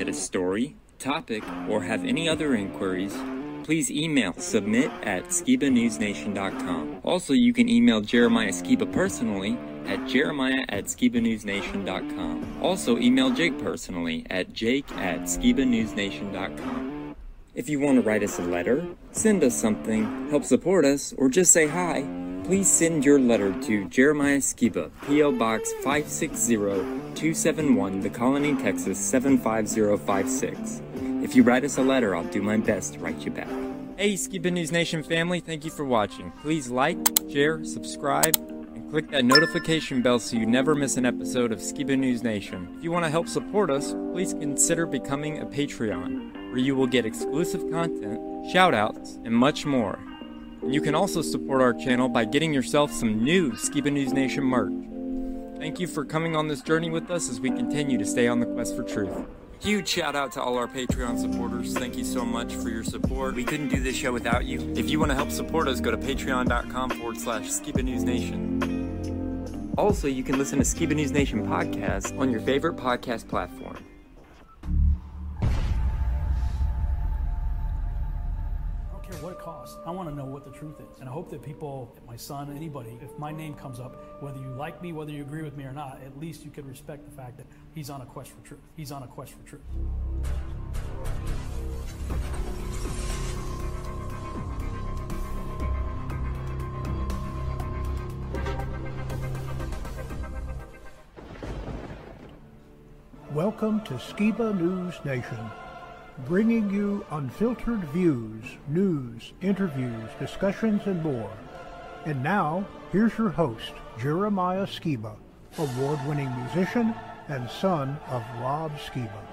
submit a story, topic, or have any other inquiries, please email submit at skibanewsnation.com. Also, you can email Jeremiah Skiba personally at jeremiah at skibanewsnation.com. Also, email Jake personally at jake at skibanewsnation.com. If you want to write us a letter, send us something, help support us, or just say hi, please send your letter to Jeremiah Skiba, P.O. Box 560-271, The Colony, Texas 75056. If you write us a letter, I'll do my best to write you back. Hey, Skiba News Nation family, thank you for watching. Please like, share, subscribe, and click that notification bell so you never miss an episode of Skiba News Nation. If you want to help support us, please consider becoming a Patreon, where you will get exclusive content, shoutouts, and much more. And you can also support our channel by getting yourself some new Skiba News Nation merch. Thank you for coming on this journey with us as we continue to stay on the quest for truth. Huge shout out to all our Patreon supporters. Thank you so much for your support. We couldn't do this show without you. If you want to help support us, go to patreon.com forward slash Skiba News Nation. Also, you can listen to Skiba News Nation podcast on your favorite podcast platform. What it costs. I want to know what the truth is. And I hope that people, my son, anybody, if my name comes up, whether you like me, whether you agree with me or not, at least you could respect the fact that he's on a quest for truth. He's on a quest for truth. Welcome to Skiba News Nation, bringing you unfiltered views, news, interviews, discussions, and more. And now, here's your host, Jeremiah Skiba, award winning musician and son of Rob Skiba.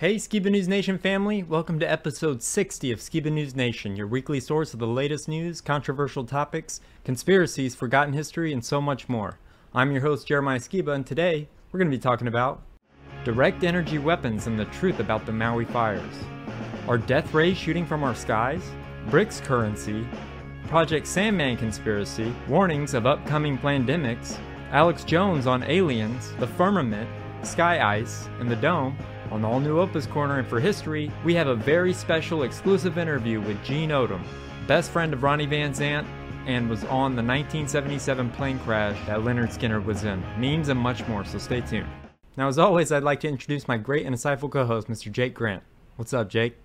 Hey, Skiba News Nation family! Welcome to episode 60 of Skiba News Nation, your weekly source of the latest news, controversial topics, conspiracies, forgotten history, and so much more. I'm your host, Jeremiah Skiba, and today we're going to be talking about direct energy weapons and the truth about the Maui fires. Are death rays shooting from our skies? BRICS currency? Project Sandman conspiracy? Warnings of upcoming pandemics? Alex Jones on aliens, the firmament, sky ice, and the dome? On all new Opa's Corner and for history, we have a very special exclusive interview with Gene Odom, best friend of Ronnie Van Zant, and was on the 1977 plane crash that Lynyrd Skynyrd was in. Memes and much more, so stay tuned. Now, as always, I'd like to introduce my great and insightful co host, Mr. Jake Grant. What's up, Jake?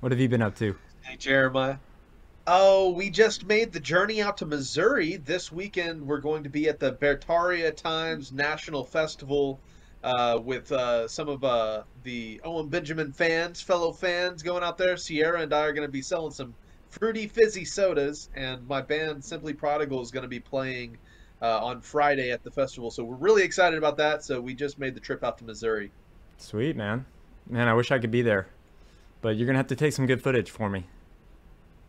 What have you been up to? Hey, Jeremiah. Oh, we just made the journey out to Missouri. This weekend, we're going to be at the Bertaria Times National Festival uh, with uh, some of uh, the Owen Benjamin fans, fellow fans going out there. Sierra and I are going to be selling some fruity, fizzy sodas, and my band Simply Prodigal is going to be playing uh, on Friday at the festival. So we're really excited about that. So we just made the trip out to Missouri. Sweet, man. Man, I wish I could be there. But you're going to have to take some good footage for me.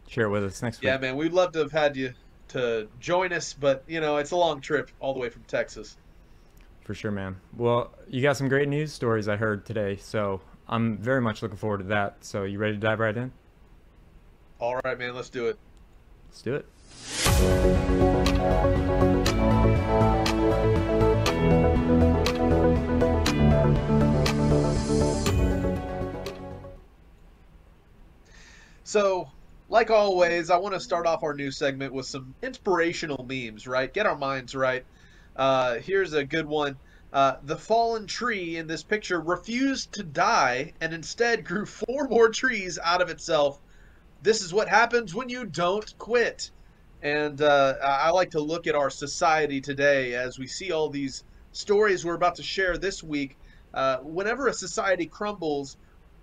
Share it with us next week. Yeah, man, we'd love to have had you to join us, but, you know, it's a long trip all the way from Texas. For sure, man. Well, you got some great news stories I heard today, so I'm very much looking forward to that. So, you ready to dive right in? All right, man, let's do it. Let's do it. So, like always, I want to start off our new segment with some inspirational memes, right? Get our minds right. Uh, here's a good one. Uh, the fallen tree in this picture refused to die and instead grew four more trees out of itself. This is what happens when you don't quit. And uh, I like to look at our society today as we see all these stories we're about to share this week. Uh, whenever a society crumbles,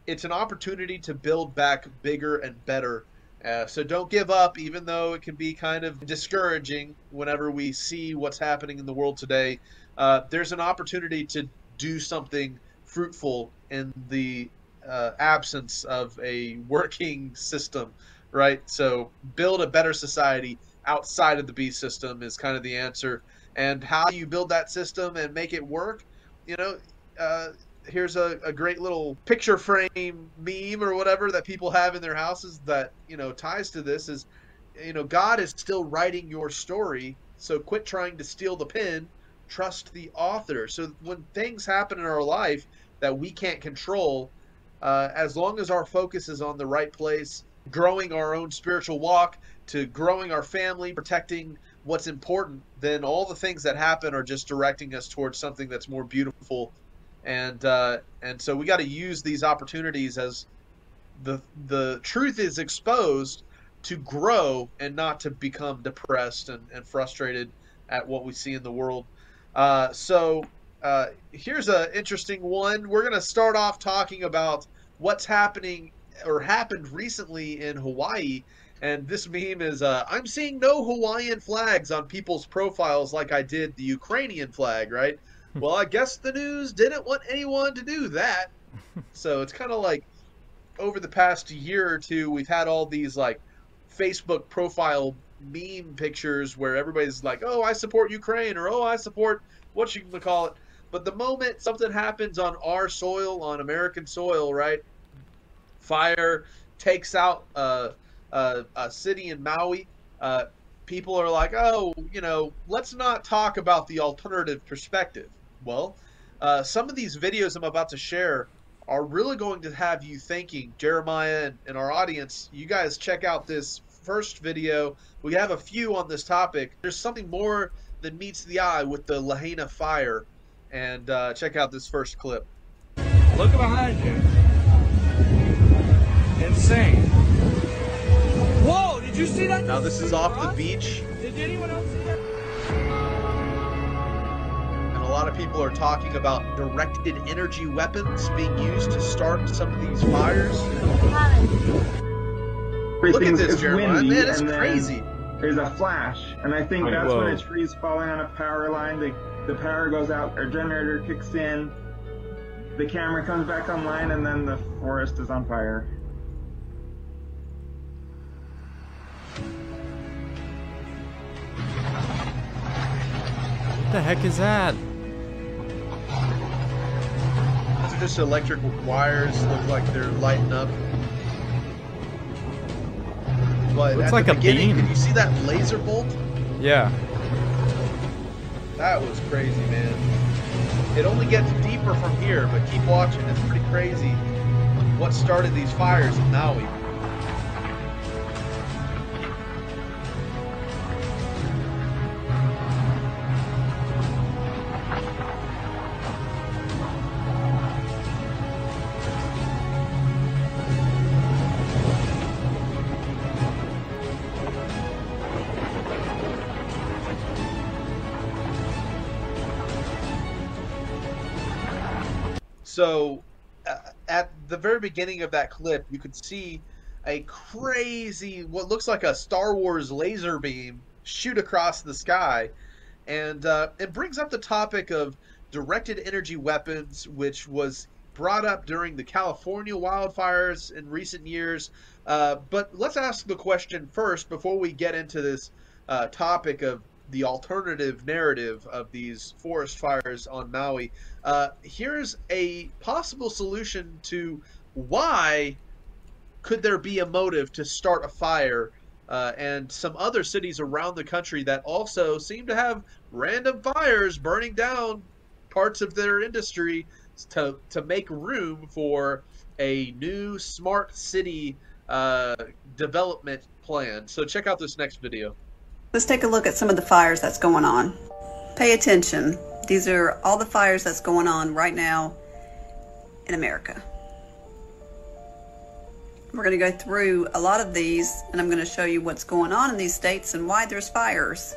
it's an opportunity to build back bigger and better. Uh, so don't give up, even though it can be kind of discouraging whenever we see what's happening in the world today. Uh, there's an opportunity to do something fruitful in the uh, absence of a working system. right? So build a better society outside of the beast system is kind of the answer. And how you build that system and make it work? You know, uh, here's a, a great little picture frame meme or whatever that people have in their houses that you know ties to this is you know god is still writing your story so quit trying to steal the pen trust the author so when things happen in our life that we can't control uh, as long as our focus is on the right place growing our own spiritual walk to growing our family protecting what's important then all the things that happen are just directing us towards something that's more beautiful and uh, and so we got to use these opportunities as the the truth is exposed to grow and not to become depressed and, and frustrated at what we see in the world. Uh, so uh, here's an interesting one. We're going to start off talking about what's happening or happened recently in Hawaii. And this meme is uh, I'm seeing no Hawaiian flags on people's profiles like I did the Ukrainian flag, right? well, I guess the news didn't want anyone to do that. so it's kind of like over the past year or two, we've had all these like Facebook profile meme pictures where everybody's like, "Oh, I support Ukraine," or "Oh, I support what you call it." But the moment something happens on our soil, on American soil, right? Fire takes out uh, uh, a city in Maui. Uh, people are like, "Oh, you know, let's not talk about the alternative perspective." Well, uh, some of these videos I'm about to share are really going to have you thinking. Jeremiah and, and our audience, you guys check out this first video. We have a few on this topic. There's something more than meets the eye with the Lahaina fire. And uh, check out this first clip. Look behind you. Insane. Whoa, did you see that? Now, this is off the beach. Did anyone else see that? And a lot of people are talking about directed energy weapons being used to start some of these fires. Look at this, it's Jeremiah. windy, Man, it's and crazy. There's a flash, and I think Like, that's when whoa. a tree's falling on a power line. The the power goes out, our generator kicks in, the camera comes back online, and then the forest is on fire. What the heck is that? These are just electric wires. Look like they're lighting up. But Looks like a beam. did you see that laser bolt? Yeah. That was crazy, man. It only gets deeper from here, but keep watching. It's pretty crazy what started these fires in Maui. So, uh, at the very beginning of that clip, you could see a crazy, what looks like a Star Wars laser beam shoot across the sky. And uh, it brings up the topic of directed energy weapons, which was brought up during the California wildfires in recent years. Uh, but let's ask the question first before we get into this uh, topic of the alternative narrative of these forest fires on Maui. Uh, here's a possible solution to why could there be a motive to start a fire uh, and some other cities around the country that also seem to have random fires burning down parts of their industry to, to make room for a new smart city uh, development plan. So check out this next video. Let's take a look at some of the fires that's going on. Pay attention. These are all the fires that's going on right now in America. We're going to go through a lot of these and I'm going to show you what's going on in these states and why there's fires.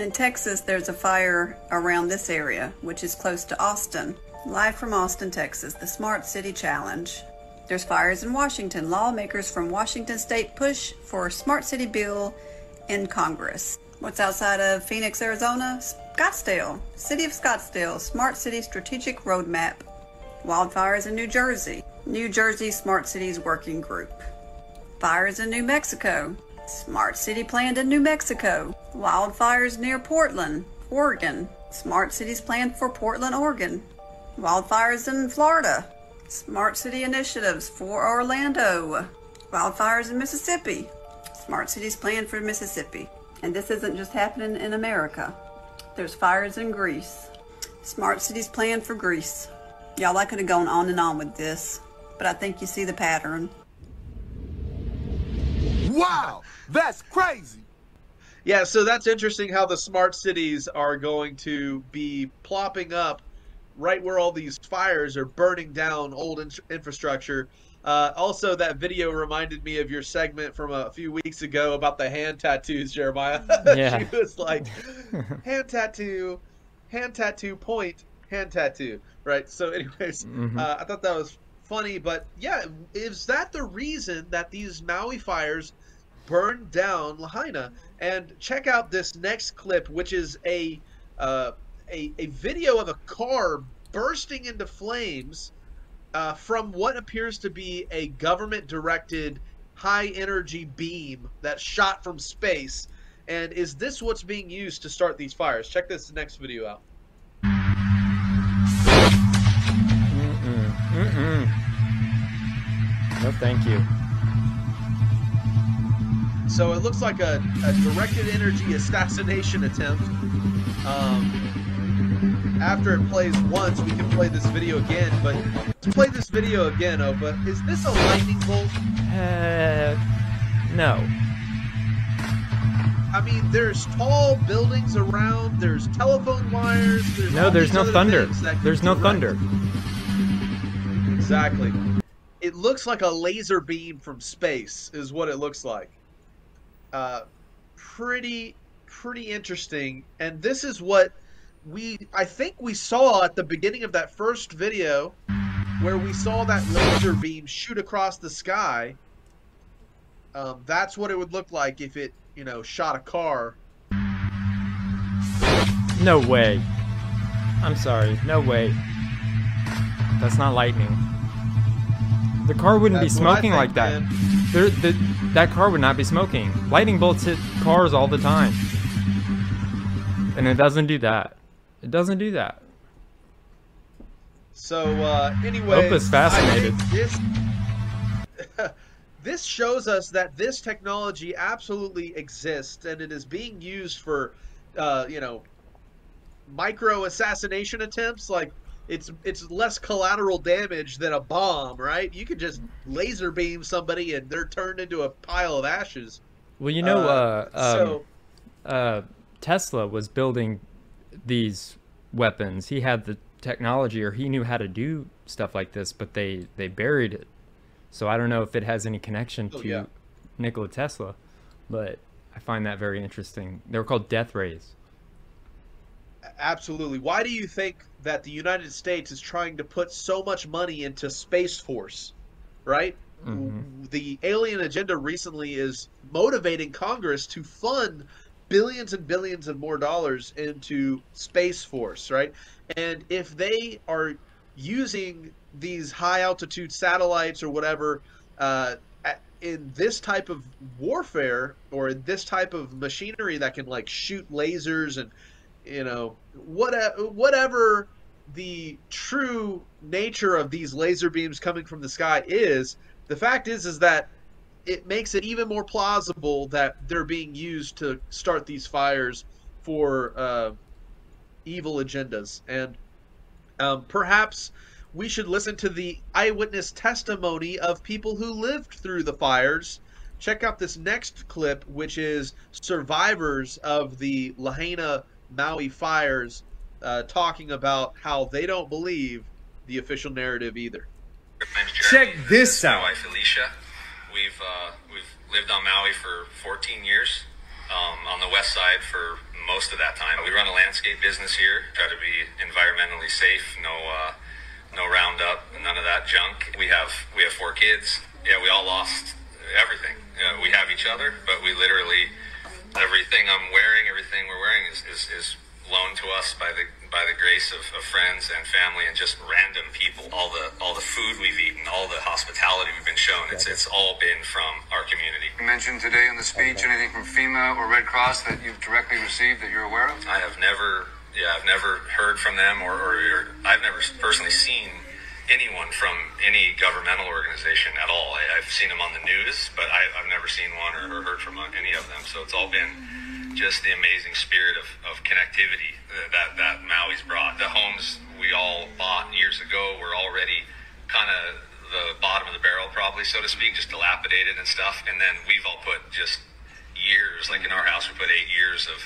In Texas, there's a fire around this area, which is close to Austin. Live from Austin, Texas, the Smart City Challenge. There's fires in Washington. Lawmakers from Washington state push for smart city bill in Congress. What's outside of Phoenix, Arizona? Scottsdale. City of Scottsdale, Smart City Strategic Roadmap. Wildfires in New Jersey. New Jersey Smart Cities Working Group. Fires in New Mexico. Smart City planned in New Mexico. Wildfires near Portland, Oregon. Smart Cities planned for Portland, Oregon. Wildfires in Florida. Smart City initiatives for Orlando. Wildfires in Mississippi. Smart Cities Plan for Mississippi. And this isn't just happening in America. There's fires in Greece. Smart Cities Plan for Greece. Y'all, I could have gone on and on with this, but I think you see the pattern. Wow, that's crazy. Yeah, so that's interesting how the smart cities are going to be plopping up right where all these fires are burning down old in- infrastructure. Uh, also, that video reminded me of your segment from a few weeks ago about the hand tattoos, Jeremiah. Yeah. she was like, hand tattoo, hand tattoo, point, hand tattoo. Right. So, anyways, Mhm. uh, I thought that was funny. But yeah, is that the reason that these Maui fires burned down Lahaina? And check out this next clip, which is a uh, a, a video of a car bursting into flames uh, from what appears to be a government directed high energy beam that shot from space. And is this what's being used to start these fires? Check this next video out. Mm-mm. Mm-mm. No, thank you. So it looks like a, a directed energy assassination attempt. Um, after it plays once, we can play this video again. But to play this video again, Opa, is this a lightning bolt? Uh, no. I mean, there's tall buildings around. There's telephone wires. There's No, there's no thunder. There's no direct- thunder. Exactly. It looks like a laser beam from space, is what it looks like. Uh, pretty, pretty interesting. And this is what we, I think we saw at the beginning of that first video, where we saw that laser beam shoot across the sky. Um, that's what it would look like if it, you know, shot a car. No way. I'm sorry. No way. That's not lightning. The car wouldn't That's be smoking think, like that. There, the, that car would not be smoking. Lightning bolts hit cars all the time. And it doesn't do that. It doesn't do that. So uh, anyway, Opa's fascinated. This this shows us that this technology absolutely exists, and it is being used for, uh, you know, micro assassination attempts. Like it's it's less collateral damage than a bomb, right? You could just laser beam somebody, and they're turned into a pile of ashes. Well, you know, uh, um, so uh, Tesla was building these weapons. He had the technology, or he knew how to do stuff like this, but they they buried it. So I don't know if it has any connection Oh, to yeah. Nikola Tesla, but I find that very interesting. They were called death rays. Absolutely. Why do you think that the United States is trying to put so much money into Space Force? Right? Mhm. The alien agenda recently is motivating Congress to fund billions and billions and more dollars into Space Force, right? And if they are using these high altitude satellites or whatever uh, in this type of warfare or in this type of machinery that can like shoot lasers and you know what whatever the true nature of these laser beams coming from the sky is the fact is is that it makes it even more plausible that they're being used to start these fires for uh, evil agendas and um, perhaps we should listen to the eyewitness testimony of people who lived through the fires check out this next clip which is survivors of the lahaina maui fires uh, talking about how they don't believe the official narrative either Check this out. My wife Alicia. We've uh, we've lived on Maui for 14 years. Um, on the west side for most of that time. We run a landscape business here. Try to be environmentally safe. No uh, no Roundup. None of that junk. We have we have four kids. Yeah, we all lost everything. Uh, we have each other, but we literally everything I'm wearing, everything we're wearing is, is, is loaned to us by the by the grace of, of friends and family and just random people. All the all the food we've eaten, all the hospitality we've been shown. It's it's all been from our community. You mentioned today in the speech anything from FEMA or Red Cross that you've directly received that you're aware of? I have never, yeah, I've never heard from them, or, or, or I've never personally seen anyone from any governmental organization at all. I, I've seen them on the news, but I, I've never seen one or, or heard from any of them. So it's all been just the amazing spirit of, of connectivity that, that Maui's brought. The homes we all bought years ago were already kind of the bottom of the barrel, probably, so to speak, just dilapidated and stuff. And then we've all put just years, like in our house, we put eight years of,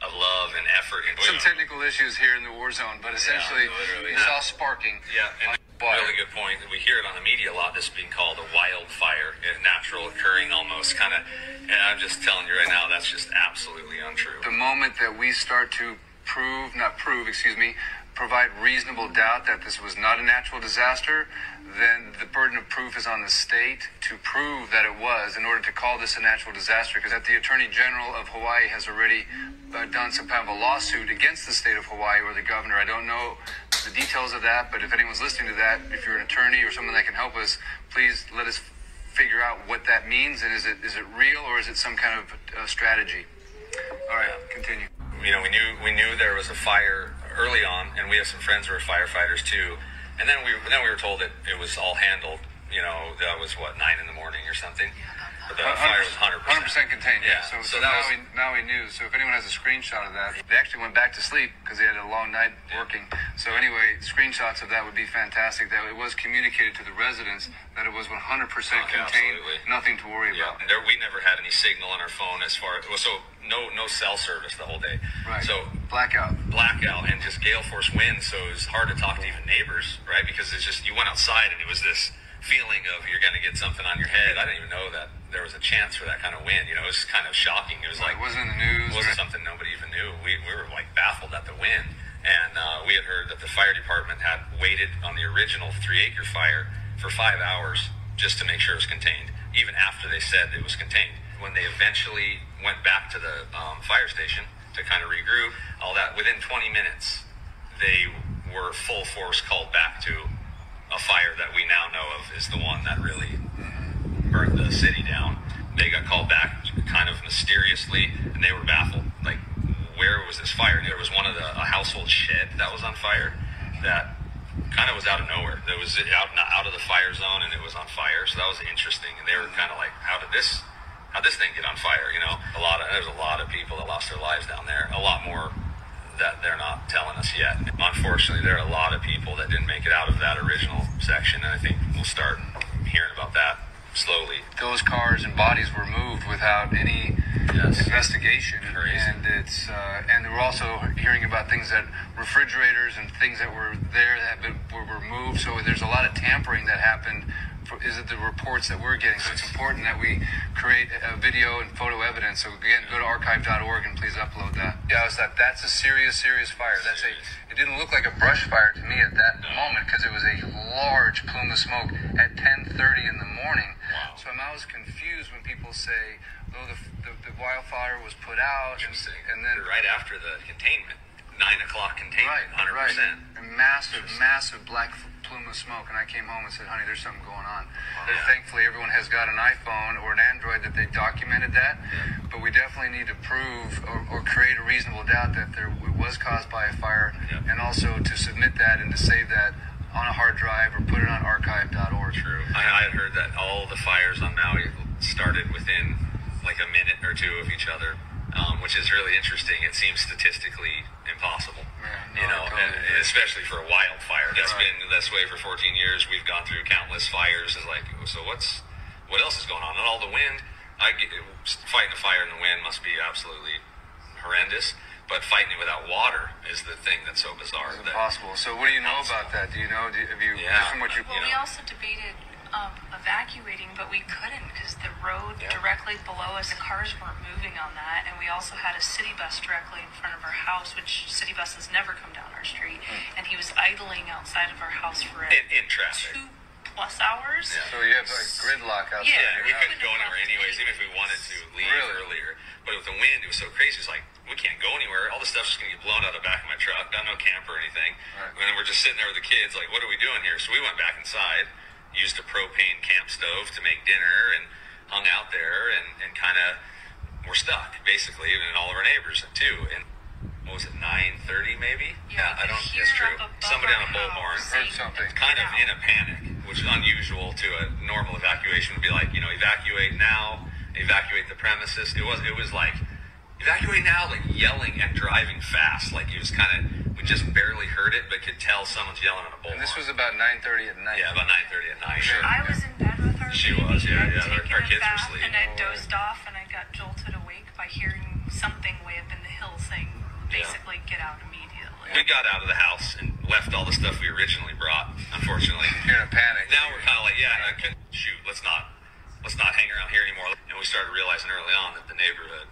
of love and effort into Some technical issues here in the war zone, but essentially literally. it's all sparking. Yeah, and Fire. really good point. We hear it on the media a lot. This being called a wildfire, a natural occurring almost kind of. And I'm just telling you right now, that's just absolutely untrue. The moment that we start to prove, not prove, excuse me, provide reasonable doubt that this was not a natural disaster, then the burden of proof is on the state to prove that it was in order to call this a natural disaster. Because that the Attorney General of Hawaii has already uh, done some kind of a lawsuit against the state of Hawaii or the governor. I don't know the details of that, but if anyone's listening to that, if you're an attorney or someone that can help us, please let us figure out what that means and is it is it real or is it some kind of uh, strategy? All right, continue. you know, we knew we knew there was a fire early on, and we have some friends who are firefighters too. And then we then we were told that it was all handled. You know, that was what nine in the morning or something. But the fire was hundred percent. contained. Yeah. Yeah, So, so so, now, was- we, now we knew. So if anyone has a screenshot of that, they actually went back to sleep because they had a long night working. So anyway, screenshots of that would be fantastic. That it was communicated to the residents that it was 100% contained. absolutely. Nothing to worry Yeah, about. and there, we never had any signal on our phone as far well, so no no cell service the whole day. Right. So Blackout. blackout and just gale force wind, so it was hard to talk to even neighbors, right? Because it's just you went outside and it was this feeling of you're going to get something on your head. I didn't even know that there was a chance for that kind of wind. You know, it was kind of shocking. It was Like, like wasn't in the news. it wasn't something nobody even knew. We, we were like baffled at the wind, and uh, we had heard that the fire department had waited on the original three acre fire for five hours just to make sure it was contained, even after they said it was contained. When they eventually went back to the um, fire station to kind of regroup, all that within 20 minutes, they were full force called back to a fire that we now know of is the one that really burned the city down. They got called back kind of mysteriously, and they were baffled. Like, where was this fire? There was one of the a household shed that was on fire that kind of was out of nowhere. That was out out of the fire zone, and it was on fire. So that was interesting. And they were kind of like, how did this? How this thing get on fire? You know, a lot of there's a lot of people that lost their lives down there. A lot more that they're not telling us yet. Unfortunately, there are a lot of people that didn't make it out of that original section, and I think we'll start hearing about that slowly. those cars and bodies were moved without any Yes. investigation, Crazy. and it's uh, and we're also hearing about things that refrigerators and things that were there that been, were, were moved. So there's a lot of tampering that happened. Is it the reports that we're getting? So it's important that we create a video and photo evidence. So again, go to archive.org and please upload that. Yeah, I was like, that's a serious, serious fire. That's a. It didn't look like a brush fire to me at that moment because it was a large plume of smoke at 10:30 in the morning. Wow. So I'm always confused when people say, "Oh, the, the, the wildfire was put out," and, Interesting. and then right after the containment, nine o'clock containment, right, hundred right, percent. massive, massive black plume of smoke. And I came home and said, "Honey, there's something going on." But Yeah. Thankfully, everyone has got an iPhone or an Android that they documented that. But we definitely need to prove or, or create a reasonable doubt that there was caused by a fire, Yeah. and also to submit that and to save that on a hard drive or put it on archive.org. True. I, I heard that all the fires on Maui started within like a minute or two of each other, um, which is really interesting. It seems statistically impossible. Yeah, no, you know, totally and- especially for a wildfire that's Right. been this way for 14 years. We've gone through countless fires. Is like, so what's what else is going on? And all the wind. I get, fighting a fire in the wind must be absolutely horrendous. But fighting it without water is the thing that's so bizarre. It's that- impossible. So what do you know about that? Do you know? Do you, have you Yeah. from what you? Well, You we also debated um, evacuating, but we couldn't because the road Yeah. directly below us, the cars weren't moving on that, and we also had a city bus directly in front of our house, which city buses never come down our street, and he was idling outside of our house for in, in traffic. two plus hours. Yeah. So you have like gridlock outside. Yeah, Yeah, we couldn't go anywhere anyways, even if we wanted wanted to leave earlier, but with the wind, it was so crazy. It's like we can't go anywhere. All the stuff's just gonna get blown out of the back of my truck. Got no camper or anything. And then we're just sitting there with the kids, like, what are we doing here? So we went back inside, used a propane camp stove to make dinner, and hung out there, and and kind of we're stuck basically, and all of our neighbors too. And what was it, 9:30 maybe? Yeah, I don't. hear That's true. Somebody on a our bullhorn house Heard something. Kind of in a panic, which is unusual to a normal evacuation. Would be like, you know, evacuate now, evacuate the premises. It was. It was like. Evacuate now, like yelling and driving fast. Like it was kind of, we just barely heard it, but could tell someone's yelling on a bullhorn. And this was about 9:30 at night. Yeah, about 9:30 at night. Sure. I was in bed with her. She baby. was, yeah, yeah, our- taken our kids were bath, asleep. And I dozed off, and I got jolted awake by hearing something way up in the hill saying, basically, get out immediately. We got out of the house and left all the stuff we originally brought. Unfortunately, You're in a panic. now we're kind of like, yeah, I could shoot. Let's not, let's not hang around here anymore. And we started realizing early on that the neighborhood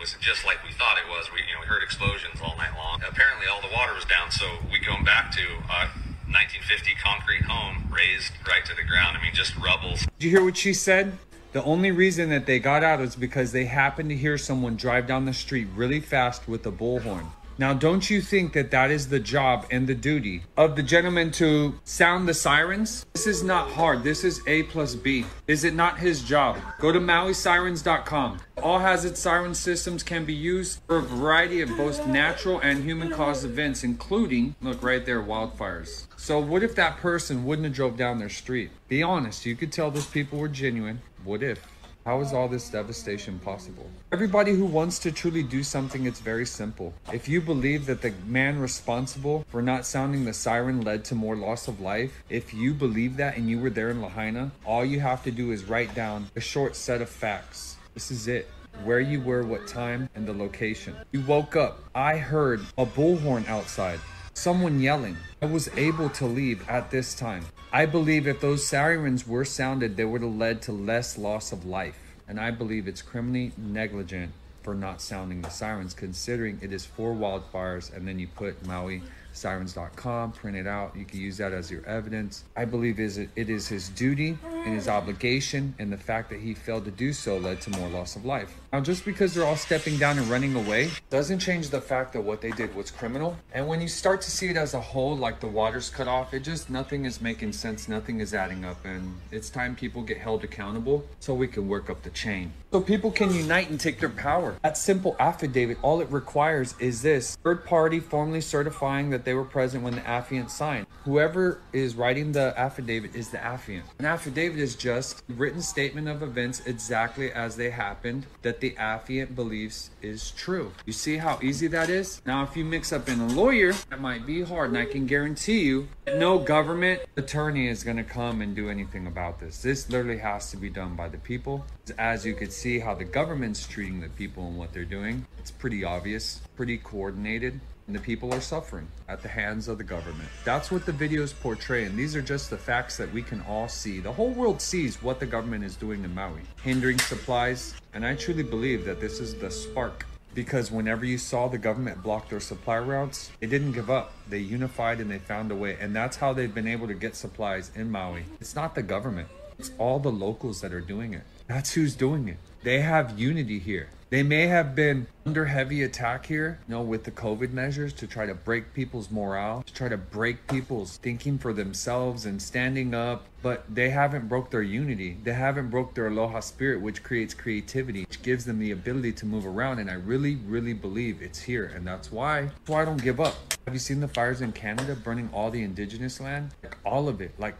was just like we thought it was. We, you know, we heard explosions all night long. Apparently, all the water was down. So we going back to a 1950 concrete home, raised right to the ground. I mean, just rubble. Did you hear what she said? The only reason that they got out was because they happened to hear someone drive down the street really fast with a bullhorn. Now, don't you think that that is the job and the duty of the gentleman to sound the sirens? This is not hard. This is A plus B. Is it not his job? Go to MauiSirens.com. All hazard siren systems can be used for a variety of both natural and human caused events, including, look right there, wildfires. So, what if that person wouldn't have drove down their street? Be honest, you could tell those people were genuine. What if? How is all this devastation possible? Everybody who wants to truly do something, it's very simple. If you believe that the man responsible for not sounding the siren led to more loss of life, if you believe that and you were there in Lahaina, all you have to do is write down a short set of facts. This is it. Where you were, what time, and the location. You woke up. I heard a bullhorn outside. Someone yelling. I was able to leave at this time. I believe if those sirens were sounded, they would have led to less loss of life. And I believe it's criminally negligent for not sounding the sirens, considering it is for wildfires. And then you put Maui sirens.com, print it out. You can use that as your evidence. I believe is it, it is his duty and his obligation, and the fact that he failed to do so led to more loss of life. Now, just because they're all stepping down and running away doesn't change the fact that what they did was criminal. And when you start to see it as a whole, like the water's cut off, it just nothing is making sense, nothing is adding up, and it's time people get held accountable so we can work up the chain. So people can unite and take their power. That simple affidavit, all it requires is this third party formally certifying that they were present when the affiant signed. Whoever is writing the affidavit is the affiant. An affidavit is just written statement of events exactly as they happened that the affiant believes is true. You see how easy that is? Now, if you mix up in a lawyer, that might be hard, and I can guarantee you no government attorney is going to come and do anything about this. This literally has to be done by the people. As you can see how the government's treating the people and what they're doing, it's pretty obvious, pretty coordinated and the people are suffering at the hands of the government. That's what the videos portray, and these are just the facts that we can all see. The whole world sees what the government is doing in Maui, hindering supplies, and I truly believe that this is the spark. Because whenever you saw the government block their supply routes, they didn't give up. They unified and they found a way. And that's how they've been able to get supplies in Maui. It's not the government, it's all the locals that are doing it. That's who's doing it. They have unity here. They may have been under heavy attack here, you know, with the COVID measures to try to break people's morale, to try to break people's thinking for themselves and standing up, but they haven't broke their unity. They haven't broke their aloha spirit, which creates creativity, which gives them the ability to move around. And I really, really believe it's here. And that's why, that's why I don't give up. Have you seen the fires in Canada burning all the indigenous land? Like all of it. Like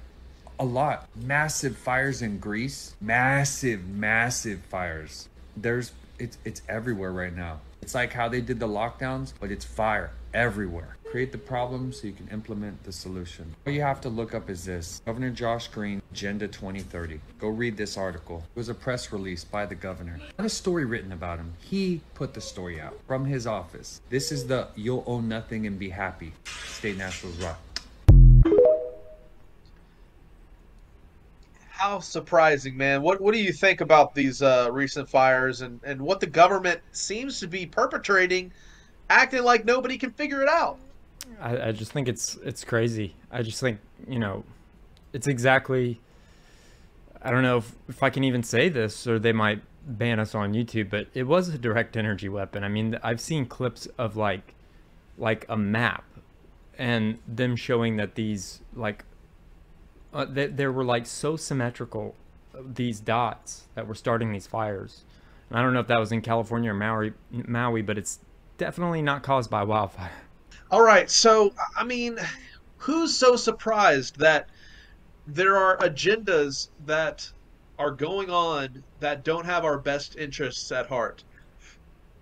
a lot. Massive fires in Greece. Massive, massive fires. There's it's it's everywhere right now. It's like how they did the lockdowns, but it's fire everywhere. Create the problem so you can implement the solution. All you have to look up is this Governor Josh Green, Agenda 2030. Go read this article. It was a press release by the governor. Not a story written about him. He put the story out from his office. This is the You'll Own Nothing and Be Happy. State Nationals Rock. How surprising, man! What what do you think about these uh, recent fires and and what the government seems to be perpetrating, acting like nobody can figure it out? I, I just think it's it's crazy. I just think you know, it's exactly. I don't know if, if I can even say this, or they might ban us on YouTube, but it was a direct energy weapon. I mean, I've seen clips of like like a map and them showing that these like uh, that there were like so symmetrical these dots that were starting these fires. And I don't know if that was in California or Maui, Maui, but it's definitely not caused by wildfire. All right, so I mean, who's so surprised that there are agendas that are going on that don't have our best interests at heart?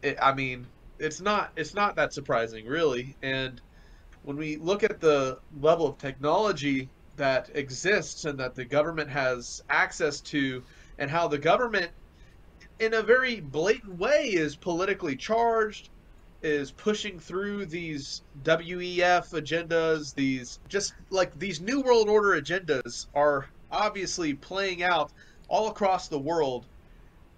It, I mean, it's not it's not that surprising, really. And when we look at the level of technology that exists and that the government has access to, and how the government, in a very blatant way, is politically charged, is pushing through these WEF agendas, these just like these New World Order agendas are obviously playing out all across the world.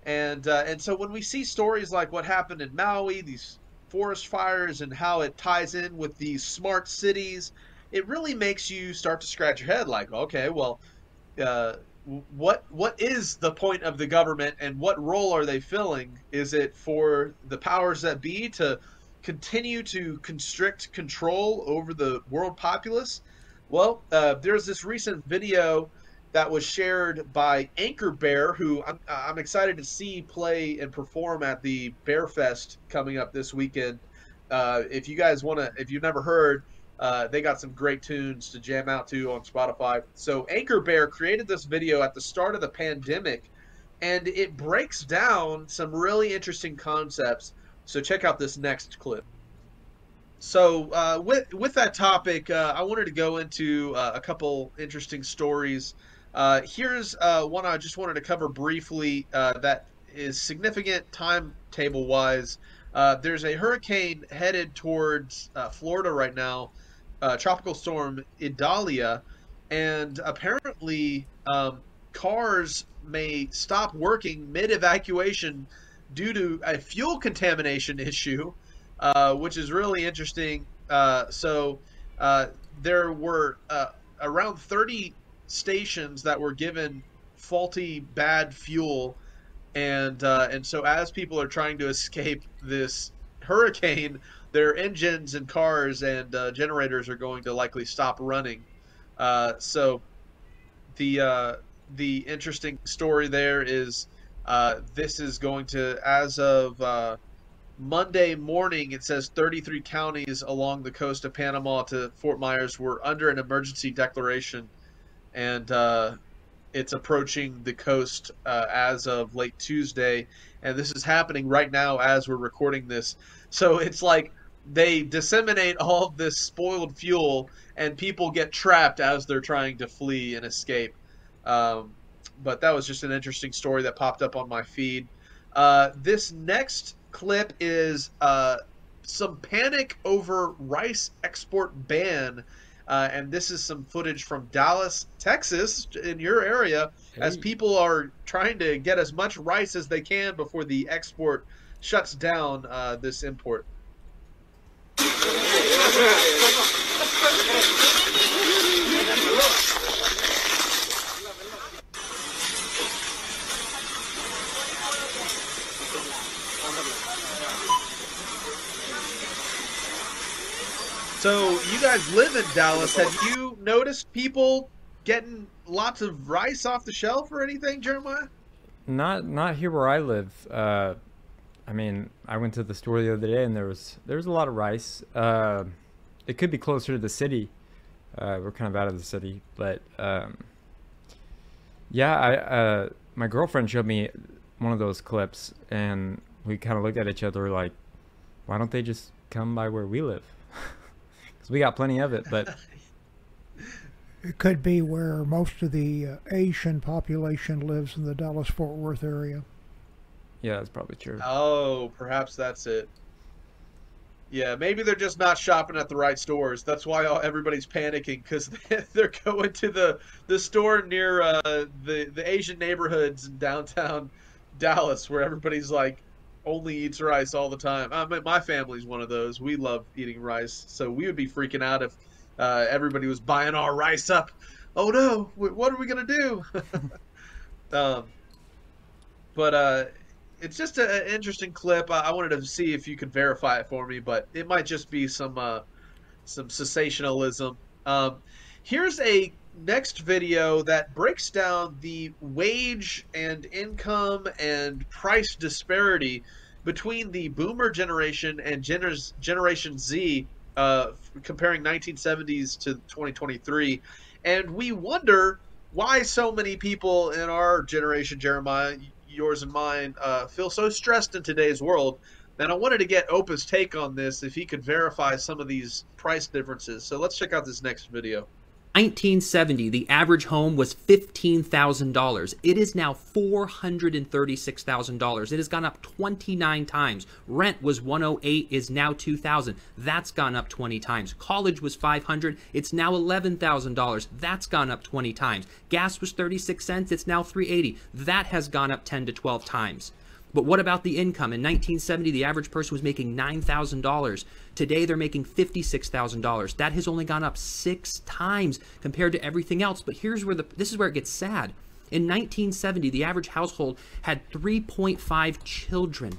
And uh, and so when we see stories like what happened in Maui, these forest fires, and how it ties in with these smart cities, it really makes you start to scratch your head. Like, okay, well, uh, what what is the point of the government and what role are they filling? Is it for the powers that be to continue to constrict control over the world populace? Well, uh, there's this recent video that was shared by Anchor Bear, who I'm, I'm excited to see play and perform at the Bear Fest coming up this weekend. Uh, if you guys want to, if you've never heard, uh, they got some great tunes to jam out to on Spotify. So Anchor Bear created this video at the start of the pandemic, and it breaks down some really interesting concepts. So check out this next clip. So uh, with with that topic, uh, I wanted to go into uh, a couple interesting stories. Uh, here's one I just wanted to cover briefly that is significant timetable wise. there's a hurricane headed towards Florida right now uh, tropical storm Idalia, and apparently um, cars may stop working mid evacuation due to a fuel contamination issue, uh, which is really interesting. Uh, so uh, there were uh, around 30 stations that were given faulty, bad fuel, and uh, and so as people are trying to escape this hurricane, their engines and cars and uh, generators are going to likely stop running. Uh, so the uh, the interesting story there is uh, this is going to as of uh, Monday morning. It says 33 counties along the coast of Panama to Fort Myers were under an emergency declaration, and uh, it's approaching the coast as of late Tuesday. And this is happening right now as we're recording this. So it's like they disseminate all of this spoiled fuel, and people get trapped as they're trying to flee and escape. Um, but that was just an interesting story that popped up on my feed. Uh, this next clip is uh, some panic over rice export ban. Uh, and this is some footage from Dallas, Texas, in your area, hey. as people are trying to get as much rice as they can before the export shuts down uh, this import. So you guys live in Dallas. Have you noticed people getting lots of rice off the shelf or anything, Jeremiah? Not not here where I live. Uh, I mean, I went to the store the other day and there was there was a lot of rice. Uh, it could be closer to the city. Uh, we're kind of out of the city, but um, yeah, I uh, my girlfriend showed me one of those clips, and we kind of looked at each other like, why don't they just come by where we live? Because we got plenty of it, but. It could be where most of the uh, Asian population lives in the Dallas Fort Worth area. Yeah, that's probably true. Oh, perhaps that's it. Yeah, maybe they're just not shopping at the right stores. That's why everybody's panicking because they're going to the the store near uh, the the Asian neighborhoods in downtown Dallas, where everybody's like only eats rice all the time. I mean, my family's one of those. We love eating rice, so we would be freaking out if uh, everybody was buying our rice up. Oh no, what are we gonna do? um, but uh, it's just an interesting clip. I, I wanted to see if you could verify it for me, but it might just be some uh, some sensationalism. Um, here's a next video that breaks down the wage and income and price disparity between the boomer generation and gener- generation Z, uh, comparing 1970s to 2023. And we wonder why so many people in our generation, Jeremiah, yours and mine, uh, feel so stressed in today's world. And I wanted to get Opa's take on this if he could verify some of these price differences. So let's check out this next video. 1970, the average home was $15,000. It is now $436,000. It has gone up 29 times. Rent was 108 is now 2000. That's gone up 20 times. College was 500, it's now $11,000. That's gone up 20 times. Gas was 36 cents, it's now 380. That has gone up 10 to 12 times. But what about the income? In 1970, the average person was making $9,000. Today, they're making $56,000. That has only gone up six times compared to everything else. But here's where the this is where it gets sad. In 1970, the average household had 3.5 children.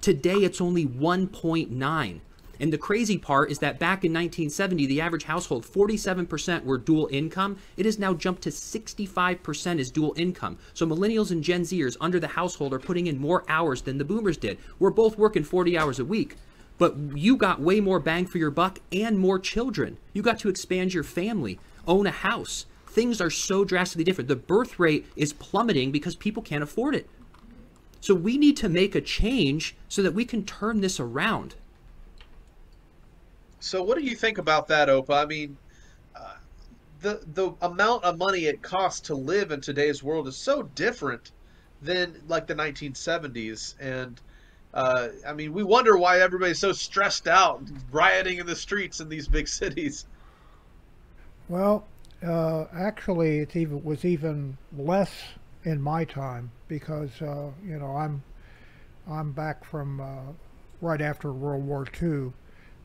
Today, it's only 1.9. And the crazy part is that back in 1970, the average household, 47% were dual income. It has now jumped to 65% is dual income. So millennials and Gen Zers under the household are putting in more hours than the boomers did. We're both working 40 hours a week. But you got way more bang for your buck and more children. You got to expand your family, own a house. Things are so drastically different. The birth rate is plummeting because people can't afford it. So we need to make a change so that we can turn this around. So, what do you think about that, Opa? I mean, uh, the the amount of money it costs to live in today's world is so different than like the 1970s, and uh, I mean, we wonder why everybody's so stressed out, rioting in the streets in these big cities. Well, uh, actually, it even was even less in my time because uh, you know I'm I'm back from uh, right after World War II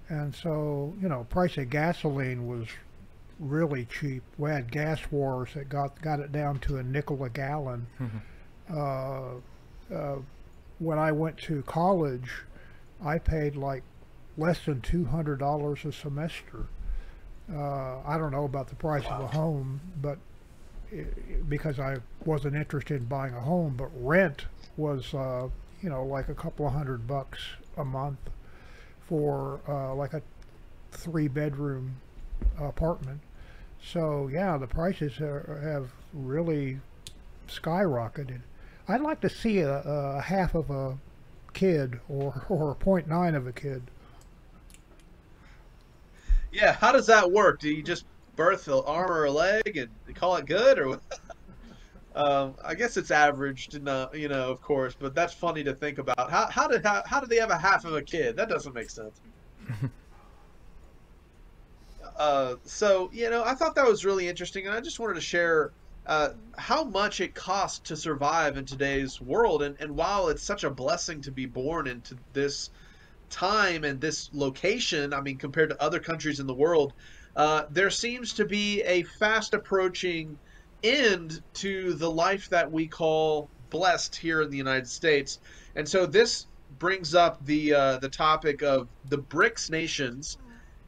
and so, you know, price of gasoline was really cheap. We had gas wars that got got it down to a nickel a gallon. Mm-hmm. Uh, uh, when I went to college, I paid like less than two hundred dollars a semester. Uh, I don't know about the price wow. of a home, but it, because I wasn't interested in buying a home, but rent was, uh, you know, like a couple of hundred bucks a month for uh, like a three bedroom apartment. So yeah, the prices are, have really skyrocketed. I'd like to see a, a half of a kid or or a point nine of a kid. Yeah, how does that work? Do you just birth an arm or a leg and call it good, or? um, I guess it's averaged, you know, of course, but that's funny to think about. How how did how, how did they have a half of a kid? That doesn't make sense. uh, so you know, I thought that was really interesting, and I just wanted to share uh, how much it costs to survive in today's world. And and while it's such a blessing to be born into this time and this location, I mean, compared to other countries in the world, uh, there seems to be a fast approaching end to the life that we call blessed here in the United States. And so this brings up the uh, the topic of the BRICS nations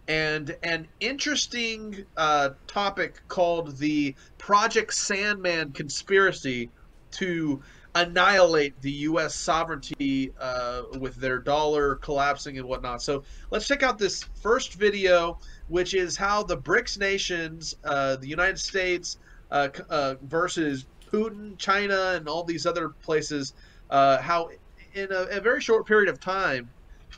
and an interesting uh, topic called the Project Sandman conspiracy to annihilate the U.S. sovereignty uh, with their dollar collapsing and whatnot. So let's check out this first video, which is how the BRICS nations, uh, the United States, uh, uh, versus Putin, China, and all these other places, uh, how in a, a, very short period of time,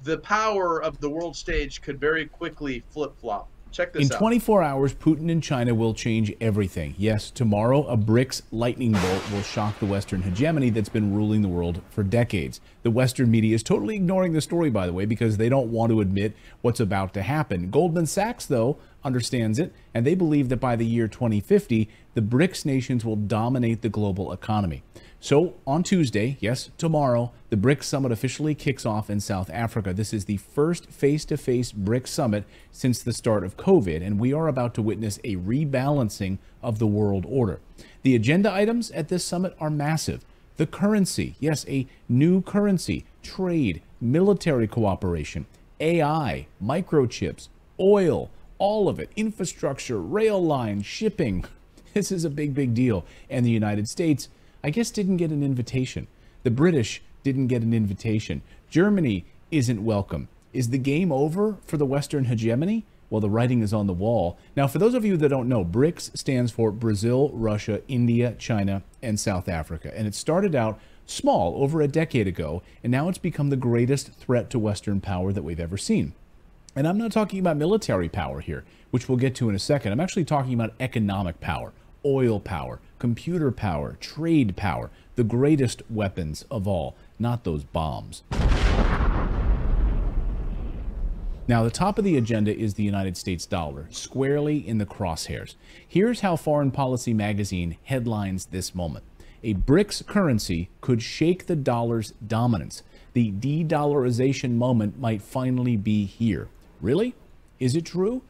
the power of the world stage could very quickly flip flop. Check this In out. 24 hours, Putin and China will change everything. Yes, tomorrow, a BRICS lightning bolt will shock the Western hegemony that's been ruling the world for decades. The Western media is totally ignoring the story, by the way, because they don't want to admit what's about to happen. Goldman Sachs, though, understands it, and they believe that by the year 2050, the BRICS nations will dominate the global economy. So on Tuesday, yes, tomorrow, the BRICS summit officially kicks off in South Africa. This is the first face-to-face BRICS summit since the start of COVID, and we are about to witness a rebalancing of the world order. The agenda items at this summit are massive. The currency, yes, a new currency, trade, military cooperation, AI, microchips, oil, all of it, infrastructure, rail lines, shipping. This is a big, big deal. And the United States, I guess, didn't get an invitation. The British didn't get an invitation. Germany isn't welcome. Is the game over for the Western hegemony? Well, the writing is on the wall. Now, for those of you that don't know, BRICS stands for Brazil, Russia, India, China, and South Africa. And it started out small over a decade ago, and now it's become the greatest threat to Western power that we've ever seen. And I'm not talking about military power here, which we'll get to in a second. I'm actually talking about economic power, oil power, computer power, trade power, the greatest weapons of all, not those bombs. Now, the top of the agenda is the United States dollar, squarely in the crosshairs. Here's how Foreign Policy magazine headlines this moment. A BRICS currency could shake the dollar's dominance. The de dollarization moment might finally be here. Really? Is it true?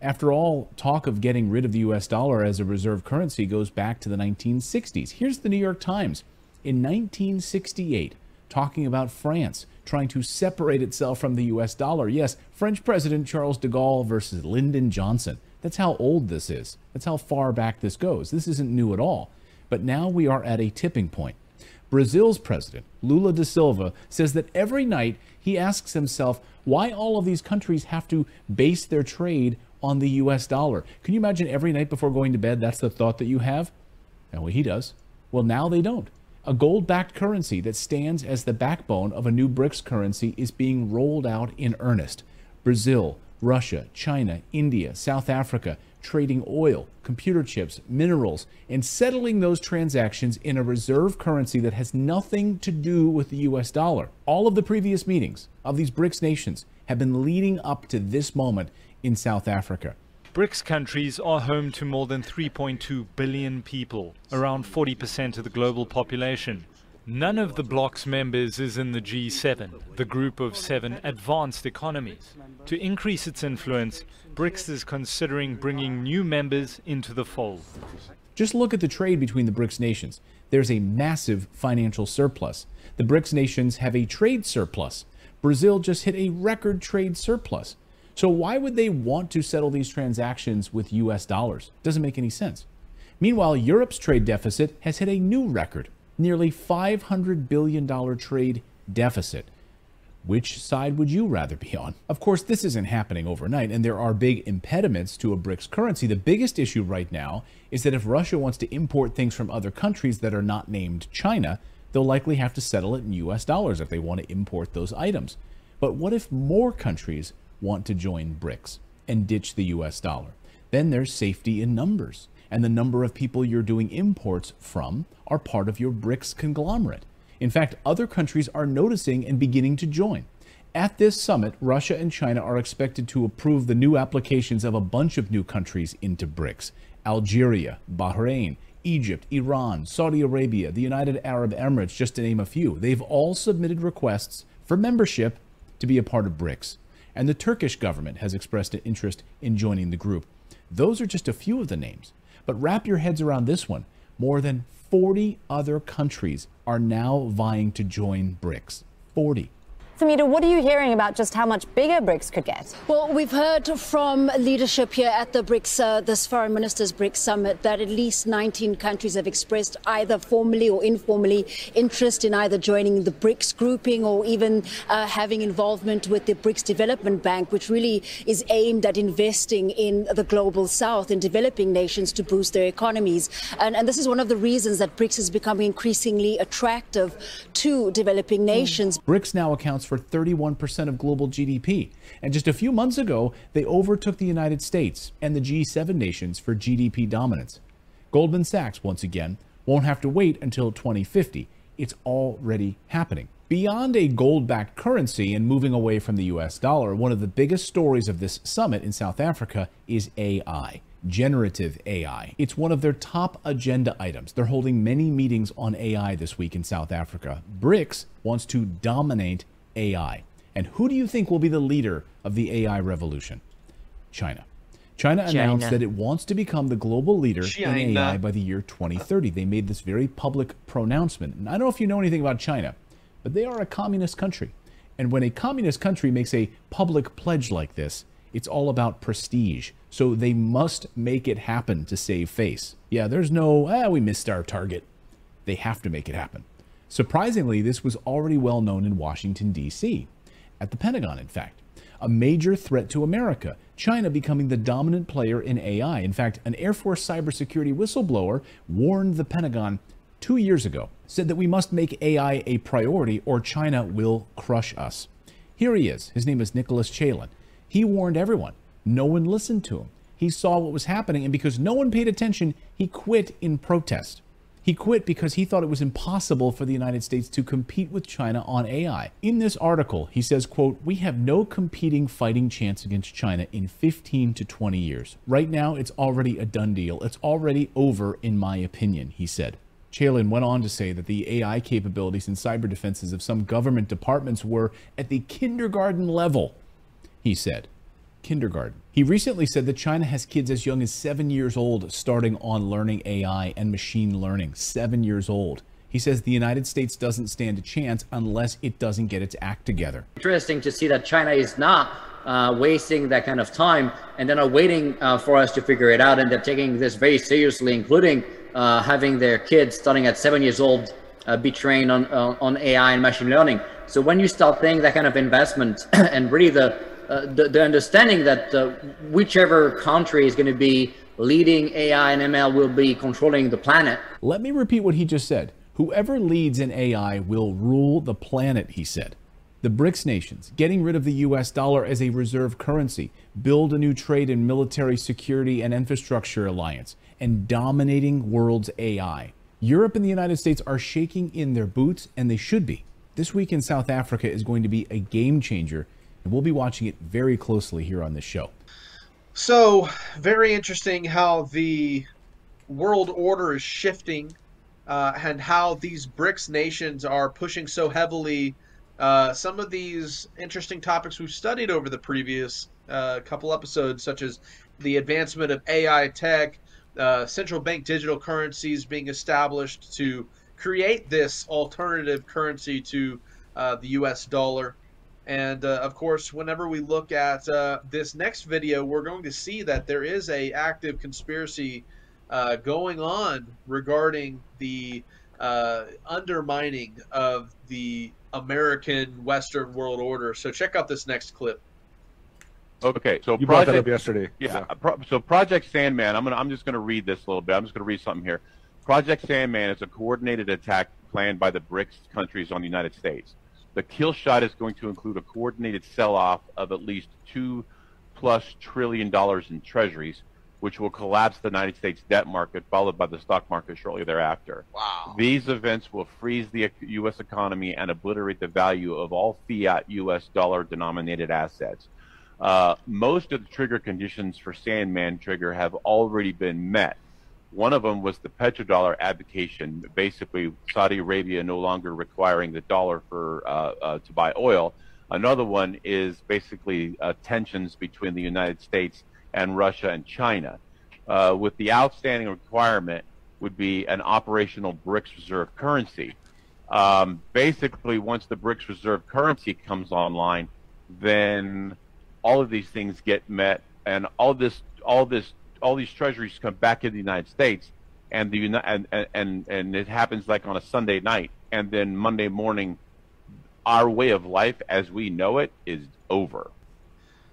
After all, talk of getting rid of the US dollar as a reserve currency goes back to the 1960s. Here's the New York Times. In 1968, talking about France trying to separate itself from the US dollar. Yes, French President Charles de Gaulle versus Lyndon Johnson. That's how old this is. That's how far back this goes. This isn't new at all. But now we are at a tipping point. Brazil's president, Lula da Silva, says that every night he asks himself why all of these countries have to base their trade on the US dollar. Can you imagine every night before going to bed that's the thought that you have? And well, he does. Well, now they don't. A gold backed currency that stands as the backbone of a new BRICS currency is being rolled out in earnest. Brazil, Russia, China, India, South Africa trading oil, computer chips, minerals, and settling those transactions in a reserve currency that has nothing to do with the US dollar. All of the previous meetings of these BRICS nations have been leading up to this moment in South Africa. BRICS countries are home to more than 3.2 billion people, around 40% of the global population. None of the bloc's members is in the G7, the group of seven advanced economies. To increase its influence, BRICS is considering bringing new members into the fold. Just look at the trade between the BRICS nations. There's a massive financial surplus. The BRICS nations have a trade surplus. Brazil just hit a record trade surplus. So why would they want to settle these transactions with US dollars? Doesn't make any sense. Meanwhile, Europe's trade deficit has hit a new record, nearly $500 billion trade deficit. Which side would you rather be on? Of course, this isn't happening overnight, and there are big impediments to a BRICS currency. The biggest issue right now is that if Russia wants to import things from other countries that are not named China, they'll likely have to settle it in US dollars if they want to import those items. But what if more countries want to join BRICS and ditch the US dollar. Then there's safety in numbers, and the number of people you're doing imports from are part of your BRICS conglomerate. In fact, other countries are noticing and beginning to join. At this summit, Russia and China are expected to approve the new applications of a bunch of new countries into BRICS Algeria, Bahrain, Egypt, Iran, Saudi Arabia, the United Arab Emirates, just to name a few. They've all submitted requests for membership to be a part of BRICS and the Turkish government has expressed an interest in joining the group. Those are just a few of the names. But wrap your heads around this one. More than 40 other countries are now vying to join BRICS. 40. Samita, what are you hearing about just how much bigger BRICS could get? Well, we've heard from leadership here at the BRICS, uh, this Foreign Ministers BRICS Summit, that at least 19 countries have expressed either formally or informally interest in either joining the BRICS grouping or even uh, having involvement with the BRICS Development Bank, which really is aimed at investing in the global south, in developing nations to boost their economies. And, and this is one of the reasons that BRICS is becoming increasingly attractive to developing nations. BRICS now accounts for 31% of global GDP. And just a few months ago, they overtook the United States and the G7 nations for GDP dominance. Goldman Sachs, once again, won't have to wait until 2050. It's already happening. Beyond a gold backed currency and moving away from the US dollar, one of the biggest stories of this summit in South Africa is AI generative AI. It's one of their top agenda items. They're holding many meetings on AI this week in South Africa. BRICS wants to dominate AI. And who do you think will be the leader of the AI revolution? China. China announced China. that it wants to become the global leader in AI by the year 2030. They made this very public pronouncement. And I don't know if you know anything about China, but they are a communist country. And when a communist country makes a public pledge like this, it's all about prestige. So they must make it happen to save face. Yeah, there's no, ah, we missed our target. They have to make it happen. Surprisingly, this was already well known in Washington, D.C., at the Pentagon, in fact. A major threat to America, China becoming the dominant player in AI. In fact, an Air Force cybersecurity whistleblower warned the Pentagon two years ago, said that we must make AI a priority or China will crush us. Here he is. His name is Nicholas Chaillan. He warned everyone. No one listened to him. He saw what was happening, and because no one paid attention, he quit in protest. He quit because he thought it was impossible for the United States to compete with China on AI. In this article, he says, quote, "We have no competing fighting chance against China in 15 to 20 years. Right now, it's already a done deal. It's already over in my opinion," he said. Chaillan went on to say that the AI capabilities and cyber defenses of some government departments were at the kindergarten level, he said. Kindergarten. He recently said that China has kids as young as seven years old starting on learning AI and machine learning. Seven years old. He says the United States doesn't stand a chance unless it doesn't get its act together. Interesting to see that China is not uh, wasting that kind of time and they're not waiting uh, for us to figure it out and they're taking this very seriously, including uh, having their kids starting at seven years old uh, be trained on, uh, on AI and machine learning. So when you start thinking that kind of investment and really the, uh, the, the understanding that uh, whichever country is going to be leading AI and ML will be controlling the planet. Let me repeat what he just said. Whoever leads in AI will rule the planet, he said. The BRICS nations, getting rid of the US dollar as a reserve currency, build a new trade and military security and infrastructure alliance, and dominating world's AI. Europe and the United States are shaking in their boots, and they should be. This week in South Africa is going to be a game changer, and we'll be watching it very closely here on this show. So, very interesting how the world order is shifting uh, and how these BRICS nations are pushing so heavily uh, some of these interesting topics we've studied over the previous uh, couple episodes, such as the advancement of AI tech, uh, central bank digital currencies being established to create this alternative currency to uh, the US dollar. And uh, of course, whenever we look at uh, this next video, we're going to see that there is a active conspiracy uh, going on regarding the uh, undermining of the American Western world order. So check out this next clip. Okay, so You brought that up yesterday. Yeah, pro- so Project Sandman. I'm gonna. I'm just gonna read this a little bit. I'm just gonna read something here. Project Sandman is a coordinated attack planned by the BRICS countries on the United States. The kill shot is going to include a coordinated sell-off of at least two plus trillion dollars in treasuries, which will collapse the United States debt market, followed by the stock market shortly thereafter. Wow. These events will freeze the U.S. economy and obliterate the value of all fiat U.S. dollar denominated assets. Uh, most of the trigger conditions for Sandman trigger have already been met. One of them was the petrodollar abdication, basically Saudi Arabia no longer requiring the dollar for uh, uh, to buy oil. Another one is basically uh, tensions between the United States and Russia and China. With the outstanding requirement would be an operational BRICS reserve currency. Um, basically, once the BRICS reserve currency comes online, then all of these things get met, and all this, all this, all these treasuries come back in the United States, and the and, and and it happens like on a Sunday night, and then Monday morning, our way of life as we know it is over.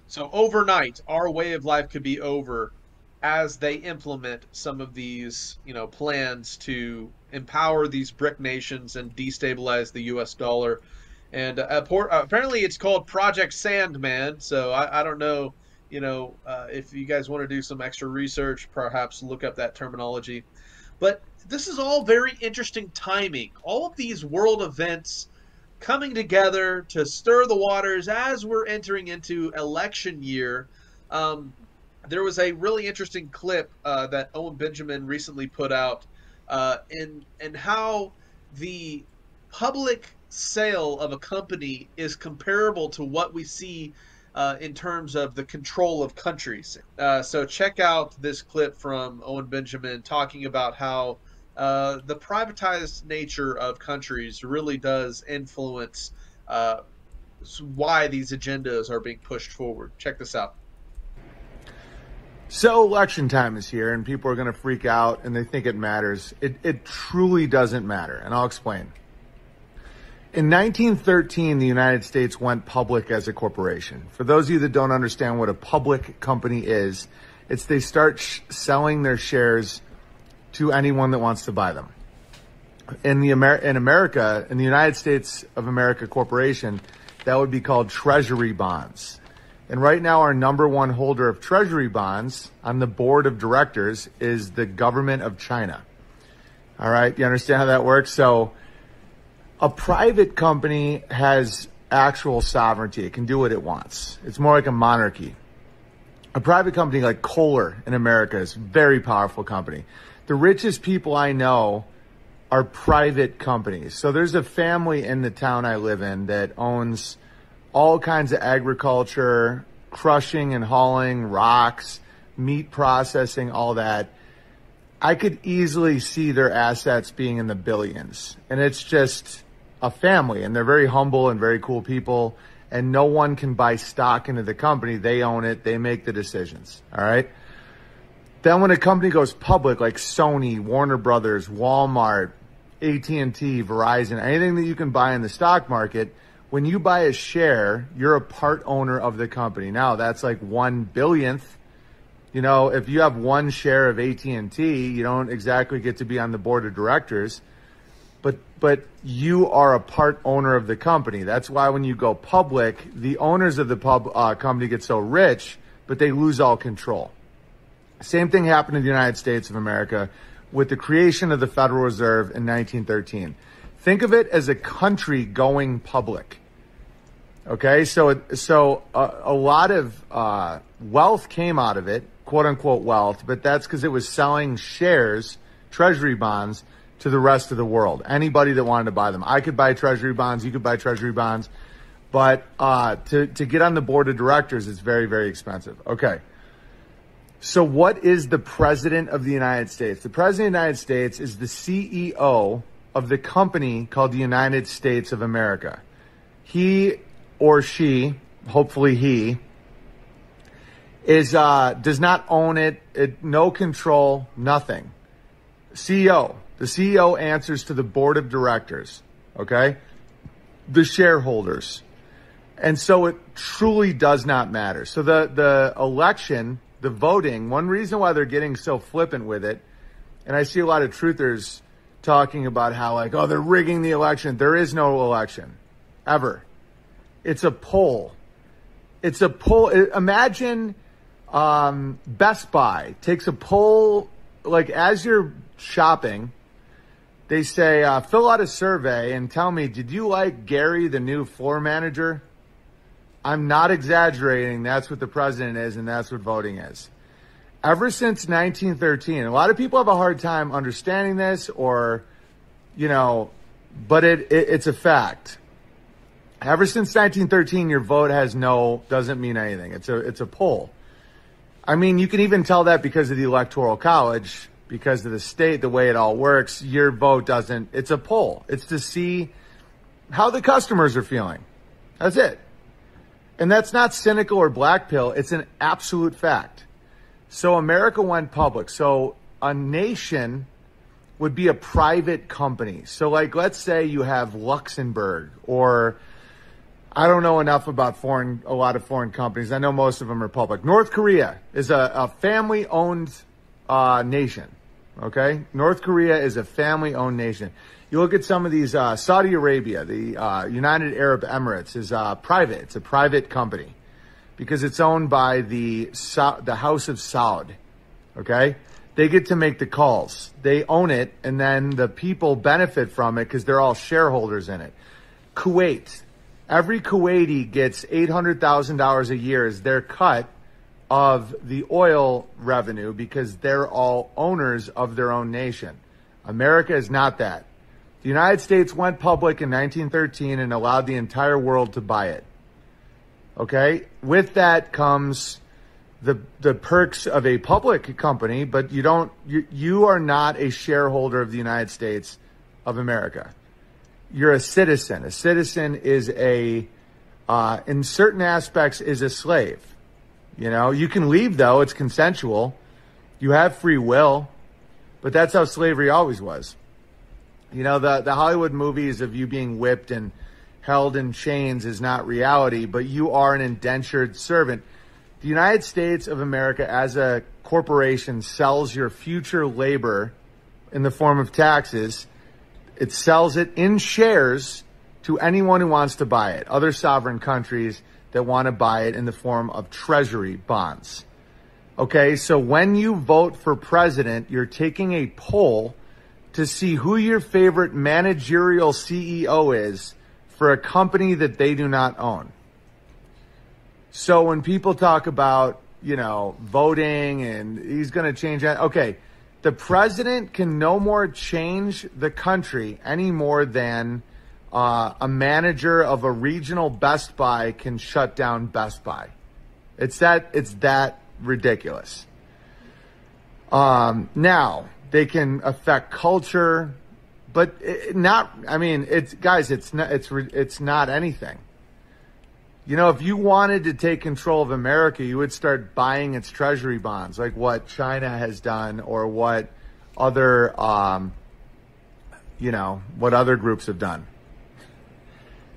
So overnight, our way of life could be over as they implement some of these, you know, plans to empower these BRIC nations and destabilize the U.S. dollar. And uh, apparently, it's called Project Sandman. So I, I don't know, you know, uh, if you guys want to do some extra research, perhaps look up that terminology. But this is all very interesting timing. All of these world events coming together to stir the waters as we're entering into election year. Um, there was a really interesting clip uh, that Owen Benjamin recently put out uh, in in how the public sale of a company is comparable to what we see uh, in terms of the control of countries. Uh, so check out this clip from Owen Benjamin talking about how uh, the privatized nature of countries really does influence uh, why these agendas are being pushed forward. Check this out. So election time is here, and people are going to freak out, and they think it matters. It, it truly doesn't matter, and I'll explain. In 1913, the United States went public as a corporation. For those of you that don't understand what a public company is, it's they start sh- selling their shares to anyone that wants to buy them. In the Amer- in America, in the United States of America Corporation, that would be called treasury bonds. And right now, our number one holder of treasury bonds on the board of directors is the government of China. All right, you understand how that works? So, a private company has actual sovereignty. It can do what it wants. It's more like a monarchy. A private company like Kohler in America is a very powerful company. The richest people I know are private companies. So there's a family in the town I live in that owns all kinds of agriculture, crushing and hauling rocks, meat processing, all that. I could easily see their assets being in the billions. And it's just a family and they're very humble and very cool people and no one can buy stock into the company. They own it. They make the decisions. All right. Then when a company goes public, like Sony, Warner Brothers, Walmart, AT&T, Verizon, anything that you can buy in the stock market, when you buy a share, you're a part owner of the company. Now that's like one billionth. You know, if you have one share of AT&T, you don't exactly get to be on the board of directors, but but you are a part owner of the company. That's why when you go public, the owners of the pub uh, company get so rich, but they lose all control. Same thing happened in the United States of America with the creation of the Federal Reserve in 1913. Think of it as a country going public. Okay, so so a, a lot of uh, wealth came out of it, quote unquote wealth, but that's because it was selling shares, treasury bonds, to the rest of the world. Anybody that wanted to buy them, I could buy treasury bonds, you could buy treasury bonds, but uh, to to get on the board of directors, it's very very expensive. Okay. So, what is the President of the United States? The President of the United States is the CEO of the company called the United States of America. He or she, hopefully he, is uh, does not own it, it, no control, nothing. CEO. The CEO answers to the board of directors. Okay, the shareholders, and so it truly does not matter. So the the election the voting, one reason why they're getting so flippant with it, and I see a lot of truthers talking about how like, oh, they're rigging the election. There is no election ever. It's a poll. It's a poll. Imagine um, Best Buy takes a poll, like as you're shopping, they say, uh, fill out a survey and tell me, did you like Gary, the new floor manager? I'm not exaggerating. That's what the president is, and that's what voting is. Ever since 1913, a lot of people have a hard time understanding this, or, you know, but it, it it's a fact. Ever since 1913, your vote has no doesn't mean anything. It's a it's a poll. I mean, you can even tell that because of the electoral college, because of the state, the way it all works. Your vote doesn't. It's a poll. It's to see how the customers are feeling. That's it. And that's not cynical or black pill. It's an absolute fact. So America went public. So a nation would be a private company. So like, let's say you have Luxembourg or I don't know enough about foreign, a lot of foreign companies. I know most of them are public. North Korea is a, a family owned uh, nation. Okay. North Korea is a family owned nation. You look at some of these, uh, Saudi Arabia, the uh, United Arab Emirates is uh, private. It's a private company because it's owned by the the House of Saud. Okay, they get to make the calls. They own it, and then the people benefit from it because they're all shareholders in it. Kuwait, every Kuwaiti gets eight hundred thousand dollars a year as their cut of the oil revenue because they're all owners of their own nation. America is not that. The United States went public in 1913 and allowed the entire world to buy it. Okay? With that comes the the perks of a public company, but you don't you, you are not a shareholder of the United States of America. You're a citizen. A citizen is a uh, in certain aspects is a slave. You know, you can leave though, it's consensual. You have free will, but that's how slavery always was. You know, the the Hollywood movies of you being whipped and held in chains is not reality, but you are an indentured servant. The United States of America as a corporation sells your future labor in the form of taxes. It sells it in shares to anyone who wants to buy it. Other sovereign countries that want to buy it in the form of treasury bonds. Okay, so when you vote for president, you're taking a poll to see who your favorite managerial CEO is for a company that they do not own. So when people talk about, you know, voting and he's going to change that, okay, the president can no more change the country any more than uh, a manager of a regional Best Buy can shut down Best Buy. It's that it's that ridiculous. Um, now they can affect culture, but it, not. I mean, it's guys. It's not. It's it's not anything. You know, if you wanted to take control of America, you would start buying its treasury bonds, like what China has done, or what other, um, you know, what other groups have done.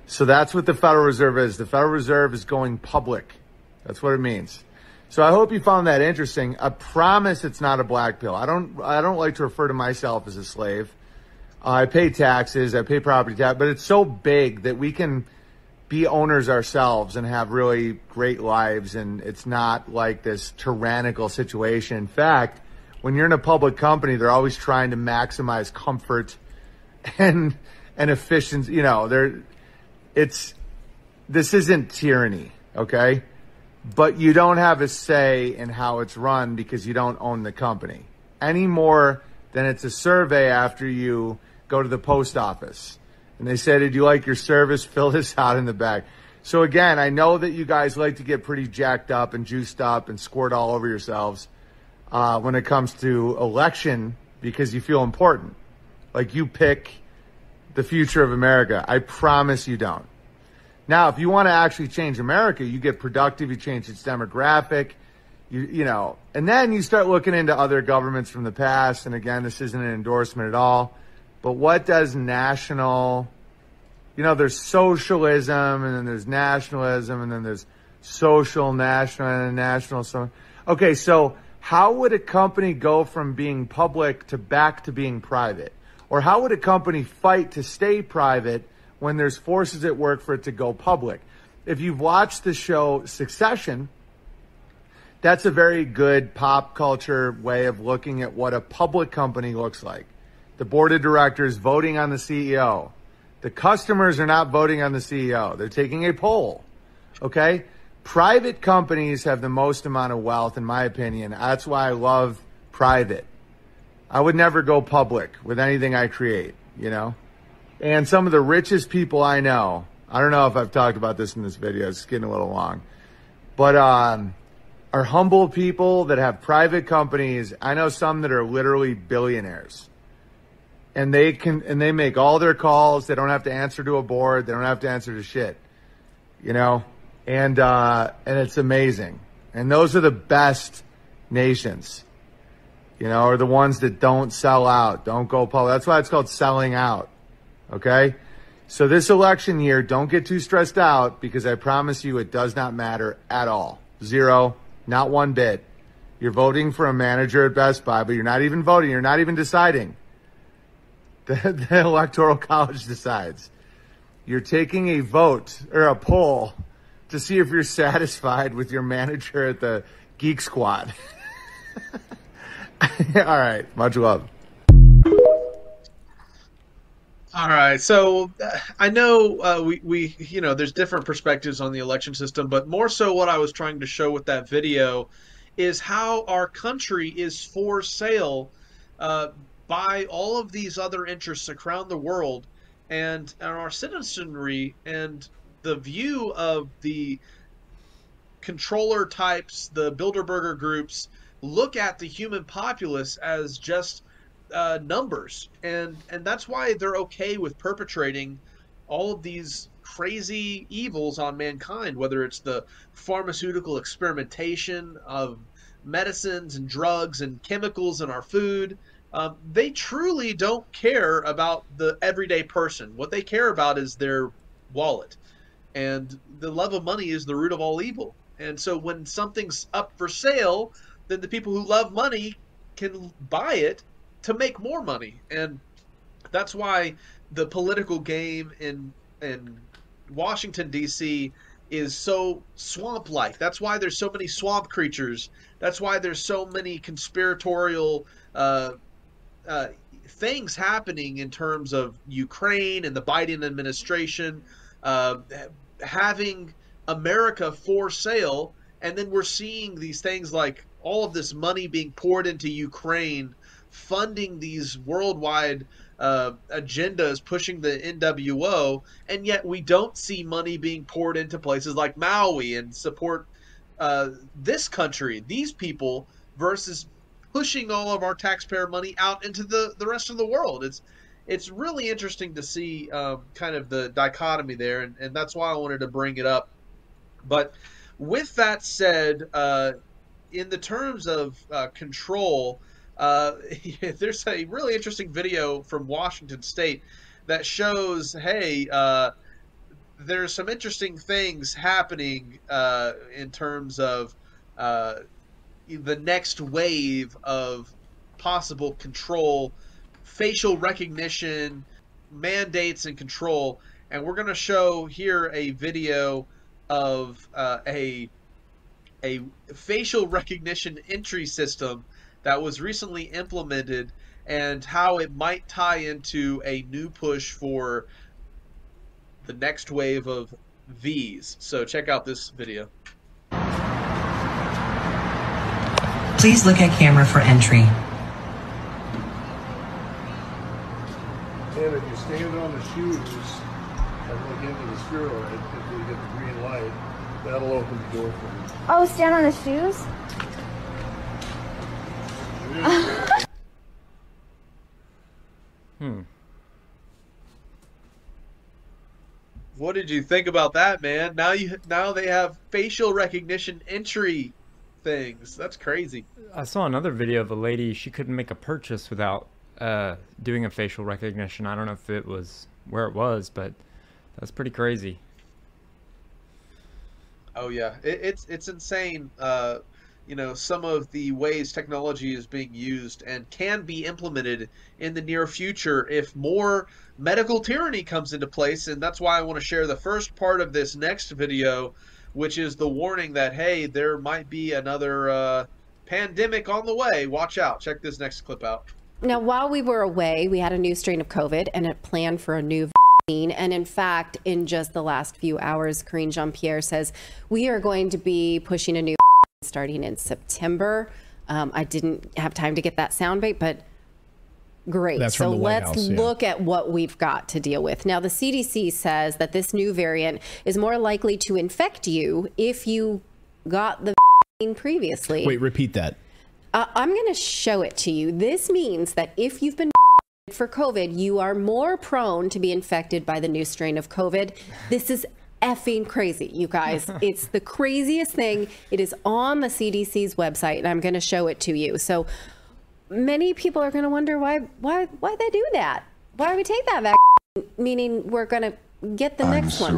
So that's what the Federal Reserve is. The Federal Reserve is going public. That's what it means. So I hope you found that interesting. I promise it's not a black pill. I don't. I don't like to refer to myself as a slave. I pay taxes. I pay property tax, but it's so big that we can be owners ourselves and have really great lives. And it's not like this tyrannical situation. In fact, when you're in a public company, they're always trying to maximize comfort and and efficiency. You know, they're it's this isn't tyranny, okay? But you don't have a say in how it's run because you don't own the company any more than it's a survey after you go to the post office and they say, Did you like your service? Fill this out in the back. So again, I know that you guys like to get pretty jacked up and juiced up and squirt all over yourselves uh, when it comes to election because you feel important. Like you pick the future of America. I promise you don't. Now, if you want to actually change America, you get productive, you change its demographic, you, you know, and then you start looking into other governments from the past. And again, this isn't an endorsement at all. But what does national, you know, there's socialism and then there's nationalism and then there's social, national, and national. So, okay, so how would a company go from being public to back to being private? Or how would a company fight to stay private when there's forces at work for it to go public? If you've watched the show Succession, that's a very good pop culture way of looking at what a public company looks like the board of directors voting on the CEO. The customers are not voting on the CEO. They're taking a poll. Okay? Private companies have the most amount of wealth, in my opinion. That's why I love private. I would never go public with anything I create, you know? And some of the richest people I know, I don't know if I've talked about this in this video, it's getting a little long, but um, are humble people that have private companies. I know some that are literally billionaires and they can and they make all their calls. They don't have to answer to a board. They don't have to answer to shit. You know, and uh, and it's amazing. And those are the best nations. You know, are the ones that don't sell out, don't go public. That's why it's called selling out. Okay. So this election year, don't get too stressed out because I promise you it does not matter at all. Zero, not one bit. You're voting for a manager at Best Buy, but you're not even voting. You're not even deciding. The, the electoral college decides. You're taking a vote or a poll to see if you're satisfied with your manager at the Geek Squad. All right, much love. All right, so uh, I know uh, we we you know there's different perspectives on the election system, but more so what I was trying to show with that video is how our country is for sale uh, by all of these other interests around the world and, and our citizenry and the view of the controller types, the Bilderberger groups, look at the human populace as just uh, numbers, and and that's why they're okay with perpetrating all of these crazy evils on mankind, whether it's the pharmaceutical experimentation of medicines and drugs and chemicals in our food. Um, they truly don't care about the everyday person. What they care about is their wallet. And the love of money is the root of all evil. And so when something's up for sale, then the people who love money can buy it to make more money. And that's why the political game in in Washington D.C. is so swamp-like. That's why there's so many swamp creatures. That's why there's so many conspiratorial uh, uh, things happening in terms of Ukraine and the Biden administration uh, having America for sale, and then we're seeing these things like all of this money being poured into Ukraine, funding these worldwide uh, agendas pushing the NWO, and yet we don't see money being poured into places like Maui and support uh, this country, these people, versus pushing all of our taxpayer money out into the, the rest of the world. It's it's really interesting to see um, kind of the dichotomy there, and, and that's why I wanted to bring it up. But with that said, uh, in the terms of uh, control, uh, there's a really interesting video from Washington State that shows, hey, uh, there's some interesting things happening uh, in terms of uh, the next wave of possible control, facial recognition, mandates, and control. And we're going to show here a video of uh, a a facial recognition entry system that was recently implemented and how it might tie into a new push for the next wave of V's. So check out this video. Please look at camera for entry. And if you stand on the shoes and look into the spheroid, if you get the green light, that'll open the door for you. Oh, stand on the shoes? hmm. What did you think about that, man? Now you now they have facial recognition entry things. That's crazy. I saw another video of a lady. She couldn't make a purchase without uh, doing a facial recognition. I don't know if it was where it was, but that's pretty crazy. Oh yeah, it, it's it's insane. Uh, you know some of the ways technology is being used and can be implemented in the near future if more medical tyranny comes into place and that's why i want to share the first part of this next video which is the warning that hey there might be another uh, pandemic on the way watch out check this next clip out now while we were away we had a new strain of covid and a plan for a new. And in fact in just the last few hours Karine Jean-Pierre says we are going to be pushing a new starting in September. Um, I didn't have time to get that soundbite, but great. That's so let's House, yeah. look at what we've got to deal with. Now, the CDC says that this new variant is more likely to infect you if you got the vaccine previously. Wait, repeat that. Uh, I'm going to show it to you. This means that if you've been for COVID, you are more prone to be infected by the new strain of COVID. This is effing crazy, you guys. it's the craziest thing. It is on the CDC's website, and I'm going to show it to you. So many people are going to wonder why why why they do that. Why we take that vaccine? Meaning we're going to get the I'm next one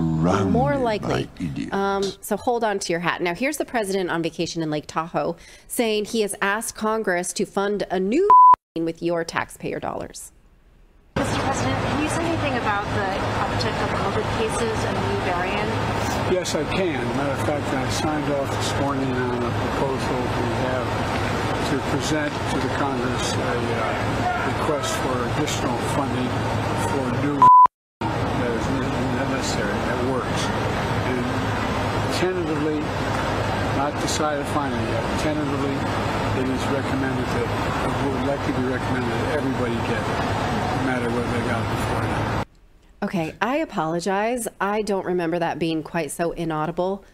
more likely. Um, so hold on to your hat. Now here's the president on vacation in Lake Tahoe saying he has asked Congress to fund a new vaccine with your taxpayer dollars. Mr. President, can you say anything about the uptick of COVID cases and new variants? Yes, I can. Matter of fact, I signed off this morning on a proposal we have to present to the Congress a uh, request for additional funding for new that is necessary, that works. And tentatively, not decided finally yet, tentatively, it is recommended that, it would likely be recommended that everybody get it, Okay, I apologize. I don't remember that being quite so inaudible.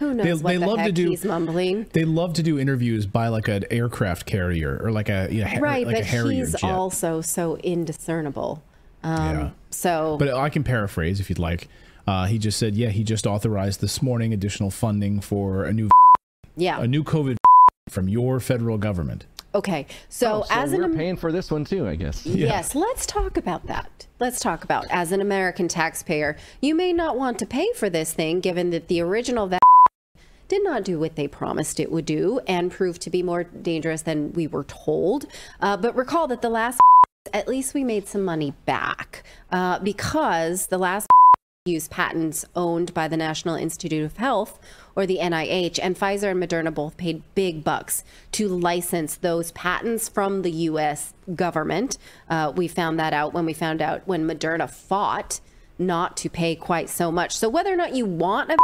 Who knows They, what they the love heck to do. he's mumbling. They love to do interviews by like an aircraft carrier or like a you know, Right, like a but he's jet. also so indiscernible. Um, Yeah. So, But I can paraphrase if you'd like. Uh, he just said, yeah, he just authorized this morning additional funding for a new yeah. a new COVID from your federal government. Okay. So, Oh, so as we're an paying for this one too, I guess. Yes, let's talk about that. Let's talk about as an American taxpayer, you may not want to pay for this thing given that the original vaccine did not do what they promised it would do and proved to be more dangerous than we were told. Uh, but recall that the last at least we made some money back uh, because the last used patents owned by the National Institute of Health or the NIH, and Pfizer and Moderna both paid big bucks to license those patents from the US government. Uh, we found that out when we found out when Moderna fought not to pay quite so much. So, whether or not you want a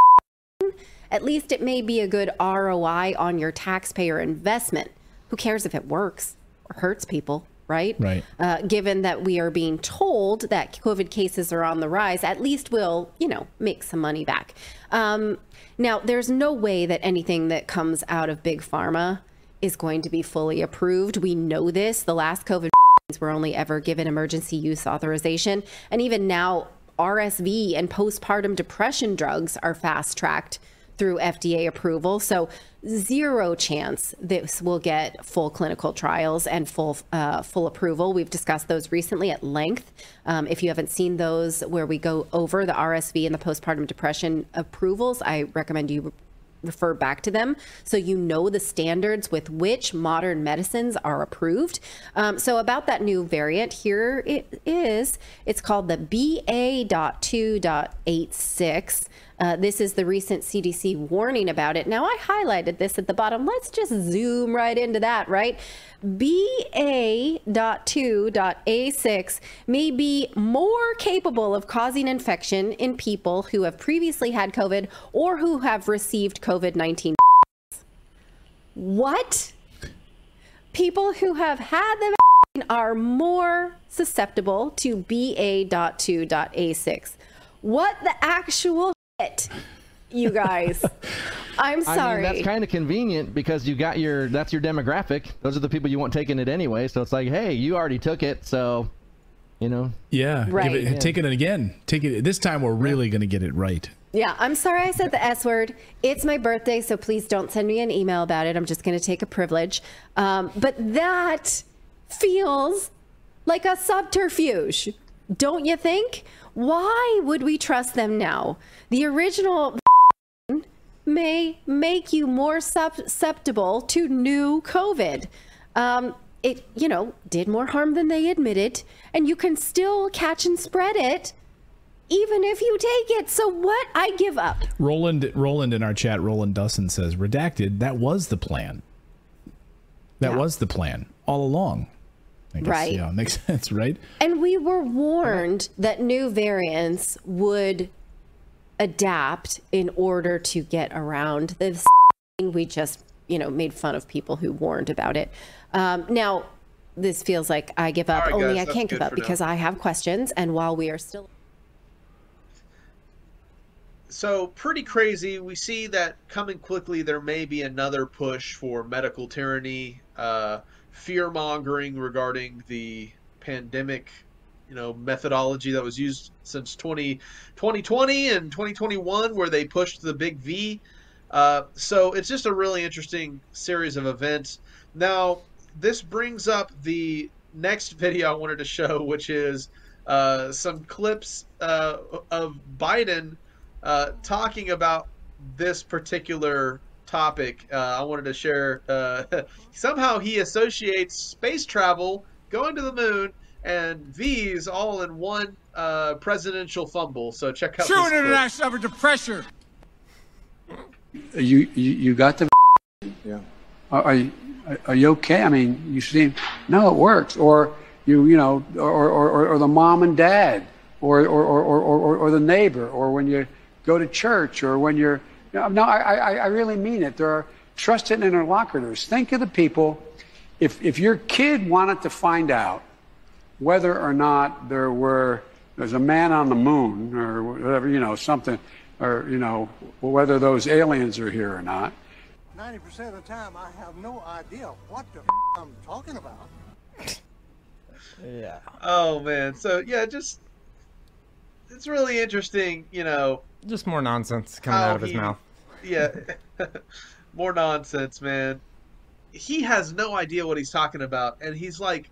at least it may be a good ROI on your taxpayer investment. Who cares if it works or hurts people? Right? Right. Uh, given that we are being told that COVID cases are on the rise, at least we'll, you know, make some money back. Um, now, there's no way that anything that comes out of Big Pharma is going to be fully approved. We know this. The last COVID were only ever given emergency use authorization. And even now, RSV and postpartum depression drugs are fast tracked through FDA approval. So, zero chance this will get full clinical trials and full uh, full approval. We've discussed those recently at length. Um, if you haven't seen those, where we go over the RSV and the postpartum depression approvals, I recommend you refer back to them so you know the standards with which modern medicines are approved. Um, so, about that new variant, here it is. It's called the BA.2.86. Uh, this is the recent CDC warning about it. Now, I highlighted this at the bottom. Let's just zoom right into that, right? BA.2.86 may be more capable of causing infection in people who have previously had COVID or who have received COVID 19. What? People who have had the are more susceptible to BA.2.86. What the actual shit, you guys? I'm I sorry. mean, that's kind of convenient because you got your that's your demographic. Those are the people you want taking it anyway. So it's like, hey, you already took it, so you know. Yeah. Right. Give it, take it again. Take it. This time we're really going to get it right. Yeah, I'm sorry I said the S word. It's my birthday, so please don't send me an email about it. I'm just going to take a privilege. Um, but that feels like a subterfuge, don't you think? Why would we trust them now? The original may make you more susceptible to new COVID. Um, it, you know, did more harm than they admitted, and you can still catch and spread it even if you take it. So what? I give up. Roland, Roland in our chat, Roland Dustin says, redacted. That was the plan. That Yeah. was the plan all along. I guess, Right. Yeah, makes sense, right? And we were warned that new variants would adapt in order to get around this. We just, you know, made fun of people who warned about it. Um, now, this feels like I give up. All right, Only guys, I can't give up for now. because I have questions. And while we are still. So, pretty crazy. We see that coming quickly, there may be another push for medical tyranny, uh, fear mongering regarding the pandemic, you know, methodology that was used since 20, 2020 and 2021, where they pushed the big V. Uh, so, it's just a really interesting series of events. Now, this brings up the next video I wanted to show, which is uh, some clips uh, of Biden uh, talking about this particular topic. Uh, I wanted to share. Uh, somehow he associates space travel, going to the moon, and V's all in one uh, presidential fumble. So check out True this clip. international effort to pressure. You, you, you got the. Yeah. Are, are, you, are you okay? I mean, you seem. No, it works. Or you, you know, or, or, or, or the mom and dad, or, or, or, or, or, or the neighbor, or when you go to church, or when you're. No, no I, I, I really mean it. There are trusted interlocutors. Think of the people. If, if your kid wanted to find out whether or not there were there's a man on the moon or whatever you know something or you know, whether those aliens are here or not. 90% of the time, I have no idea what the f- I'm talking about. Yeah. Oh man. So yeah, just it's really interesting, you know. Just more nonsense coming how out of his he- mouth. Yeah. More nonsense, man. He has no idea what he's talking about, and he's like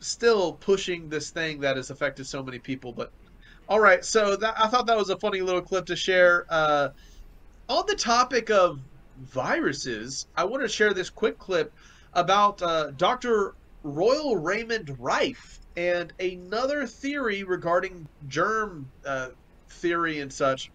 still pushing this thing that has affected so many people. But all right, so that, I thought that was a funny little clip to share. Uh, on the topic of viruses, I want to share this quick clip about uh, Dr. Royal Raymond Rife and another theory regarding germ uh, theory and such.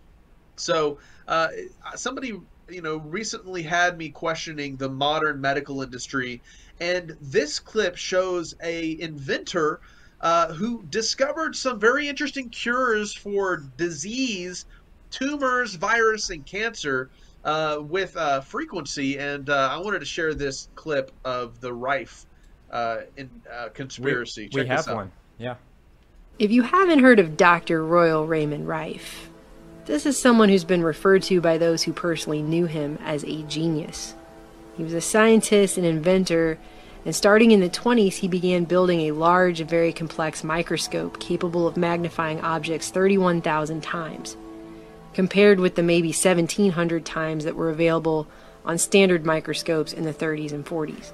So, uh, somebody you know recently had me questioning the modern medical industry, and this clip shows a inventor uh, who discovered some very interesting cures for disease, tumors, virus, and cancer uh, with uh, frequency. And uh, I wanted to share this clip of the Rife uh, in uh, conspiracy. We, we Check have out. one. Yeah. If you haven't heard of Dr. Royal Raymond Rife, this is someone who's been referred to by those who personally knew him as a genius. He was a scientist and inventor, and starting in the 20s, he began building a large and very complex microscope capable of magnifying objects 31,000 times, compared with the maybe 1,700 times that were available on standard microscopes in the 30s and 40s.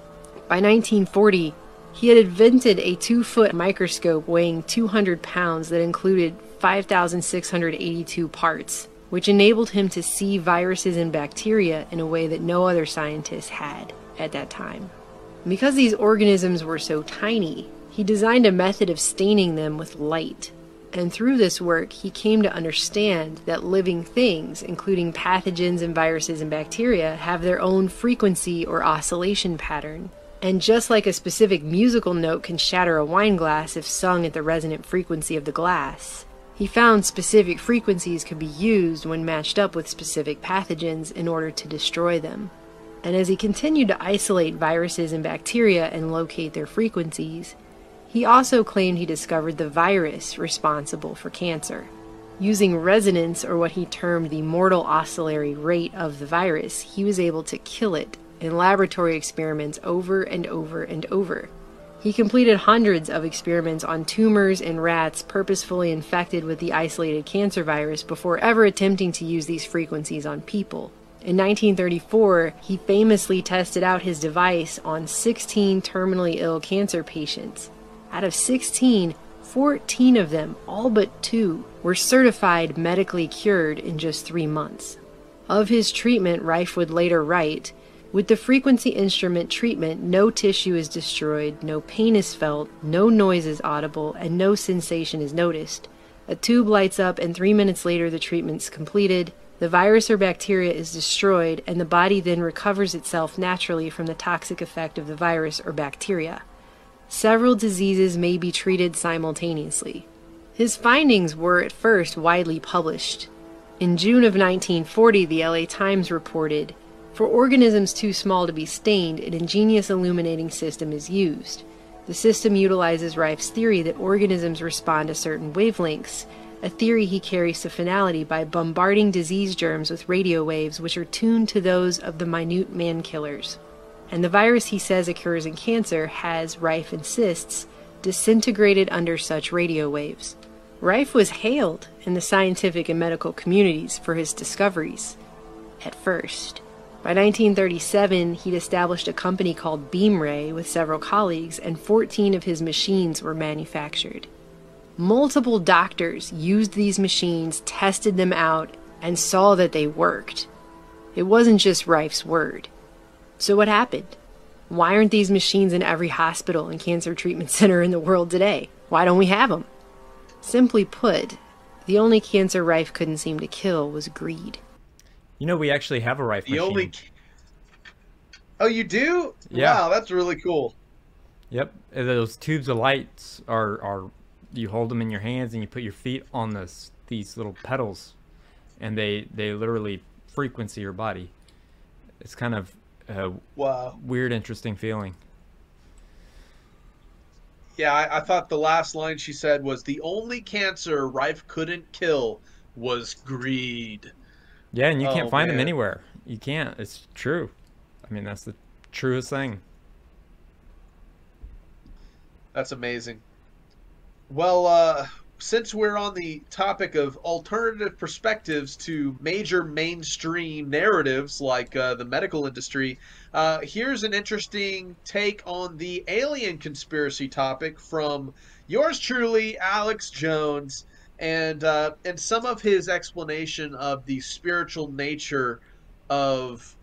By 1940, he had invented a two foot microscope weighing 200 pounds that included 5,682 parts, which enabled him to see viruses and bacteria in a way that no other scientist had at that time. Because these organisms were so tiny, he designed a method of staining them with light. And through this work, he came to understand that living things, including pathogens and viruses and bacteria, have their own frequency or oscillation pattern. And just like a specific musical note can shatter a wine glass if sung at the resonant frequency of the glass, he found specific frequencies could be used when matched up with specific pathogens in order to destroy them. And as he continued to isolate viruses and bacteria and locate their frequencies, he also claimed he discovered the virus responsible for cancer. Using resonance, or what he termed the mortal oscillatory rate of the virus, he was able to kill it in laboratory experiments over and over and over. He completed hundreds of experiments on tumors and rats purposefully infected with the isolated cancer virus before ever attempting to use these frequencies on people. In 1934, he famously tested out his device on 16 terminally ill cancer patients. Out of 16, 14 of them, all but two, were certified medically cured in just three months. Of his treatment, Rife would later write With the frequency instrument treatment, no tissue is destroyed, no pain is felt, no noise is audible, and no sensation is noticed. A tube lights up, and three minutes later, the treatment's completed. The virus or bacteria is destroyed, and the body then recovers itself naturally from the toxic effect of the virus or bacteria. Several diseases may be treated simultaneously. His findings were at first widely published. In June of 1940, the LA Times reported For organisms too small to be stained, an ingenious illuminating system is used. The system utilizes Rife's theory that organisms respond to certain wavelengths, a theory he carries to finality by bombarding disease germs with radio waves which are tuned to those of the minute man killers. And the virus he says occurs in cancer has, Rife insists, disintegrated under such radio waves. Rife was hailed in the scientific and medical communities for his discoveries. At first. By 1937, he'd established a company called Beamray with several colleagues, and 14 of his machines were manufactured. Multiple doctors used these machines, tested them out, and saw that they worked. It wasn't just Rife's word. So, what happened? Why aren't these machines in every hospital and cancer treatment center in the world today? Why don't we have them? Simply put, the only cancer Rife couldn't seem to kill was greed. You know, we actually have a Rife The machine. only. Oh, you do? Yeah. Wow, that's really cool. Yep, and those tubes of lights are are you hold them in your hands and you put your feet on this these little pedals, and they they literally frequency your body. It's kind of a Wow. weird, interesting feeling. Yeah, I, I thought the last line she said was the only cancer Rife couldn't kill was greed. Yeah, and you can't Oh, find them anywhere. You can't. It's true. I mean, that's the truest thing. That's amazing. Well, uh, since we're on the topic of alternative perspectives to major mainstream narratives like uh, the medical industry, uh, here's an interesting take on the alien conspiracy topic from yours truly, Alex Jones, and uh, and some of his explanation of the spiritual nature of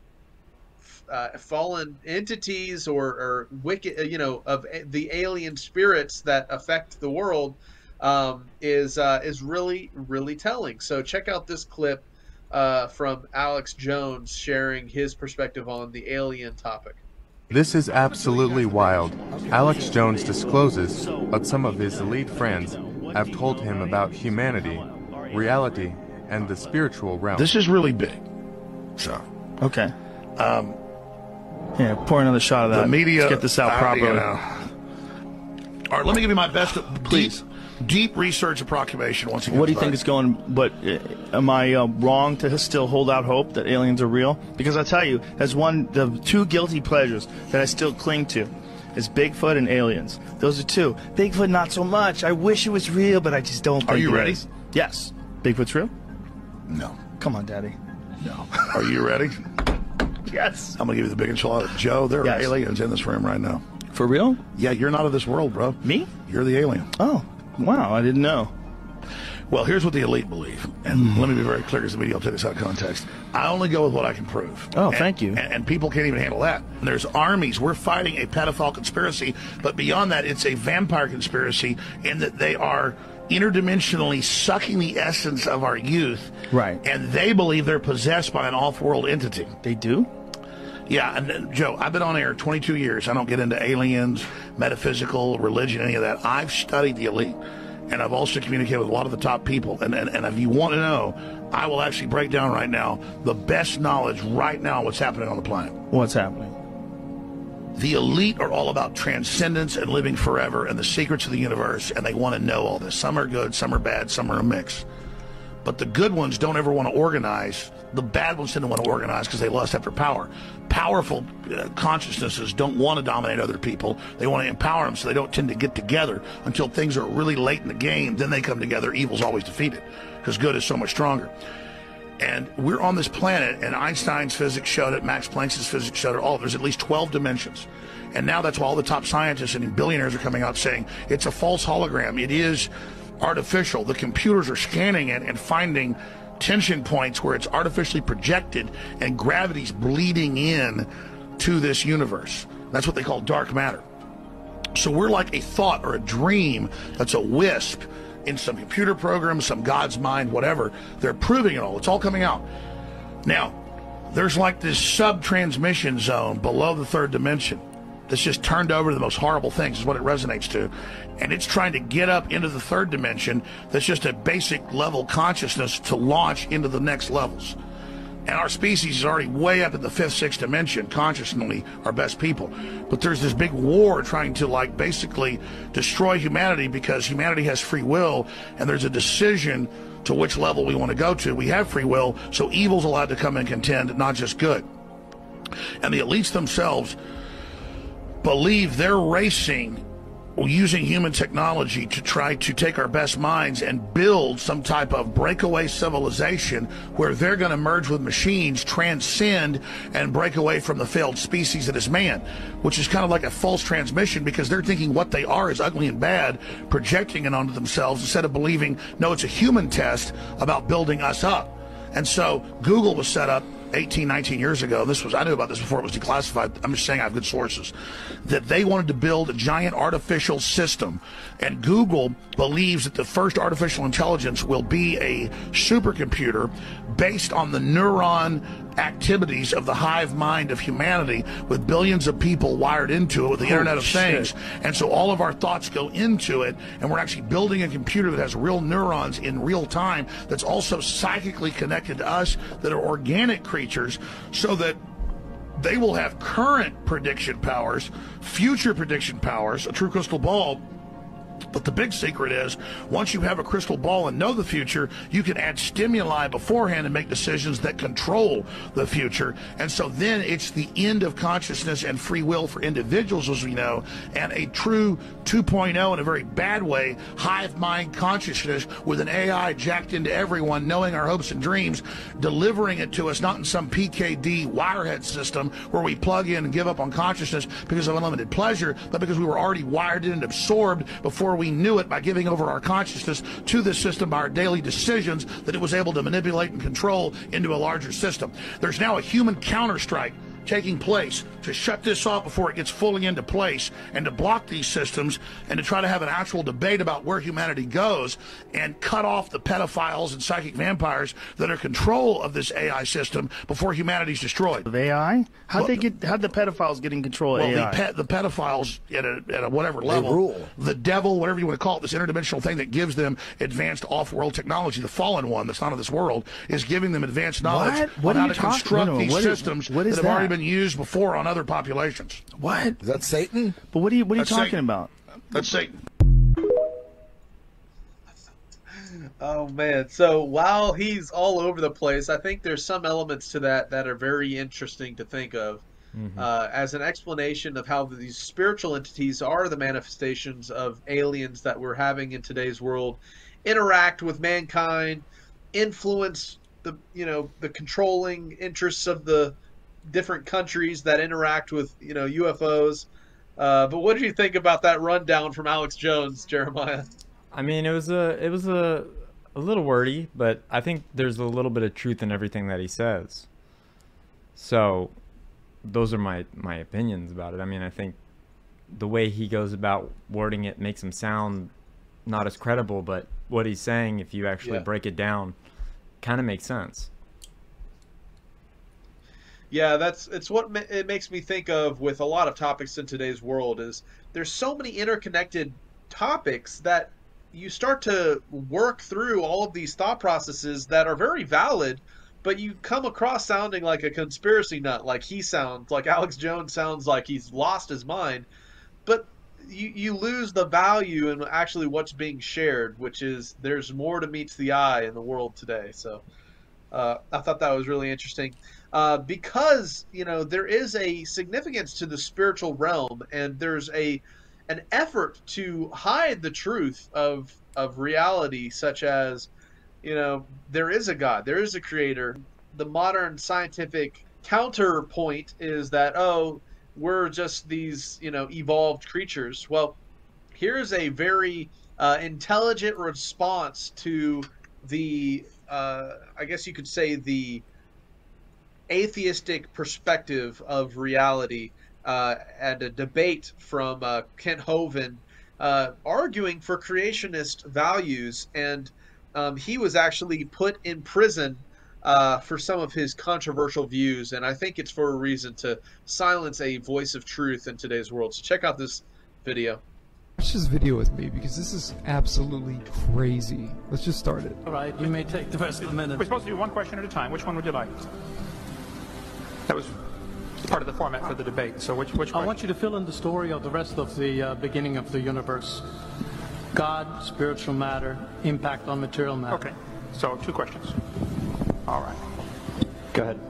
uh, fallen entities or, or wicked, uh, you know, of the alien spirits that affect the world um, is uh, is really really telling. So check out this clip uh, from Alex Jones sharing his perspective on the alien topic. This is absolutely wild. Alex Jones discloses what some of his elite friends have told him about humanity, reality, and the spiritual realm. This is really big. So, Okay. Um, yeah, pour another shot of that. the media. Let's get this out properly. you know. All right, let me give you my best, please. Deep, deep research approximation. Once again, What do you think is going? But uh, am I uh, wrong to still hold out hope that aliens are real? Because I tell you, as one, the two guilty pleasures that I still cling to is Bigfoot and aliens. Those are two. Bigfoot, not so much. I wish it was real, but I just don't. Are you it ready? is. Yes. Bigfoot's real. No. Come on, Daddy. No. Are you ready? yes. I'm gonna give you the big enchilada, Joe. There are Yes. aliens in this room right now. For real? Yeah, you're not of this world, bro. Me? You're the alien. Oh, wow! I didn't know. Well, here's what the elite believe, and let me be very clear because the media will take this out of context. I only go with what I can prove. Oh, And- thank you. And, and people can't even handle that. There's armies. We're fighting a pedophile conspiracy, but beyond that, it's a vampire conspiracy in that they are interdimensionally sucking the essence of our youth. Right. And they believe they're possessed by an off-world entity. They do? Yeah, and uh, Joe, I've been on air 22 years. I don't get into aliens, metaphysical, religion, any of that. I've studied the elite, and I've also communicated with a lot of the top people. And, and, and if you want to know, I will actually break down right now the best knowledge right now what's happening on the planet. What's happening? The elite are all about transcendence and living forever and the secrets of the universe, and they want to know all this. Some are good, some are bad, some are a mix. But the good ones don't ever want to organize. The bad ones to want to organize because they lust after power. Powerful uh, consciousnesses don't want to dominate other people. They want to empower them, so they don't tend to get together until things are really late in the game. Then they come together. Evil's always defeated because good is so much stronger. And we're on this planet, and Einstein's physics showed it, Max Planck's physics showed it, all. There's at least 12 dimensions. And now that's why all the top scientists and billionaires are coming out saying it's a false hologram. It is artificial. The computers are scanning it and finding tension points where it's artificially projected and gravity's bleeding in to this universe. That's what they call dark matter. So we're like a thought or a dream that's a wisp in some computer program, some God's mind, whatever. They're proving it all. It's all coming out. Now, there's like this sub transmission zone below the third dimension that's just turned over to the most horrible things, is what it resonates to. And it's trying to get up into the third dimension that's just a basic level consciousness to launch into the next levels. And our species is already way up in the fifth, sixth dimension, consciously, our best people. But there's this big war trying to, like, basically destroy humanity because humanity has free will, and there's a decision to which level we want to go to. We have free will, so evil's allowed to come and contend, not just good. And the elites themselves believe they're racing using human technology to try to take our best minds and build some type of breakaway civilization where they're going to merge with machines, transcend, and break away from the failed species that is man, which is kind of like a false transmission because they're thinking what they are is ugly and bad, projecting it onto themselves instead of believing, no, it's a human test about building us up. And so Google was set up 18, 19 years ago. This was I knew about this before it was declassified. I'm just saying I have good sources. That they wanted to build a giant artificial system, and Google believes that the first artificial intelligence will be a supercomputer based on the neuron activities of the hive mind of humanity with billions of people wired into it with the Holy internet of shit. things and so all of our thoughts go into it and we're actually building a computer that has real neurons in real time that's also psychically connected to us that are organic creatures so that they will have current prediction powers future prediction powers a true crystal ball But the big secret is once you have a crystal ball and know the future, you can add stimuli beforehand and make decisions that control the future. And so then it's the end of consciousness and free will for individuals, as we know, and a true 2.0 in a very bad way, hive mind consciousness with an AI jacked into everyone, knowing our hopes and dreams, delivering it to us not in some PKD wirehead system where we plug in and give up on consciousness because of unlimited pleasure, but because we were already wired in and absorbed before we knew it by giving over our consciousness to this system by our daily decisions that it was able to manipulate and control into a larger system. There's now a human counterstrike taking place to shut this off before it gets fully into place and to block these systems and to try to have an actual debate about where humanity goes and cut off the pedophiles and psychic vampires that are control of this AI system before humanity's destroyed. Of AI? How'd well, they get? How'd the pedophiles get in control of well, AI? The, pe- the pedophiles at a, at a whatever they level, rule. the devil, whatever you want to call it, this interdimensional thing that gives them advanced off-world technology, the fallen one that's not of this world, is giving them advanced knowledge what? What on how to talking? construct no, these what systems is, what is that that? already been used before on other populations. What? Is that Satan? But what are you what are you talking Satan. about? That's Satan. Oh man! So while he's all over the place, I think there's some elements to that that are very interesting to think of Mhm. uh, as an explanation of how these spiritual entities are the manifestations of aliens that we're having in today's world, interact with mankind, influence the you know the controlling interests of the different countries that interact with you know UFOs. Uh, but what did you think about that rundown from Alex Jones, Jeremiah? I mean, it was a it was a a little wordy, but I think there's a little bit of truth in everything that he says. So, those are my my opinions about it. I mean, I think the way he goes about wording it makes him sound not as credible, but what he's saying, if you actually Yeah. break it down, kind of makes sense. Yeah, that's it's what it makes me think of with a lot of topics in today's world is there's so many interconnected topics that you start to work through all of these thought processes that are very valid, but you come across sounding like a conspiracy nut, like he sounds, like Alex Jones sounds like he's lost his mind, but you, you lose the value in actually what's being shared, which is there's more to meets the eye in the world today. So uh, I thought that was really interesting uh, because you know there is a significance to the spiritual realm, and there's a an effort to hide the truth of of reality, such as you know there is a God, there is a creator. The modern scientific counterpoint is that oh we're just these you know evolved creatures. Well, here's a very uh, intelligent response to the uh, I guess you could say the atheistic perspective of reality uh, and a debate from uh, Kent Hovind uh, arguing for creationist values. And um, he was actually put in prison uh, for some of his controversial views. And I think it's for a reason to silence a voice of truth in today's world. So check out this video. Watch this video with me because this is absolutely crazy. Let's just start it. All right, you may take the rest of the minute. We're supposed to do one question at a time. Which one would you like? That was part of the format for the debate. So which which I question? want you to fill in the story of the rest of the uh, beginning of the universe. God, spiritual matter, impact on material matter. Okay. So two questions. All right. Go ahead.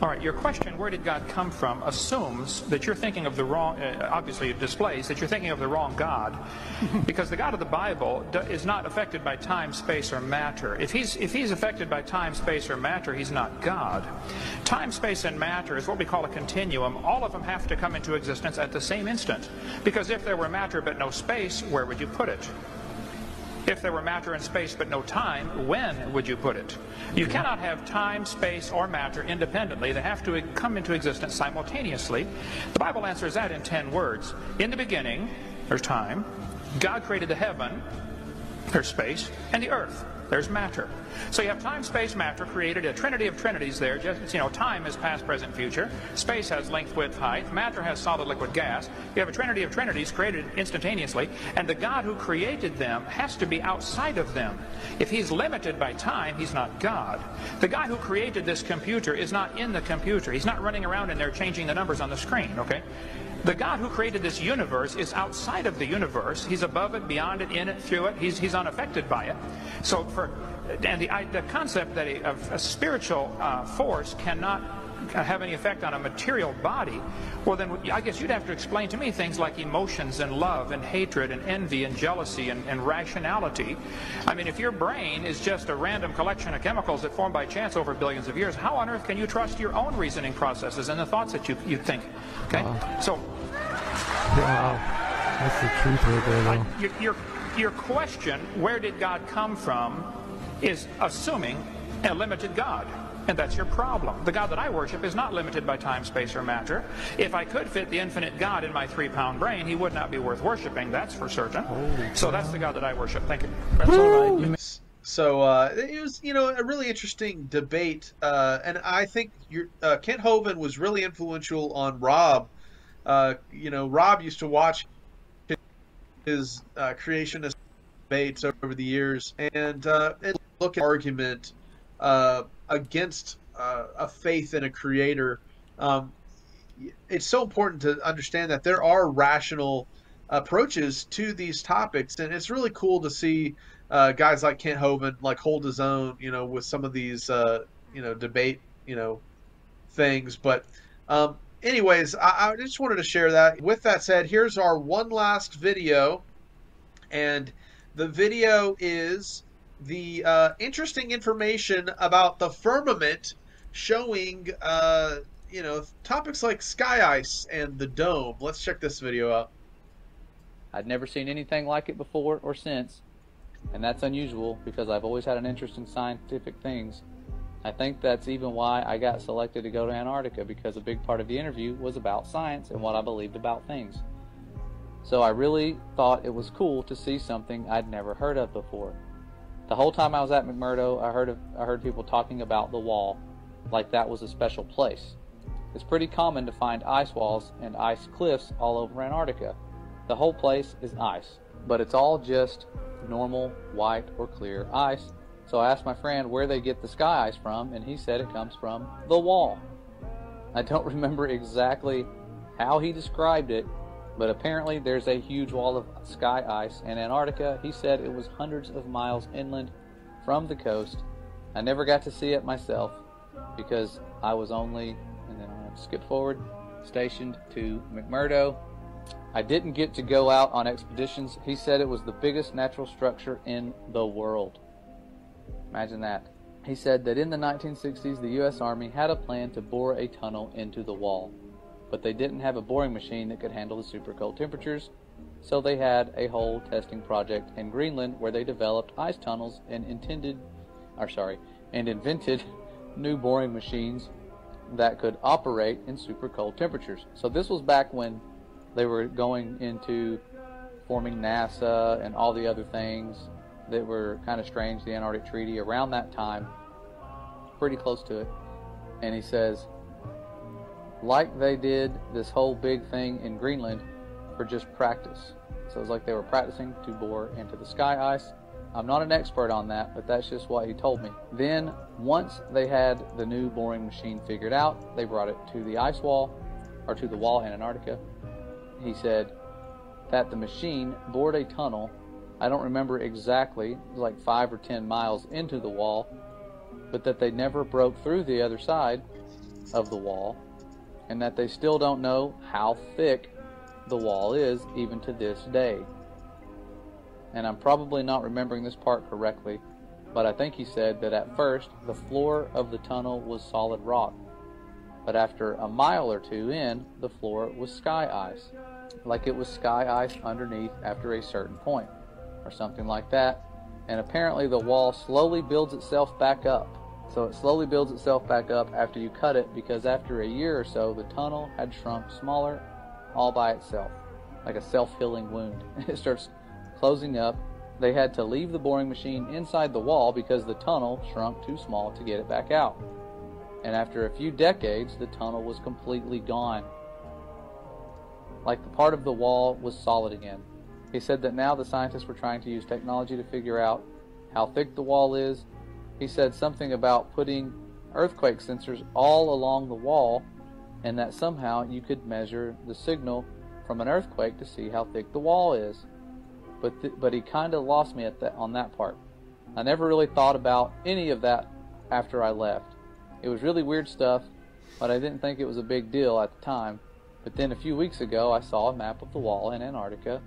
All right. Your question, where did God come from, assumes that you're thinking of the wrong. Uh, obviously, it displays that you're thinking of the wrong God, because the God of the Bible is not affected by time, space, or matter. If he's if he's affected by time, space, or matter, he's not God. Time, space, and matter is what we call a continuum. All of them have to come into existence at the same instant, because if there were matter but no space, where would you put it? If there were matter and space but no time, when would you put it? You cannot have time, space, or matter independently. They have to come into existence simultaneously. The Bible answers that in ten words. In the beginning, there's time. God created the heaven, there's space, and the earth. There's matter. So you have time, space, matter created a trinity of trinities there. Just you know, time is past, present, future. Space has length, width, height. Matter has solid, liquid, gas. You have a trinity of trinities created instantaneously, and the God who created them has to be outside of them. If he's limited by time, he's not God. The guy who created this computer is not in the computer. He's not running around in there changing the numbers on the screen, okay? The God who created this universe is outside of the universe. He's above it, beyond it, in it, through it. He's, he's unaffected by it. So for and the, the concept that a, a spiritual uh, force cannot have any effect on a material body, well then I guess you'd have to explain to me things like emotions and love and hatred and envy and jealousy and, and rationality. I mean, if your brain is just a random collection of chemicals that formed by chance over billions of years, how on earth can you trust your own reasoning processes and the thoughts that you, you think? Okay? Wow. So... Wow. That's the truth right there, though. Your, your, your question, where did God come from, is assuming a limited God. And that's your problem. The God that I worship is not limited by time, space, or matter. If I could fit the infinite God in my three pound brain, he would not be worth worshiping, that's for certain. so that's the God that I worship. Thank you. That's all right. So uh, it was, you know, a really interesting debate, uh, and I think your, uh, Kent Hovind was really influential on Rob. Uh, you know, Rob used to watch his uh, creationist debates over the years, and, uh, look at argument uh, against uh, a faith in a creator. Um, it's so important to understand that there are rational approaches to these topics, and it's really cool to see uh, guys like Kent Hovind like hold his own, you know, with some of these, you know, debate, you know, things. But, um, anyways, I, I just wanted to share that. With that said, here's our one last video, and the video is the uh, interesting information about the firmament showing, uh, you know, topics like sky ice and the dome. Let's check this video out. I'd never seen anything like it before or since, and that's unusual because I've always had an interest in scientific things. I think that's even why I got selected to go to Antarctica because a big part of the interview was about science and what I believed about things. So I really thought it was cool to see something I'd never heard of before. The whole time I was at McMurdo, I heard of, I heard people talking about the wall, like that was a special place. It's pretty common to find ice walls and ice cliffs all over Antarctica. The whole place is ice, but it's all just normal white or clear ice. So I asked my friend where they get the sky ice from, and he said it comes from the wall. I don't remember exactly how he described it, but apparently there's a huge wall of sky ice in Antarctica. He said it was hundreds of miles inland from the coast. I never got to see it myself because I was only, and then I'm going to skip forward, stationed to McMurdo. I didn't get to go out on expeditions. He said it was the biggest natural structure in the world. Imagine that. He said that in the 1960s, the U.S. Army had a plan to bore a tunnel into the wall but they didn't have a boring machine that could handle the super cold temperatures, so they had a whole testing project in Greenland where they developed ice tunnels and intended, or sorry, and invented new boring machines that could operate in super cold temperatures. So this was back when they were going into forming NASA and all the other things that were kind of strange, the Antarctic Treaty around that time, pretty close to it. And he says, like they did this whole big thing in Greenland for just practice. So it's like they were practicing to bore into the sky ice. I'm not an expert on that, but that's just what he told me. Then, once they had the new boring machine figured out, they brought it to the ice wall, or to the wall in Antarctica. He said that the machine bored a tunnel. I don't remember exactly, like five or ten miles into the wall, but that they never broke through the other side of the wall and that they still don't know how thick the wall is even to this day. And I'm probably not remembering this part correctly, but I think he said that at first the floor of the tunnel was solid rock, but after a mile or two in, the floor was sky ice, like it was sky ice underneath after a certain point, or something like that. And apparently the wall slowly builds itself back up so it slowly builds itself back up after you cut it because after a year or so, the tunnel had shrunk smaller all by itself, like a self healing wound. It starts closing up they had to leave the boring machine inside the wall because the tunnel shrunk too small to get it back out. And after a few decades, the tunnel was completely gone. Like the part of the wall was solid again. He said that now the scientists were trying to use technology to figure out how thick the wall is. He said something about putting earthquake sensors all along the wall and that somehow you could measure the signal from an earthquake to see how thick the wall is. But th- but he kind of lost me at that on that part. I never really thought about any of that after I left. It was really weird stuff, but I didn't think it was a big deal at the time. But then a few weeks ago, I saw a map of the wall in Antarctica,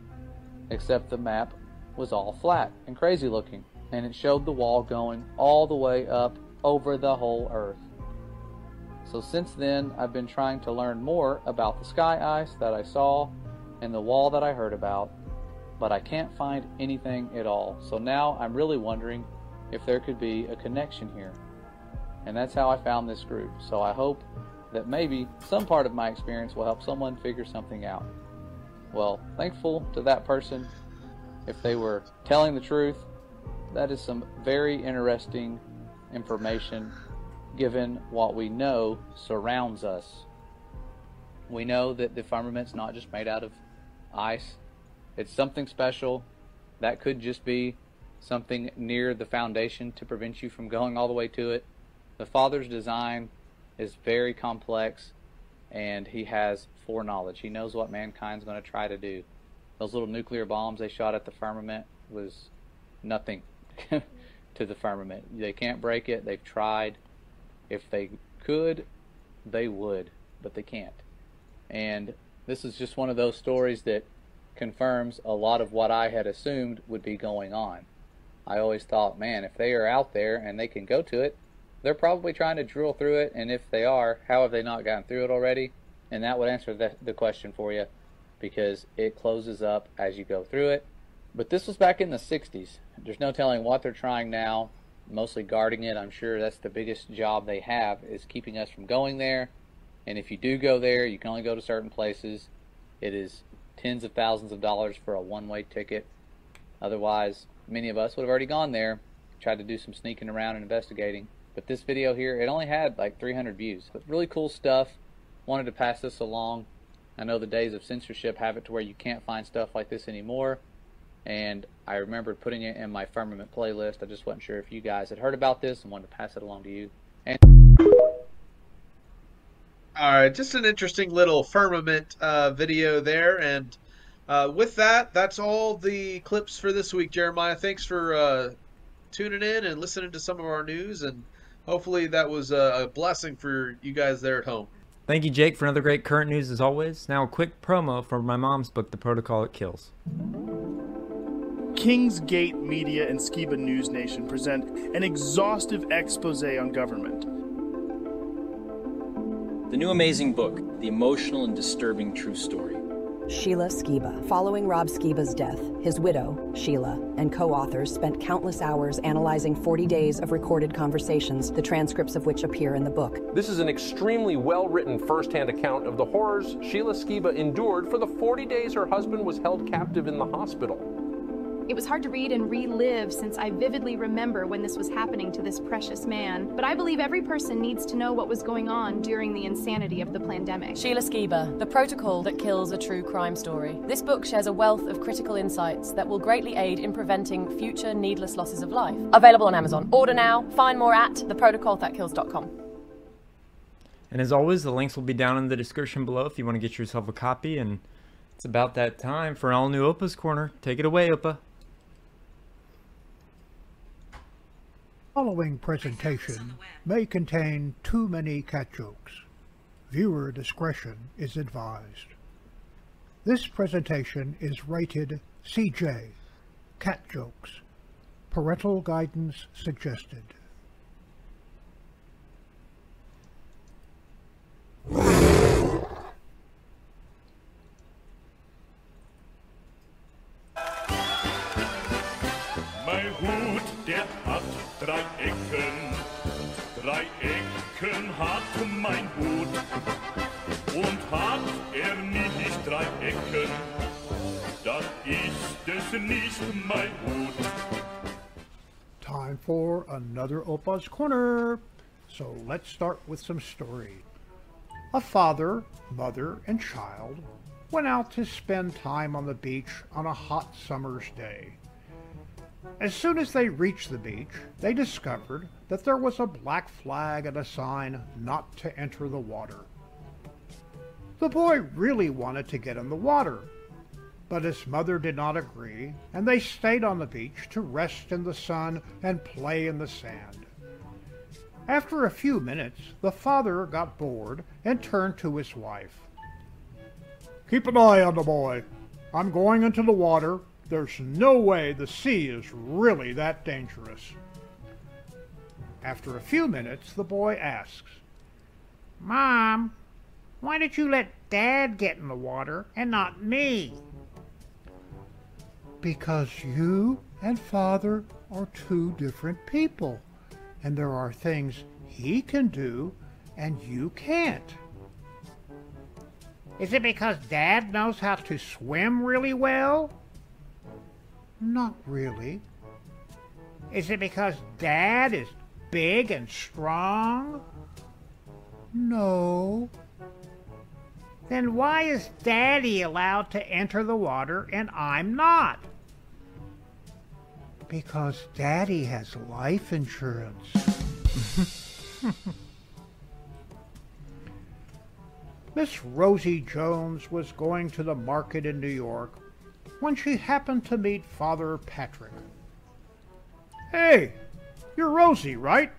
except the map was all flat and crazy looking, and it showed the wall going all the way up over the whole Earth. So since then, I've been trying to learn more about the sky ice that I saw and the wall that I heard about, but I can't find anything at all. So now I'm really wondering if there could be a connection here. And that's how I found this group. So I hope that maybe some part of my experience will help someone figure something out. Well, thankful to that person. If they were telling the truth, that is some very interesting information given what we know surrounds us. We know that the firmament's not just made out of ice, it's something special. That could just be something near the foundation to prevent you from going all the way to it. The Father's design is very complex and he has foreknowledge. He knows what mankind's going to try to do. Those little nuclear bombs they shot at the firmament was nothing to the firmament. They can't break it. They've tried. If they could, they would, but they can't. And this is just one of those stories that confirms a lot of what I had assumed would be going on. I always thought, man, if they are out there and they can go to it, they're probably trying to drill through it, and if they are, how have they not gotten through it already? And that would answer the, the question for you because it closes up as you go through it. But this was back in the 60s. There's no telling what they're trying now, mostly guarding it. I'm sure that's the biggest job they have is keeping us from going there. And if you do go there, you can only go to certain places. It is tens of thousands of dollars for a one-way ticket. Otherwise, many of us would have already gone there, tried to do some sneaking around and investigating. But this video here, it only had like 300 views. But really cool stuff. Wanted to pass this along. I know the days of censorship have it to where you can't find stuff like this anymore. And I remembered putting it in my firmament playlist. I just wasn't sure if you guys had heard about this and wanted to pass it along to you. And All right, just an interesting little firmament uh, video there, and uh, with that, that's all the clips for this week. Jeremiah, thanks for uh, tuning in and listening to some of our news, and hopefully that was a, a blessing for you guys there at home. Thank you, Jake, for another great current news as always. Now, a quick promo for my mom's book, The Protocol That Kills. Kingsgate Media and Skiba News Nation present an exhaustive expose on government. The new amazing book, The Emotional and Disturbing True Story. Sheila Skiba. Following Rob Skiba's death, his widow, Sheila, and co authors spent countless hours analyzing 40 days of recorded conversations, the transcripts of which appear in the book. This is an extremely well written first hand account of the horrors Sheila Skiba endured for the 40 days her husband was held captive in the hospital. It was hard to read and relive since I vividly remember when this was happening to this precious man. But I believe every person needs to know what was going on during the insanity of the pandemic. Sheila Skiba, The Protocol That Kills a True Crime Story. This book shares a wealth of critical insights that will greatly aid in preventing future needless losses of life. Available on Amazon. Order now. Find more at theprotocolthatkills.com. And as always, the links will be down in the description below if you want to get yourself a copy. And it's about that time for an all new Opa's Corner. Take it away, Opa. Following presentation may contain too many cat jokes. Viewer discretion is advised. This presentation is rated CJ, cat jokes. Parental guidance suggested. Time for another Opa's Corner. So let's start with some story. A father, mother, and child went out to spend time on the beach on a hot summer's day. As soon as they reached the beach, they discovered that there was a black flag and a sign not to enter the water. The boy really wanted to get in the water, but his mother did not agree, and they stayed on the beach to rest in the sun and play in the sand. After a few minutes, the father got bored and turned to his wife. Keep an eye on the boy. I'm going into the water. There's no way the sea is really that dangerous. After a few minutes, the boy asks, Mom, why did you let Dad get in the water and not me? Because you and Father are two different people, and there are things he can do and you can't. Is it because Dad knows how to swim really well? Not really. Is it because Dad is big and strong? No. Then why is Daddy allowed to enter the water and I'm not? Because Daddy has life insurance. Miss Rosie Jones was going to the market in New York when she happened to meet Father Patrick. Hey, you're Rosie, right?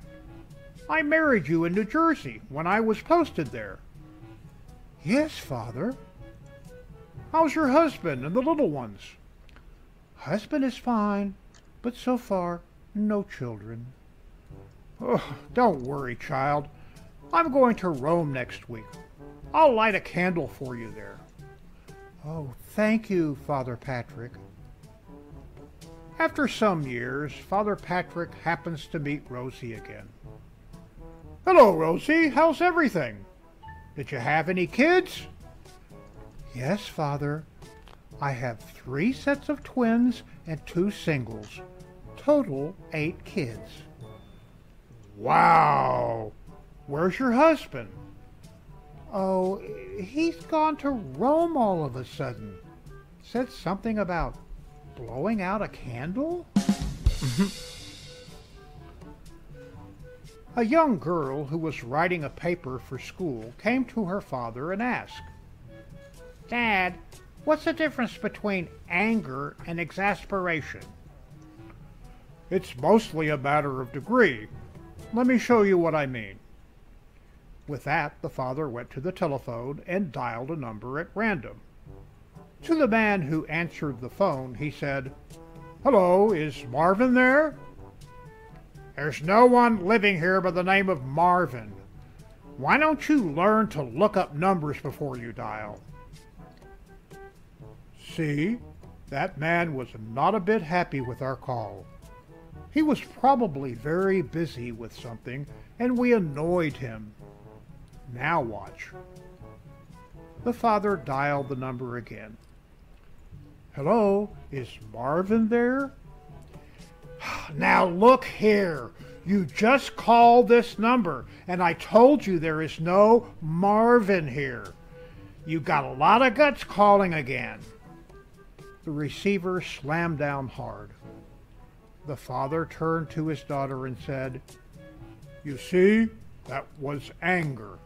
I married you in New Jersey when I was posted there. Yes, Father. How's your husband and the little ones? Husband is fine, but so far, no children. Oh, don't worry, child. I'm going to Rome next week. I'll light a candle for you there. Oh, thank you, Father Patrick. After some years, Father Patrick happens to meet Rosie again. Hello, Rosie. How's everything? Did you have any kids? Yes, Father. I have three sets of twins and two singles. Total eight kids. Wow! Where's your husband? Oh, he's gone to Rome all of a sudden. Said something about blowing out a candle? a young girl who was writing a paper for school came to her father and asked, Dad, what's the difference between anger and exasperation? It's mostly a matter of degree. Let me show you what I mean. With that, the father went to the telephone and dialed a number at random. To the man who answered the phone, he said, Hello, is Marvin there? There's no one living here by the name of Marvin. Why don't you learn to look up numbers before you dial? See, that man was not a bit happy with our call. He was probably very busy with something, and we annoyed him. Now watch. The father dialed the number again. Hello, is Marvin there? Now look here. You just called this number, and I told you there is no Marvin here. You got a lot of guts calling again. The receiver slammed down hard. The father turned to his daughter and said, You see, that was anger.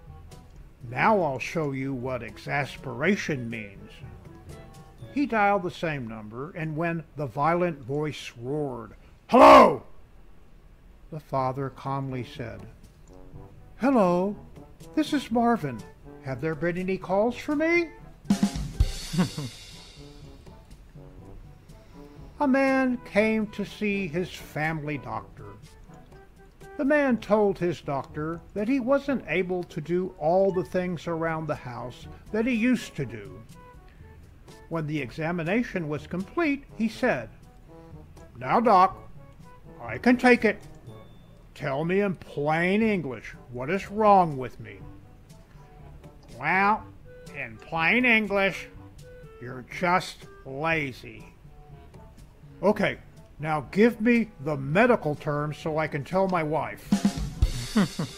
Now I'll show you what exasperation means. He dialed the same number, and when the violent voice roared, Hello! The father calmly said, Hello, this is Marvin. Have there been any calls for me? A man came to see his family doctor. The man told his doctor that he wasn't able to do all the things around the house that he used to do. When the examination was complete, he said, Now, Doc, I can take it. Tell me in plain English what is wrong with me. Well, in plain English, you're just lazy. Okay, now give me the medical terms so I can tell my wife.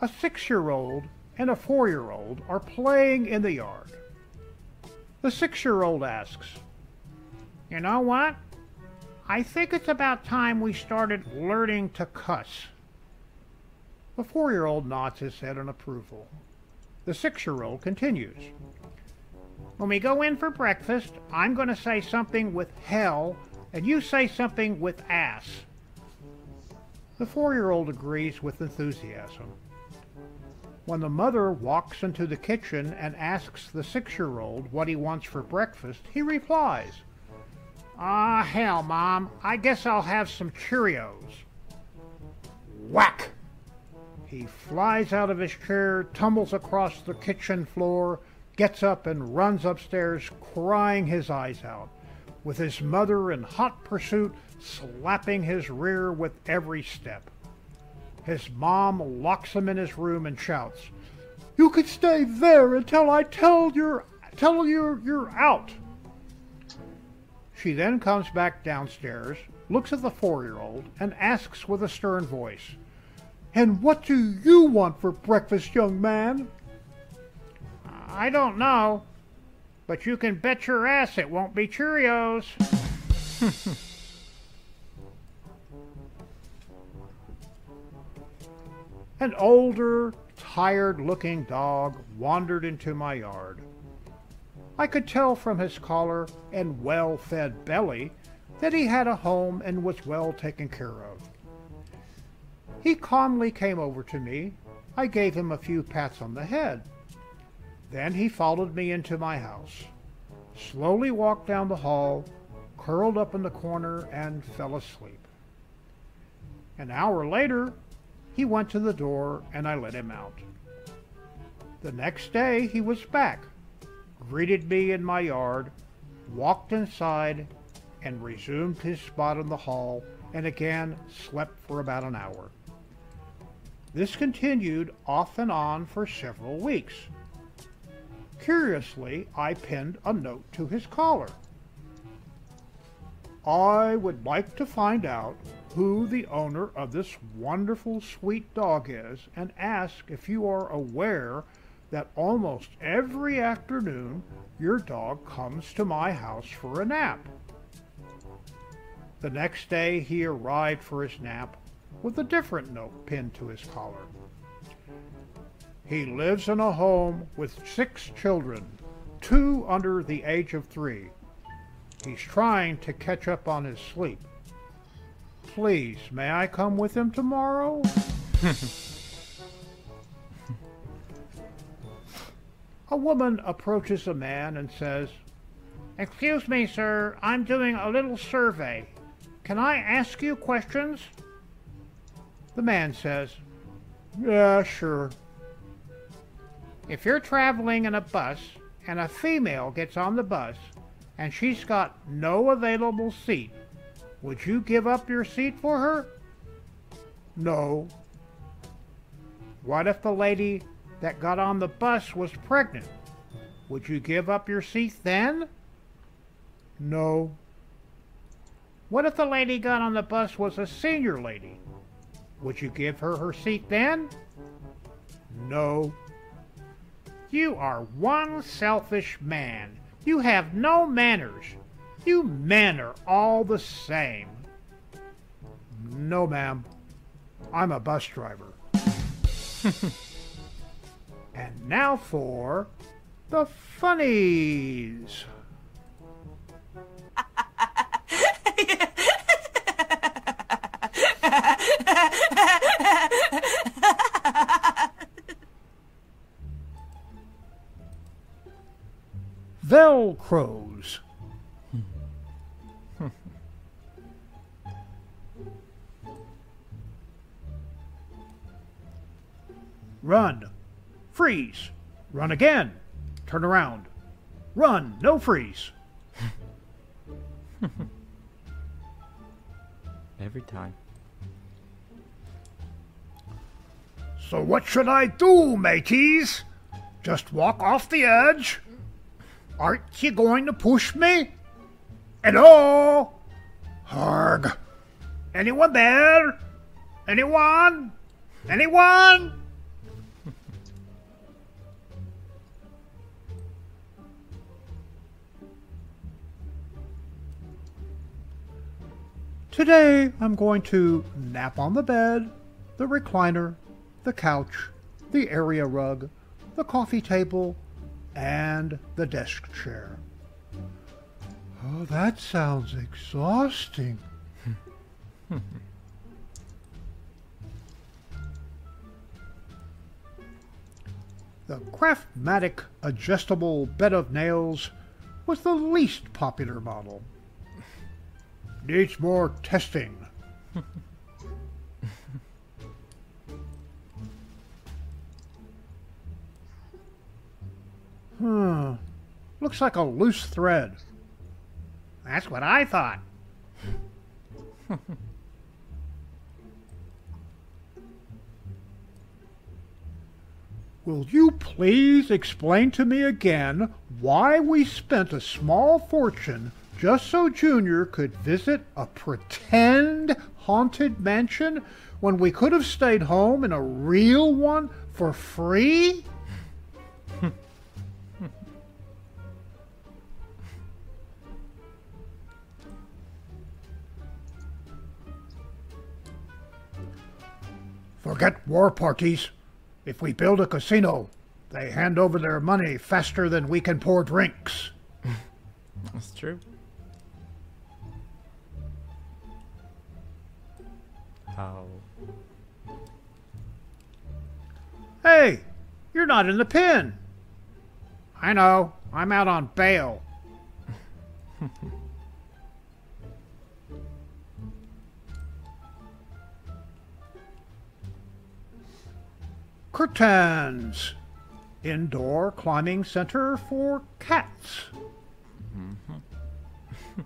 a six year old and a four year old are playing in the yard. The six year old asks, You know what? I think it's about time we started learning to cuss. The four year old nods his head in approval. The six year old continues. When we go in for breakfast, I'm going to say something with hell, and you say something with ass. The four year old agrees with enthusiasm. When the mother walks into the kitchen and asks the six year old what he wants for breakfast, he replies, Ah, hell, Mom, I guess I'll have some Cheerios. Whack! He flies out of his chair, tumbles across the kitchen floor, gets up and runs upstairs, crying his eyes out, with his mother in hot pursuit, slapping his rear with every step. His mom locks him in his room and shouts, You can stay there until I tell you tell you you're out. She then comes back downstairs, looks at the four-year-old, and asks with a stern voice, And what do you want for breakfast, young man? I don't know, but you can bet your ass it won't be Cheerios. An older, tired looking dog wandered into my yard. I could tell from his collar and well fed belly that he had a home and was well taken care of. He calmly came over to me. I gave him a few pats on the head. Then he followed me into my house, slowly walked down the hall, curled up in the corner, and fell asleep. An hour later, he went to the door and I let him out. The next day he was back, greeted me in my yard, walked inside, and resumed his spot in the hall and again slept for about an hour. This continued off and on for several weeks. Curiously, I pinned a note to his collar. I would like to find out who the owner of this wonderful sweet dog is and ask if you are aware that almost every afternoon your dog comes to my house for a nap. The next day he arrived for his nap with a different note pinned to his collar. He lives in a home with six children, two under the age of three. He's trying to catch up on his sleep. Please, may I come with him tomorrow? a woman approaches a man and says, Excuse me, sir, I'm doing a little survey. Can I ask you questions? The man says, Yeah, sure. If you're traveling in a bus and a female gets on the bus and she's got no available seat, would you give up your seat for her? No. What if the lady that got on the bus was pregnant? Would you give up your seat then? No. What if the lady got on the bus was a senior lady? Would you give her her seat then? No. You are one selfish man. You have no manners. You men are all the same. No, ma'am. I'm a bus driver. and now for the funnies. Velcros. Hmm. Run. Freeze. Run again. Turn around. Run. No freeze. Every time. So what should I do, mateys? Just walk off the edge? Aren't you going to push me? Hello? Harg. Anyone there? Anyone? Anyone? Today I'm going to nap on the bed, the recliner, the couch, the area rug, the coffee table, and the desk chair. Oh, that sounds exhausting. the Craftmatic adjustable bed of nails was the least popular model. Needs more testing. Hmm. Looks like a loose thread. That's what I thought. Will you please explain to me again why we spent a small fortune just so Junior could visit a pretend haunted mansion when we could have stayed home in a real one for free? Forget war parties. If we build a casino, they hand over their money faster than we can pour drinks. That's true. How? Hey, you're not in the pen. I know. I'm out on bail. Curtains. Indoor climbing center for cats. Mm-hmm.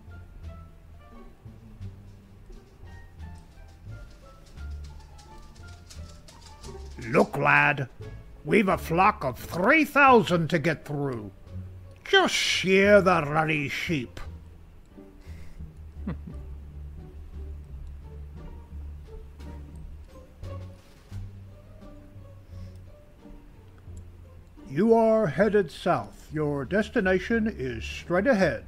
Look, lad, we've a flock of 3,000 to get through. Just shear the ruddy sheep. You are headed south. Your destination is straight ahead.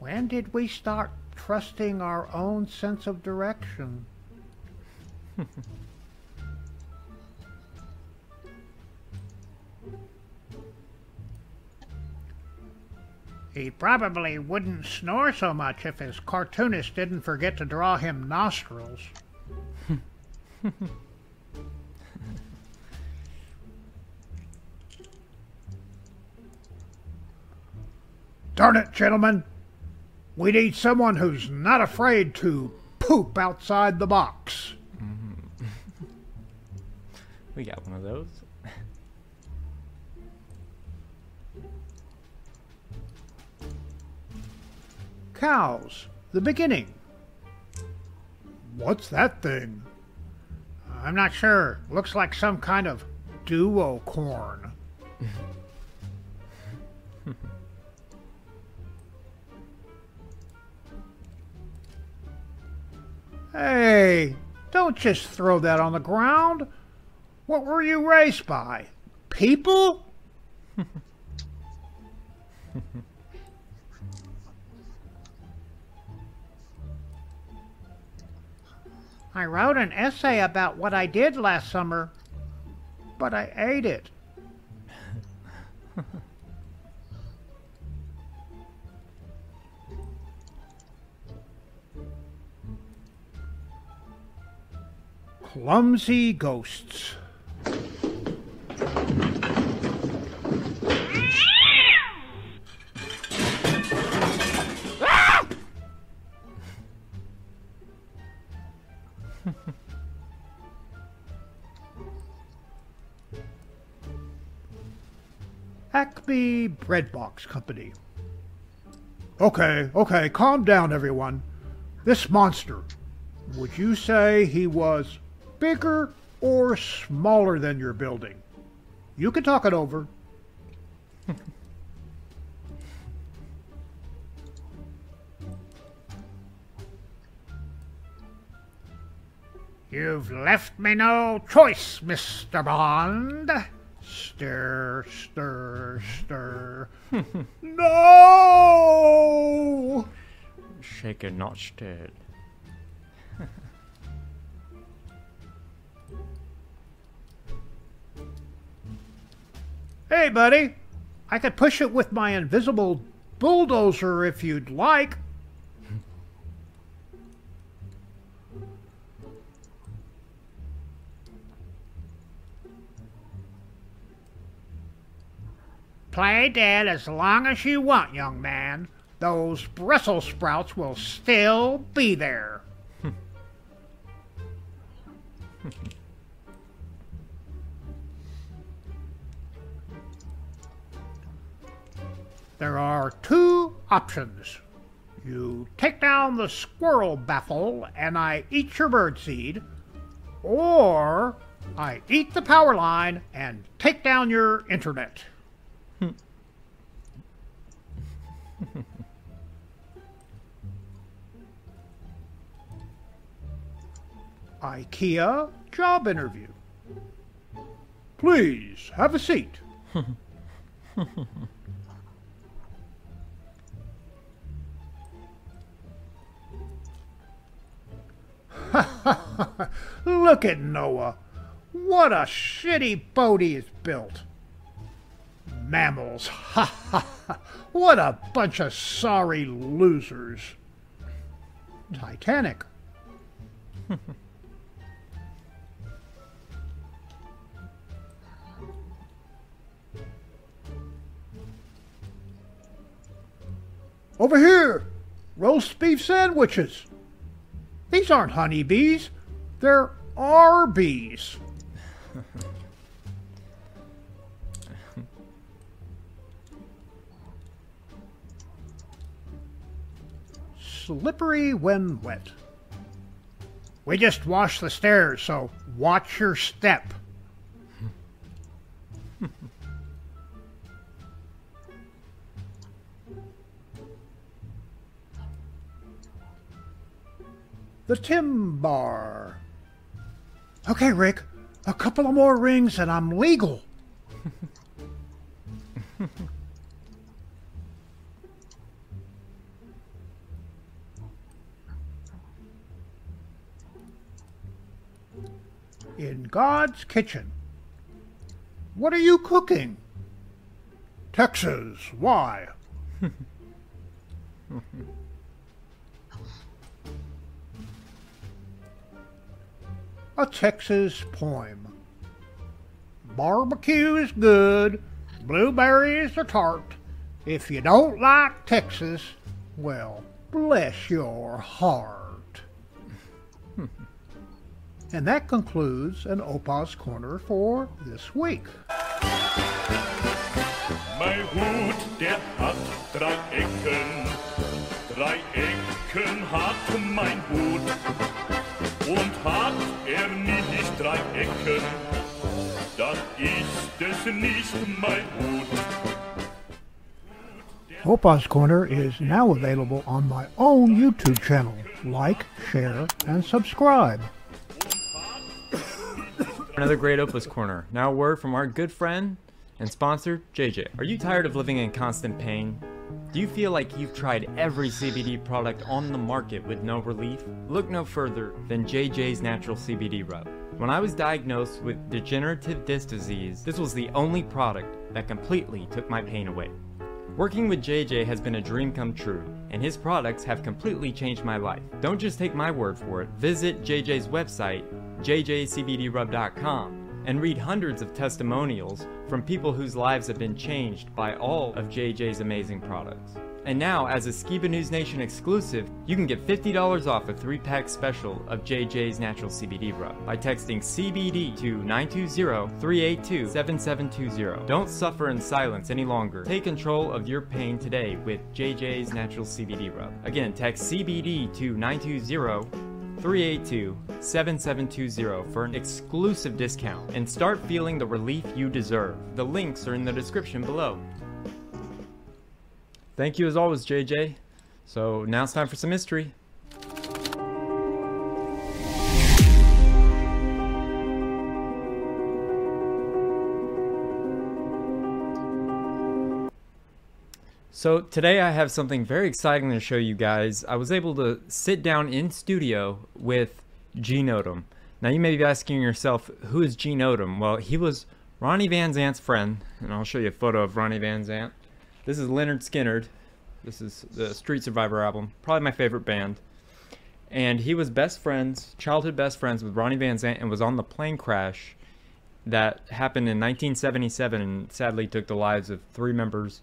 When did we start trusting our own sense of direction? He probably wouldn't snore so much if his cartoonist didn't forget to draw him nostrils. Darn it, gentlemen. We need someone who's not afraid to poop outside the box. We got one of those. Cows, the beginning. What's that thing? I'm not sure. Looks like some kind of duo corn. hey, don't just throw that on the ground. What were you raised by? People? I wrote an essay about what I did last summer, but I ate it. Clumsy ghosts. Acme Breadbox Company. Okay, okay, calm down, everyone. This monster, would you say he was bigger or smaller than your building. You can talk it over. You've left me no choice, Mr. Bond. Stir, stir, stir. no! Shaken, not stirred. Hey, buddy. I could push it with my invisible bulldozer if you'd like. Play dead as long as you want, young man. Those Brussels sprouts will still be there. there are two options. You take down the squirrel baffle and I eat your birdseed, or I eat the power line and take down your internet. Hmm. IKEA job interview. Please have a seat. Look at Noah. What a shitty boat he has built. Mammals. Ha ha ha. What a bunch of sorry losers. Titanic. Over here! Roast beef sandwiches. These aren't honeybees. They're Arby's. Slippery when wet. We just washed the stairs, so watch your step. The Tim Bar. Okay, Rick, a couple of more rings and I'm legal. In God's kitchen. What are you cooking? Texas. Why? a Texas poem. Barbecue is good, blueberries are tart. If you don't like Texas, well, bless your heart. and that concludes an Opa's Corner for this week. Der drei Ecken, drei Ecken. Und hat er nicht drei Ecken, dann ist es nicht mein Hut. Opa's Corner is now available on my own YouTube channel. Like, share, and subscribe. Another great Opa's Corner. Now a word from our good friend and sponsor, JJ. Are you tired of living in constant pain? Do you feel like you've tried every CBD product on the market with no relief? Look no further than JJ's Natural CBD Rub. When I was diagnosed with degenerative disc disease, this was the only product that completely took my pain away. Working with JJ has been a dream come true, and his products have completely changed my life. Don't just take my word for it. Visit JJ's website, jjcbdrub.com, and read hundreds of testimonials from people whose lives have been changed by all of JJ's amazing products. And now, as a Skiba News Nation exclusive, you can get $50 off a 3-pack special of JJ's Natural CBD Rub by texting CBD to 920-382-7720. Don't suffer in silence any longer. Take control of your pain today with JJ's Natural CBD Rub. Again, text CBD to 920 382-7720 for an exclusive discount and start feeling the relief you deserve. The links are in the description below. Thank you as always, JJ. So now it's time for some history. So today I have something very exciting to show you guys. I was able to sit down in studio with Gene Odom. Now you may be asking yourself, who is Gene Odom? Well, he was Ronnie Van Zant's friend, and I'll show you a photo of Ronnie Van Zant. This is Lynyrd Skynyrd. This is the Street Survivor album, probably my favorite band. And he was best friends, childhood best friends with Ronnie Van Zant, and was on the plane crash that happened in 1977 and sadly took the lives of three members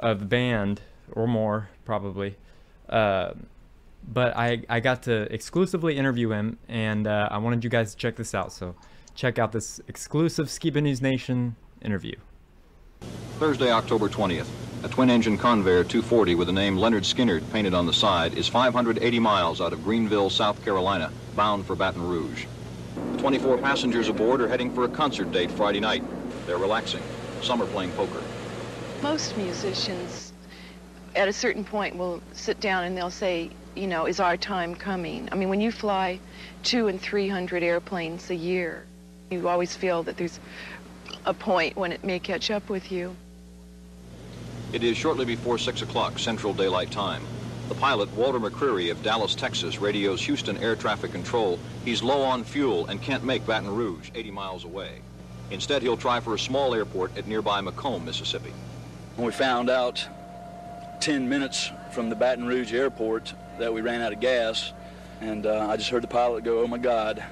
of the band or more probably. Uh, but I, I got to exclusively interview him and uh, I wanted you guys to check this out. So check out this exclusive Skiba News Nation interview. Thursday, October 20th. A twin-engine Convair 240 with the name Lynyrd Skynyrd painted on the side is 580 miles out of Greenville, South Carolina, bound for Baton Rouge. The 24 passengers aboard are heading for a concert date Friday night. They're relaxing. Some are playing poker most musicians at a certain point will sit down and they'll say, you know, is our time coming? I mean, when you fly two and three hundred airplanes a year, you always feel that there's a point when it may catch up with you. It is shortly before 6 o'clock Central Daylight Time. The pilot, Walter McCreary of Dallas, Texas, radios Houston Air Traffic Control. He's low on fuel and can't make Baton Rouge, 80 miles away. Instead, he'll try for a small airport at nearby McComb, Mississippi. When we found out 10 minutes from the Baton Rouge airport that we ran out of gas, and uh, I just heard the pilot go, oh my God.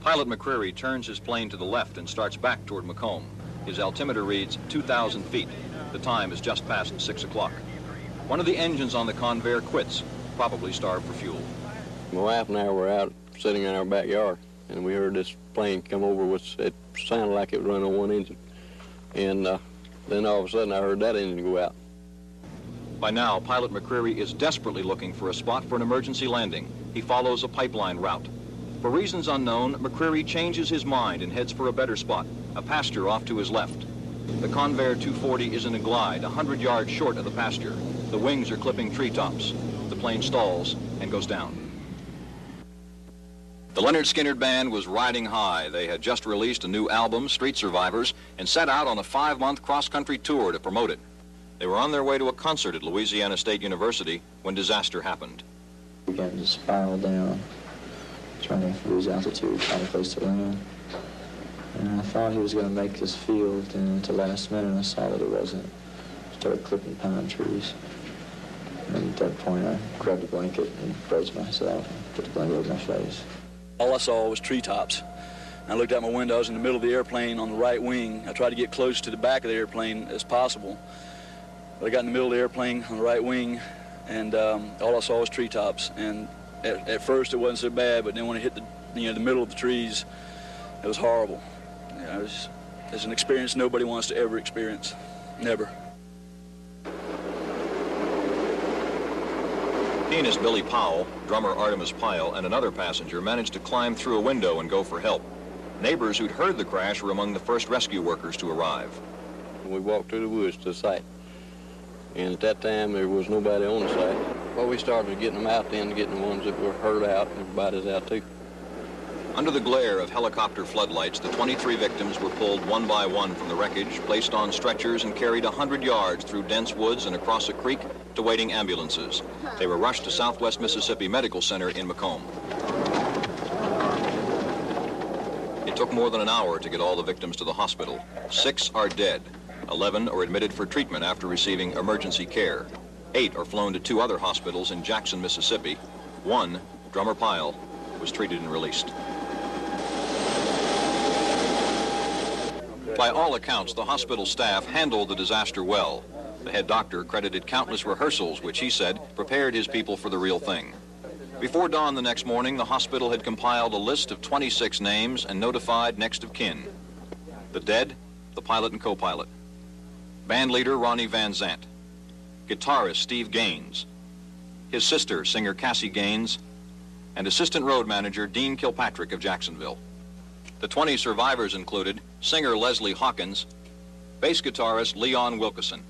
Pilot McCreary turns his plane to the left and starts back toward McComb. His altimeter reads 2,000 feet. The time is just past 6 o'clock. One of the engines on the Convair quits, probably starved for fuel. My wife and I were out sitting in our backyard, and we heard this plane come over. With, it sounded like it was running on one engine. And uh, then all of a sudden I heard that engine go out. By now, pilot McCreary is desperately looking for a spot for an emergency landing. He follows a pipeline route. For reasons unknown, McCreary changes his mind and heads for a better spot, a pasture off to his left. The Convair 240 is in a glide, 100 yards short of the pasture. The wings are clipping treetops. The plane stalls and goes down. The Lynyrd Skynyrd Band was riding high. They had just released a new album, Street Survivors, and set out on a five-month cross-country tour to promote it. They were on their way to a concert at Louisiana State University when disaster happened. We began to spiral down, trying to lose altitude, find a place to land. And I thought he was going to make this field, and at the last minute I saw that it wasn't. Started clipping pine trees. And at that point I grabbed a blanket and braced myself and put the blanket over my face. All I saw was treetops. I looked out my window. I was in the middle of the airplane on the right wing. I tried to get close to the back of the airplane as possible. But I got in the middle of the airplane on the right wing, and um, all I saw was treetops. And at, at, first it wasn't so bad, but then when it hit the, you know, the middle of the trees, it was horrible. You know, it was, an experience nobody wants to ever experience. Never. Pianist Billy Powell, drummer Artimus Pyle, and another passenger managed to climb through a window and go for help. Neighbors who'd heard the crash were among the first rescue workers to arrive. We walked through the woods to the site. And at that time, there was nobody on the site. Well, we started getting them out then, getting the ones that were hurt out, and everybody's out too. Under the glare of helicopter floodlights, the 23 victims were pulled one by one from the wreckage, placed on stretchers, and carried 100 yards through dense woods and across a creek to waiting ambulances. They were rushed to Southwest Mississippi Medical Center in McComb. It took more than an hour to get all the victims to the hospital. Six are dead. 11 are admitted for treatment after receiving emergency care. Eight are flown to two other hospitals in Jackson, Mississippi. One, drummer Pyle, was treated and released. By all accounts, the hospital staff handled the disaster well. The head doctor credited countless rehearsals, which he said prepared his people for the real thing. Before dawn the next morning, the hospital had compiled a list of 26 names and notified next of kin. The dead, the pilot and co-pilot. Band leader Ronnie Van Zant. Guitarist Steve Gaines. His sister, singer Cassie Gaines. And assistant road manager Dean Kilpatrick of Jacksonville. The 20 survivors included singer Leslie Hawkins, bass guitarist Leon Wilkeson,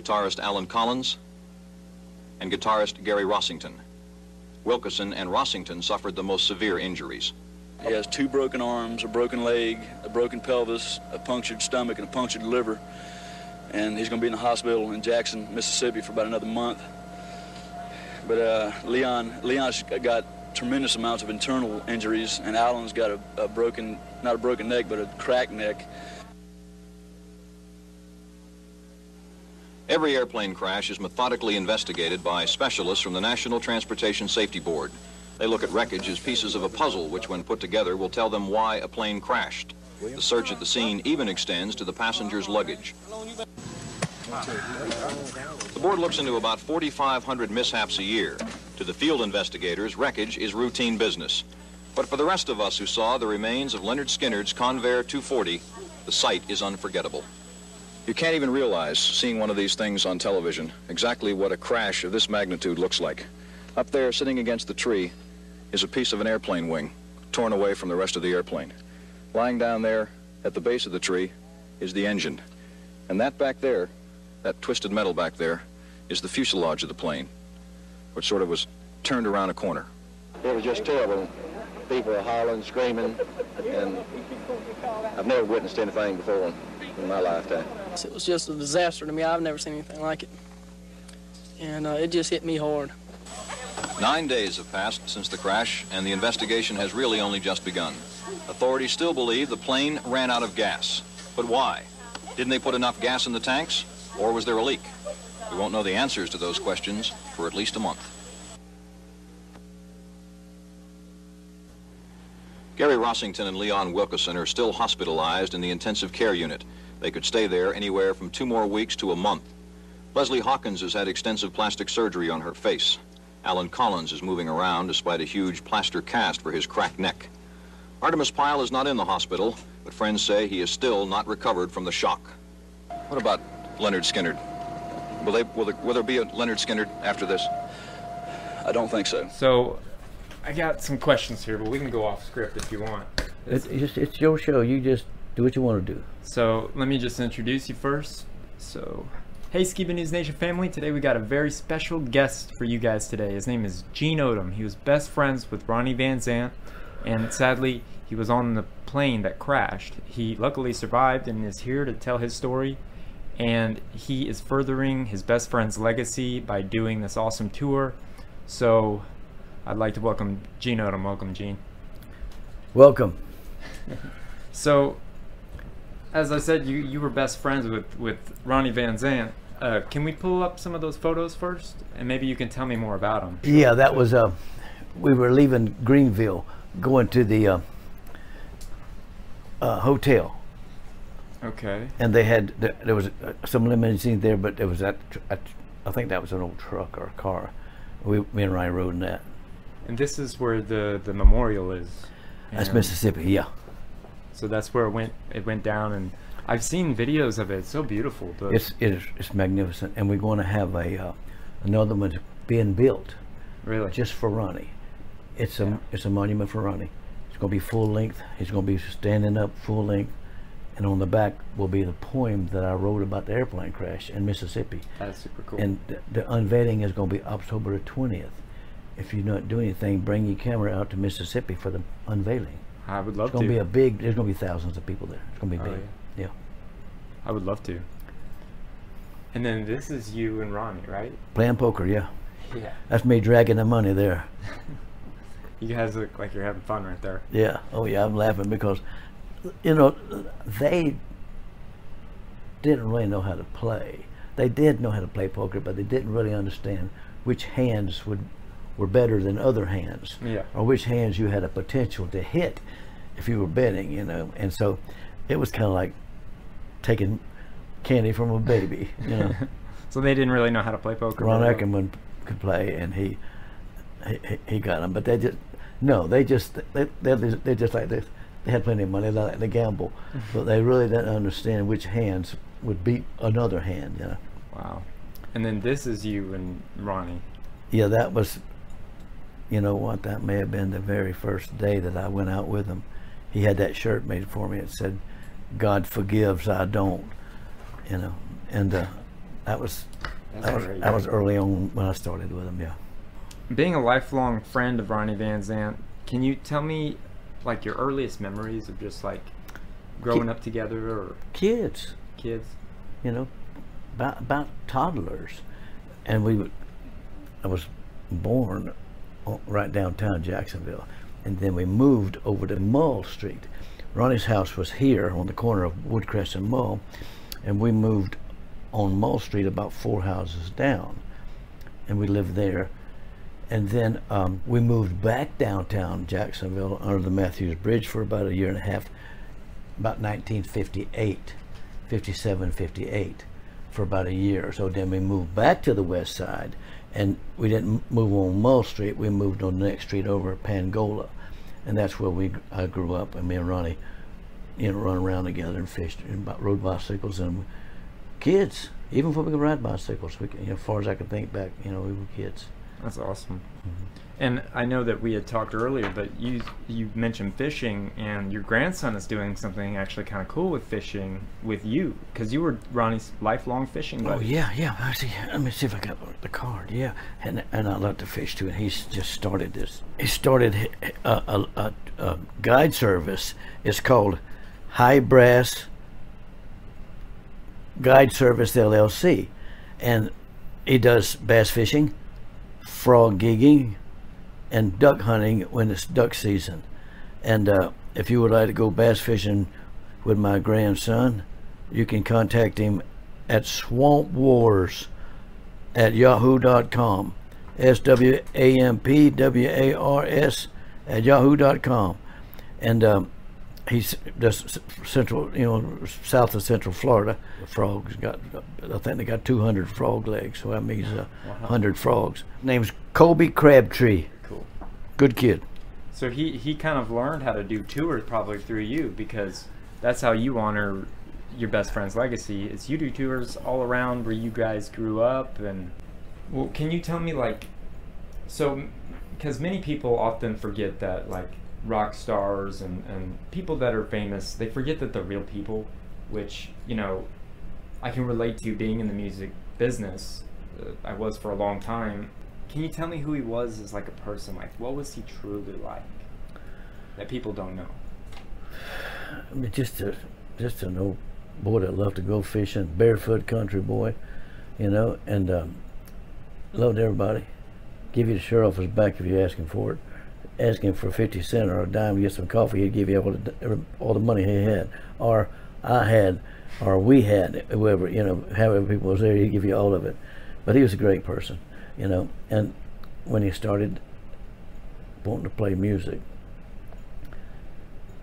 guitarist Allen Collins, and guitarist Gary Rossington. Wilkeson and Rossington suffered the most severe injuries. He has two broken arms, a broken leg, a broken pelvis, a punctured stomach, and a punctured liver. and he's going to be in the hospital in Jackson, Mississippi for about another month. But uh, Leon, Leon's got tremendous amounts of internal injuries, and Allen's got a, a broken, not a broken neck, but a cracked neck. Every airplane crash is methodically investigated by specialists from the National Transportation Safety Board. They look at wreckage as pieces of a puzzle, which when put together will tell them why a plane crashed. The search at the scene even extends to the passenger's luggage. The board looks into about 4,500 mishaps a year. To the field investigators, wreckage is routine business. But for the rest of us who saw the remains of Lynyrd Skynyrd's Convair 240, the sight is unforgettable. You can't even realize, seeing one of these things on television, exactly what a crash of this magnitude looks like. Up there, sitting against the tree, is a piece of an airplane wing, torn away from the rest of the airplane. Lying down there, at the base of the tree, is the engine. And that back there, that twisted metal back there, is the fuselage of the plane, which sort of was turned around a corner. It was just terrible. People are hollering, screaming, and I've never witnessed anything before in my lifetime. It was just a disaster to me. I've never seen anything like it. And uh, it just hit me hard. Nine days have passed since the crash, and the investigation has really only just begun. Authorities still believe the plane ran out of gas. But why? Didn't they put enough gas in the tanks? Or was there a leak? We won't know the answers to those questions for at least a month. Gary Rossington and Leon Wilkeson are still hospitalized in the intensive care unit. They could stay there anywhere from two more weeks to a month. Leslie Hawkins has had extensive plastic surgery on her face. Allen Collins is moving around despite a huge plaster cast for his cracked neck. Artimus Pyle is not in the hospital, but friends say he is still not recovered from the shock. What about Lynyrd Skynyrd? Will, they, will, there, will there be a Lynyrd Skynyrd after this? I don't think so. So, I got some questions here, but we can go off script if you want. It's, it's, it's your show. You just do what you want to do. So, let me just introduce you first. So, hey Skiba News Nation family, today we got a very special guest for you guys today. His name is Gene Odom. He was best friends with Ronnie Van Zant, and sadly, he was on the plane that crashed. He luckily survived and is here to tell his story. And he is furthering his best friend's legacy by doing this awesome tour. So I'd like to welcome Gene Odom. Welcome, Gene. Welcome. so, as I said, you, you were best friends with, with Ronnie Van Zant. Uh, can we pull up some of those photos first? And maybe you can tell me more about them. Yeah, that was, uh, we were leaving Greenville, going to the uh, uh, hotel. Okay. And they had, there was uh, some limousine there, but there was that, I think that was an old truck or a car. We, me and Ryan rode in that. And this is where the, the memorial is. That's Mississippi, yeah. So that's where it went. It went down, and I've seen videos of it. It's so beautiful. The, it's it is it's magnificent, and we're going to have a uh, another one being built. Really? Just for Ronnie. It's a it's a monument for Ronnie. It's going to be full length. He's going to be standing up full length, and on the back will be the poem that I wrote about the airplane crash in Mississippi. That's super cool. And the, the unveiling is going to be October twentieth. If you don't do anything, bring your camera out to Mississippi for the unveiling. I would love it's going to. to be a big. There's going to be thousands of people there. It's going to be Oh, big. yeah. yeah. I would love to. And then this is you and Ronnie, right? Playing poker, yeah. Yeah. That's me dragging the money there. You guys look like you're having fun right there. Yeah. Oh yeah, I'm laughing because, you know, they didn't really know how to play. They did know how to play poker, but they didn't really understand which hands would were better than other hands, Yeah. or which hands you had a potential to hit if you were betting. You know, and so it was kind of like taking candy from a baby. You know. so they didn't really know how to play poker. Ron. Eckerman could play, and he he, he got them. But they just no, they just they they're, they're just like this. They had plenty of money. They like to gamble, but they really didn't understand which hands would beat another hand. You know. Wow. And then this is you and Ronnie. Yeah, that was. You know what? That may have been the very first day that I went out with him. He had that shirt made for me. It said, "God forgives, I don't." You know, and uh, that was That's that was great. that was early on when I started with him. Yeah. Being a lifelong friend of Ronnie Van Zant, can you tell me like your earliest memories of just like growing up together or Kids. kids? you know, about, about toddlers, and we would. I was born o- right downtown Jacksonville, and then we moved over to Mull Street. Ronnie's house was here on the corner of Woodcrest and Mull, and we moved on Mull Street about four houses down, and we lived there. And then um, we moved back downtown Jacksonville under the Matthews Bridge for about a year and a half, about 1958, 57, 58, for about a year. So then we moved back to the west side, and we didn't move on Mull Street. We moved on the next street over at Pangola, and that's where we I grew up. And me and Ronnie, you know, run around together and fished and rode bicycles and kids. Even before we could ride bicycles, we, you know, as far as I can think back, you know, we were kids. That's awesome. Mm-hmm. And I know that we had talked earlier, but you you mentioned fishing, and your grandson is doing something actually kind of cool with fishing with you, because you were Ronnie's lifelong fishing Oh yeah, yeah. I see. Let me see if I got the card. Yeah, and and I love to fish too. And he's just started this. He started a, a, a, a guide service. It's called High Brass Guide Service LLC, and he does bass fishing, frog gigging, and duck hunting when it's duck season. And uh, if you would like to go bass fishing with my grandson, you can contact him at Swamp Wars at yahoo.com. S W A M P W A R S at yahoo.com. And um, he's just central, you know, south of Central Florida. The frogs got, I think they got 200 frog legs, so that means uh, 100 frogs. Name's Colby Crabtree. Cool. Good kid. So he he kind of learned how to do tours probably through you, because that's how you honor your best friend's legacy. Is you do tours all around where you guys grew up, and well, can you tell me like, so, because many people often forget that like rock stars and and people that are famous, they forget that they're real people, which you know, I can relate to being in the music business. Uh, I was for a long time. Can you tell me who he was as like a person? Like, what was he truly like that people don't know? I mean, just a just an old boy that loved to go fishing, barefoot country boy, you know, and um, loved everybody. Give you the shirt off his back if you ask him for it. Ask him for fifty cent or a dime to get some coffee, he'd give you all the all the money he had, or I had, or we had, whoever you know, however people was there, he'd give you all of it. But he was a great person, you know. And when he started wanting to play music,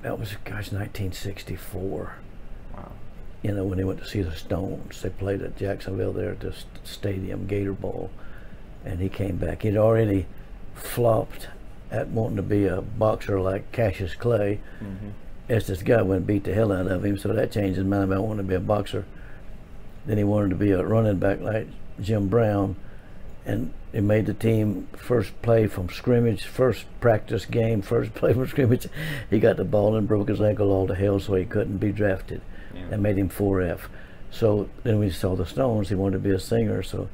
that was gosh 1964 wow. You know when he went to see the stones they played at jacksonville there at the stadium gator bowl and he came back. He'd already flopped at wanting to be a boxer like cassius clay. Mhm. as this guy went and beat the hell out of him so that changed his mind about wanting to be a boxer. Then he wanted to be a running back like jim brown and he made the team first play from scrimmage, first practice game, first play from scrimmage. He got the ball and broke his ankle all to hell, so he couldn't be drafted. Yeah. That made him 4F. So then we saw the Stones. He wanted to be a singer, so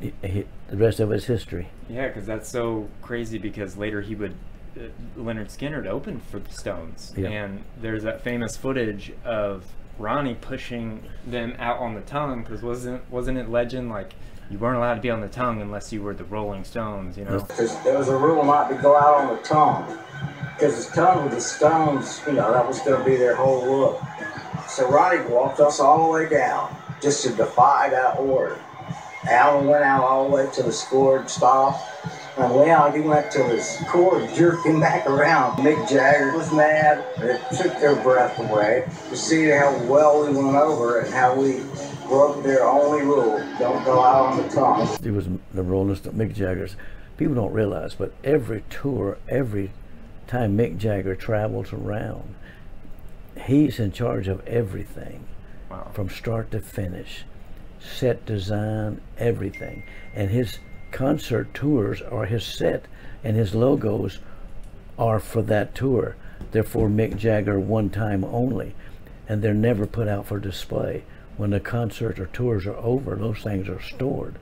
he, he, the rest of it's history. Yeah, because that's so crazy. Because later he would, uh, Lynyrd Skynyrd opened for the Stones, Yeah. and there's that famous footage of Ronnie pushing them out on the tongue. Because wasn't wasn't it legend like you weren't allowed to be on the tongue unless you were the Rolling Stones, you know? Because there was a rule not to go out on the tongue. Because the tongue with the stones, you know, that was going to be their whole look. So Ronnie walked us all the way down just to defy that order. Allen went out all the way to the scored stop. And Leon, he went to his cord jerked him back around. Mick Jagger was mad. It took their breath away to see how well we went over and how we broke their only rule. Don't go out on the tongue. It was the Rolling Stone, Mick Jagger's. People don't realize, but every tour, every time Mick Jagger travels around, he's in charge of everything Wow. from start to finish, set design, everything. And his concert tours are his set, and his logos are for that tour. They're for Mick Jagger one time only, and they're never put out for display. When the concert or tours are over, those things are stored.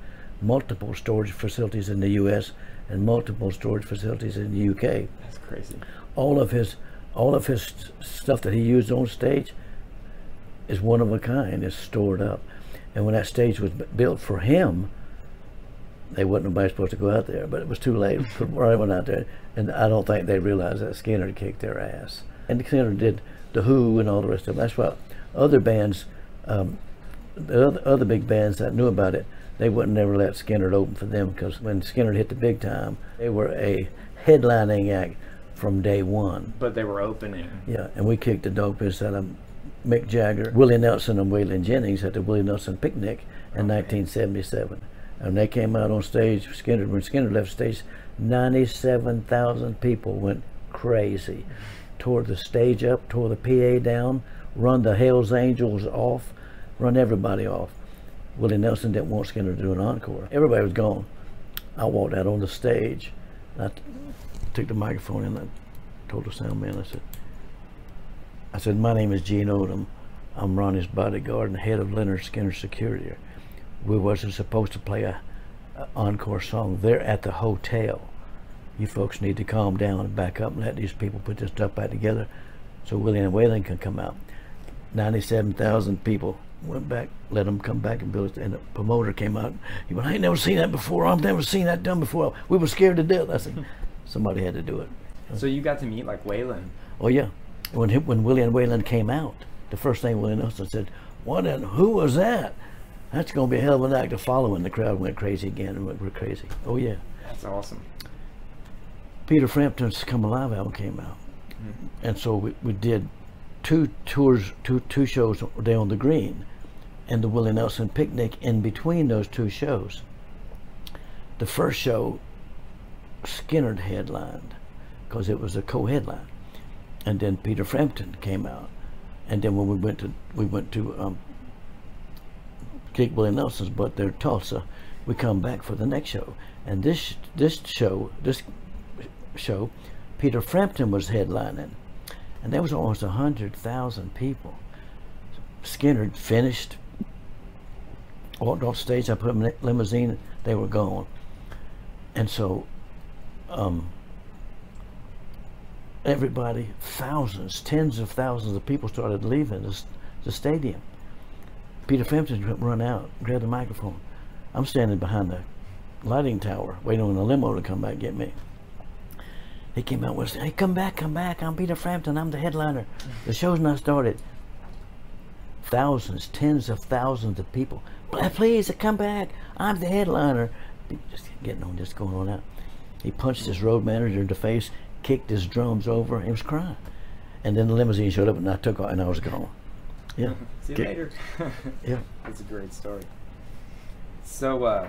Multiple storage facilities in the U.S. and multiple storage facilities in the U.K. That's crazy. All of his, all of his stuff that he used on stage is one of a kind. Is stored up, And when that stage was built for him, they wasn't nobody supposed to go out there, but it was too late. For I went out there, and I don't think they realized that Skynyrd kicked their ass. And Skynyrd did the Who and all the rest of them. That's why other bands, um, the other, other big bands that knew about it, they wouldn't never let Skynyrd open for them because when Skynyrd hit the big time, they were a headlining act from day one. But they were opening. Yeah, and we kicked the dope piss out of Mick Jagger, Willie Nelson, and Waylon Jennings at the Willie Nelson Picnic in 1977. And they came out on stage, Skynyrd, when Skynyrd left stage, 97,000 people went crazy. Mm-hmm. Tore the stage up, tore the PA down, run the Hells Angels off, run everybody off. Willie Nelson didn't want Skinner to do an encore. Everybody was gone. I walked out on the stage. I took the microphone and I told the sound man, I said, I said, my name is Gene Odom. I'm Ronnie's bodyguard and head of Lynyrd Skynyrd Security. We wasn't supposed to play a, a encore song. They're at the hotel. You folks need to calm down and back up and let these people put this stuff back together so Willie and Waylon can come out. 97,000 people went back, let them come back and build it. And the promoter came out. He went, I ain't never seen that before. I've never seen that done before. We were scared to death. I said, somebody had to do it. So you got to meet like Waylon. Oh yeah. When he, when Willie and Waylon came out, the first thing Willie Nelson said, "What and who was that?" That's going to be a hell of an act to follow. And the crowd went crazy again and went, we're crazy. Oh yeah. That's awesome. Peter Frampton's Come Alive album came out, Mm-hmm. and so we, we did two tours, two two shows a day on the Green, and the Willie Nelson picnic in between those two shows. The first show, Skynyrd headlined, because it was a co-headline, and then Peter Frampton came out, and then when we went to we went to um, Willie Nelson's, but they're Tulsa. We come back for the next show, and this this show this show, Peter Frampton was headlining, and there was almost a hundred thousand people. Skynyrd finished, walked off stage. I put them in a limousine. They were gone, and so um, everybody, thousands, tens of thousands of people started leaving this, the stadium. Peter Frampton run out, grabbed the microphone. I'm standing behind the lighting tower, waiting on the limo to come back and get me. He came out and said, hey, come back, come back. I'm Peter Frampton. I'm the headliner. The show's not started. Thousands, tens of thousands of people. Please, come back. I'm the headliner. Just getting on, just going on out. He punched his road manager in the face, kicked his drums over. He was crying. And then the limousine showed up and I took off and I was gone. Yeah. See you later. Yeah. That's a great story. So, uh,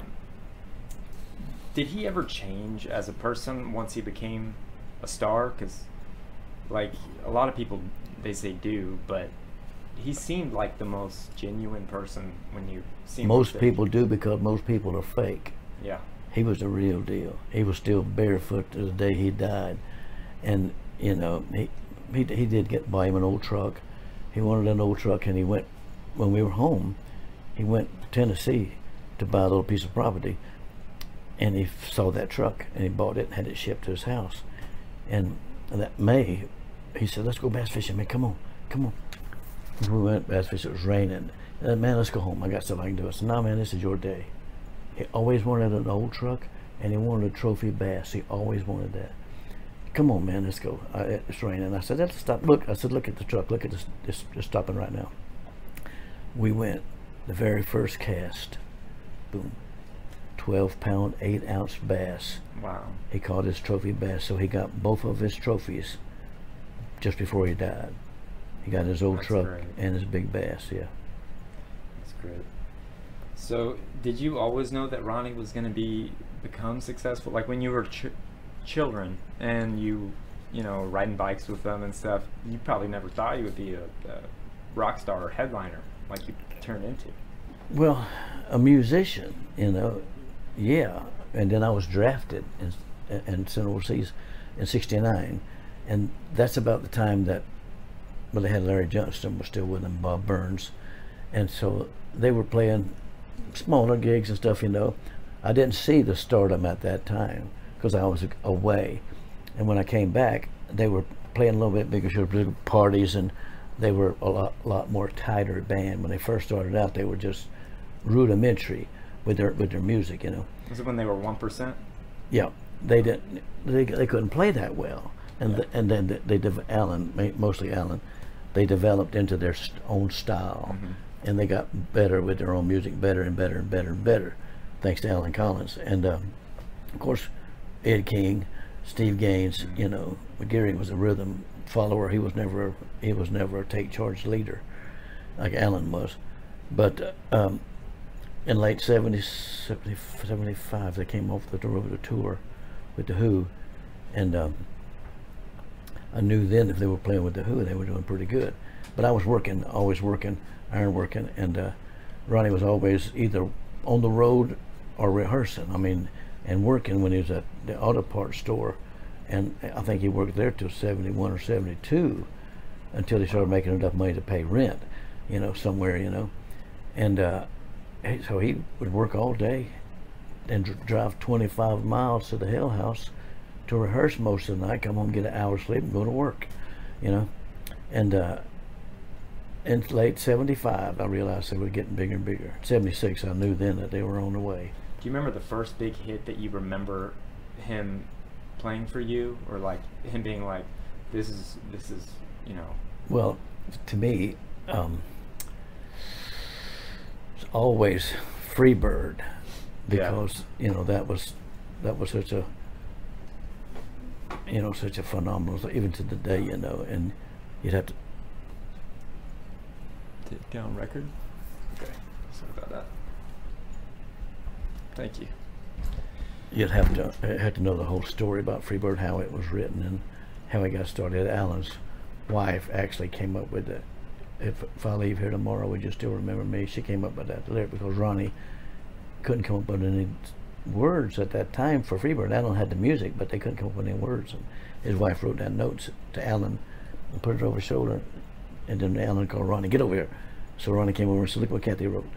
did he ever change as a person once he became a star? Because, like, a lot of people, they say do, but he seemed like the most genuine person when you see him on Most people do because most people are fake. Yeah. He was the real deal. He was still barefoot to the day he died, and you know he he, he did get buy him an old truck. He wanted an old truck, and he went when we were home. He went to Tennessee to buy a little piece of property, and he saw that truck and he bought it and had it shipped to his house. And that May, he said, "Let's go bass fishing, man. Come on, come on." We went bass fishing. It was raining. Uh, man, let's go home. I got stuff I can do. I said, "No, man, this is your day." He always wanted an old truck, and he wanted a trophy bass. He always wanted that. Come on, man, let's go. I, it's raining. I said, let's stop. Look, I said, look at the truck. Look at this. It's, it's stopping right now. We went. The very first cast. Boom. 12 pound, 8 ounce bass. Wow. He caught his trophy bass, so he got both of his trophies just before he died. He got his old That's truck great. and his big bass, yeah. Great. So, did you always know that Ronnie was going to be become successful? Like when you were ch- children and you, you know, riding bikes with them and stuff, you probably never thought you would be a, a rock star or headliner like you turned into. Well, a musician, you know, yeah. And then I was drafted and and sent overseas in '69, and that's about the time that well, they had Larry Johnston was still with them, Bob Burns, and so they were playing smaller gigs and stuff. You know, I didn't see the stardom at that time because I was away, and when I came back, they were playing a little bit bigger shows, bigger parties, and they were a lot, lot more tighter band. When they first started out, they were just rudimentary with their with their music, you know. Was it when they were one percent? Yeah, they didn't. They, they couldn't play that well, and th- and then they, they Allen mostly Allen, they developed into their own style, mm-hmm. And they got better with their own music, better and better and better and better, thanks to Allen Collins, and um, of course, Ed King, Steve Gaines. You know, Gary was a rhythm follower. He was never he was never a take charge leader, like Allen was, but. Um, in late 70, 70, 75, they came off the to tour with The Who. And um, I knew then if they were playing with The Who, they were doing pretty good. But I was working, always working, iron working. And uh, Ronnie was always either on the road or rehearsing. I mean, and working when he was at the auto parts store. And I think he worked there till 71 or 72 until he started making enough money to pay rent, you know, somewhere, you know. And uh, so he would work all day and dr- drive 25 miles to the Hell House to rehearse most of the night, come home, get an hour's sleep, and go to work, you know. And uh, in late 75, I realized they were getting bigger and bigger. 76, I knew then that they were on the way. Do you remember the first big hit that you remember him playing for you, or like him being like, "This is this is you know." Well, to me, um, it's always Freebird because you know that was that was such a you know such a phenomenal even to the day you know and you'd have to Take down record. Okay, sorry about that. Thank you. you'd have to uh, have to know the whole story about Freebird how it was written and how it got started Allen's wife actually came up with it if, if I leave here tomorrow would you still remember me she came up with that lyric because Ronnie couldn't come up with any words at that time for Freebird. Allen had the music, but they couldn't come up with any words. And his wife wrote down notes to Allen and put it over his shoulder. And then Allen called Ronnie, get over here. So Ronnie came over and said, look what Kathy wrote.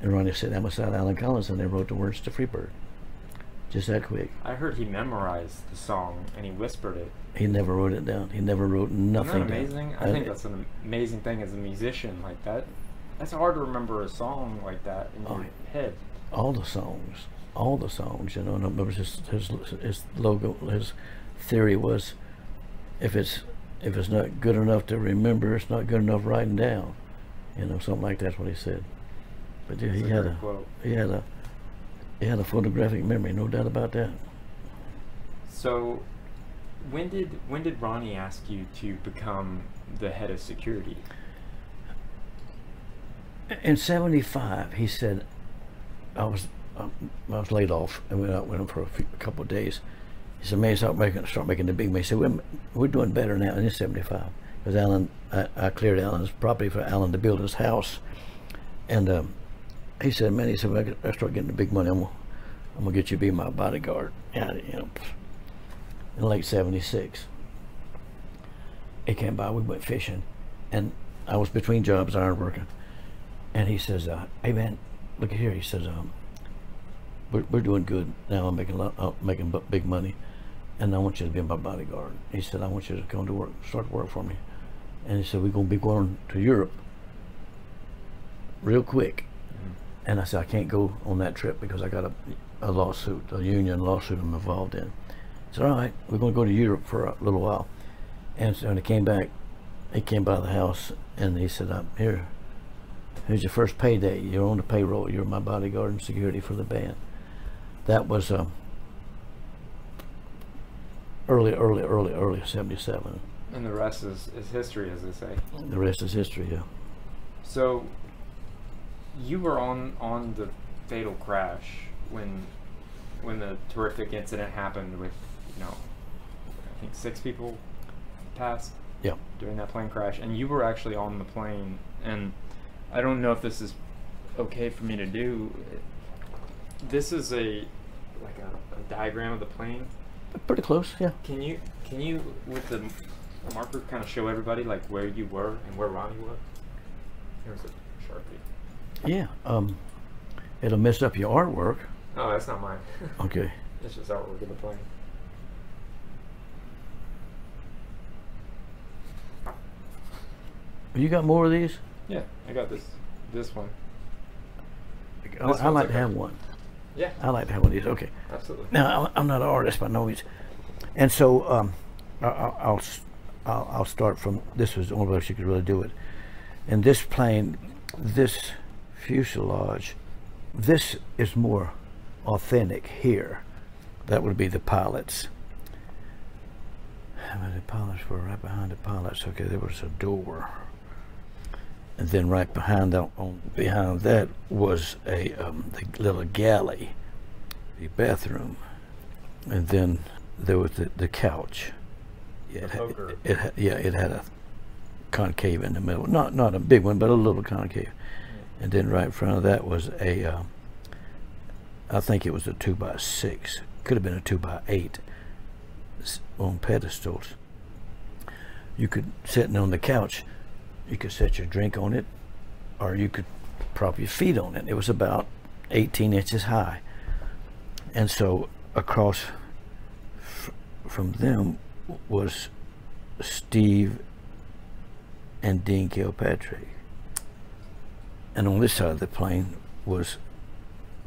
And Ronnie sat down beside Allen Collins and they wrote the words to Freebird. Just that quick. I heard he memorized the song and he whispered it. He never wrote it down. He never wrote nothing Isn't that down. amazing? I think that's an amazing thing as a musician like that. That's hard to remember a song like that in oh, your head. all the songs, all the songs, you know. And I remember his his his logo, his theory was, if it's if it's not good enough to remember, it's not good enough writing down, you know, something like that's what he said. But yeah, he had a quote. he had a he had a photographic memory, no doubt about that. So, when did when did Ronnie ask you to become the head of security? In '75, he said, I was um, I was laid off and went out with him for a, few, a couple of days. He said, "Man, start making start making the big money." He said, "We're, we're doing better now." And in '75, because Allen, I, I cleared Allen's property for Allen to build his house, and um, he said, "Man," he said, "When I, start getting the big money, I'm gonna, I'm gonna get you to be my bodyguard." Yeah, you know, in late '76, it came by. We went fishing, and I was between jobs, iron working. And he says, uh, "Hey man, look here." He says, um, "We're we're doing good now. I'm making a lot, uh, making big money, and I want you to be my bodyguard." He said, "I want you to come to work, start to work for me." And he said, "We're gonna be going to Europe real quick." And I said, "I can't go on that trip because I got a, a lawsuit, a union lawsuit I'm involved in." He said, "All right, we're gonna go to Europe for a little while." And so when he came back, he came by the house and he said, "I'm here." Here's your first payday. You're on the payroll. You're my bodyguard and security for the band. That was um, early, early, early, early '77. And the rest is, is history, as they say. The rest is history. Yeah. So, you were on on the fatal crash when when the terrific incident happened with you know I think six people passed. Yeah. During that plane crash, and you were actually on the plane, and I don't know if this is okay for me to do. This is a like a, a diagram of the plane. Pretty close. Yeah. Can you can you with the marker kind of show everybody like where you were and where Ronnie was? Here's a sharpie. Yeah. Um, it'll mess up your artwork. Oh, that's not mine. Okay. It's just artwork of the plane. You got more of these? Yeah, I got this this one. I, This I like to have one. Yeah. I like to have one of these. Okay. Absolutely. Now I- I'm not an artist, but no he's. And so um, I- I- I'll, I'll I'll start from this was the only way she could really do it. And this plane, this fuselage, this is more authentic here. That would be the pilots. How many pilots were right behind the pilots? Okay, there was a door. And then right behind that, on, behind that was a um, the little galley, the bathroom, and then there was the, the couch. Yeah, it, had, it, had- yeah, it had a concave in the middle, not not a big one, but a little concave. And then right in front of that was a, uh, I think it was a two by six, could have been a two by eight, on pedestals. You could sitting on the couch, you could set your drink on it, or you could prop your feet on it. It was about 18 inches high, and so across from them was Steve and Dean Kilpatrick. And on this side of the plane was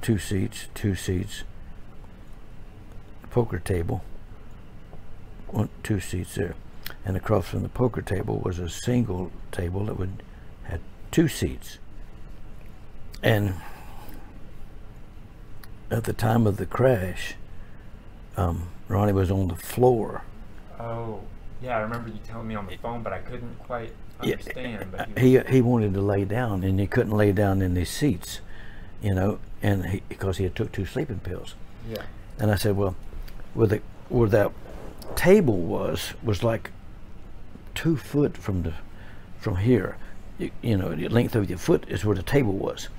two seats, two seats, poker table, one, two seats there. And across from the poker table was a single table that would had two seats. And at the time of the crash, um, Ronnie was on the floor. Oh, yeah, I remember you telling me on the phone, but I couldn't quite understand. but he he wanted to lay down and he couldn't lay down in these seats, you know, and he, because he had took two sleeping pills. Yeah. And I said, well, where the that table was was like two foot from the from here. You, you know, the length of your foot is where the table was.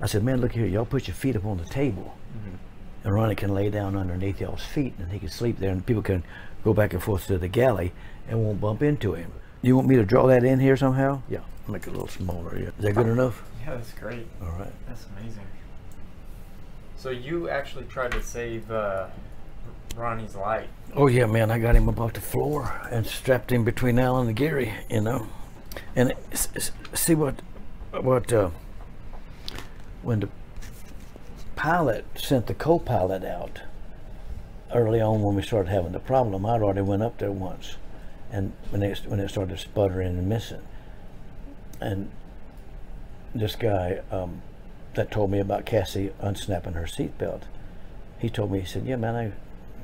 I said, man, look here, y'all put your feet up on the table. Mhm. And Ronnie can lay down underneath y'all's feet and he can sleep there and people can go back and forth to the galley and won't bump into him. You want me to draw that in here somehow? Yeah, make it a little smaller. Yeah. Is that good enough? Yeah, that's great. All right. That's amazing. So you actually tried to save uh, Ronnie's life. Oh yeah, man, I got him off the floor and strapped him between Allen and Gary, you know. And see what what uh, when the pilot sent the co-pilot out early on when we started having the problem, I'd already went up there once, and when it when it started sputtering and missing, and this guy um, that told me about Cassie unsnapping her seatbelt, he told me he said, "Yeah, man, I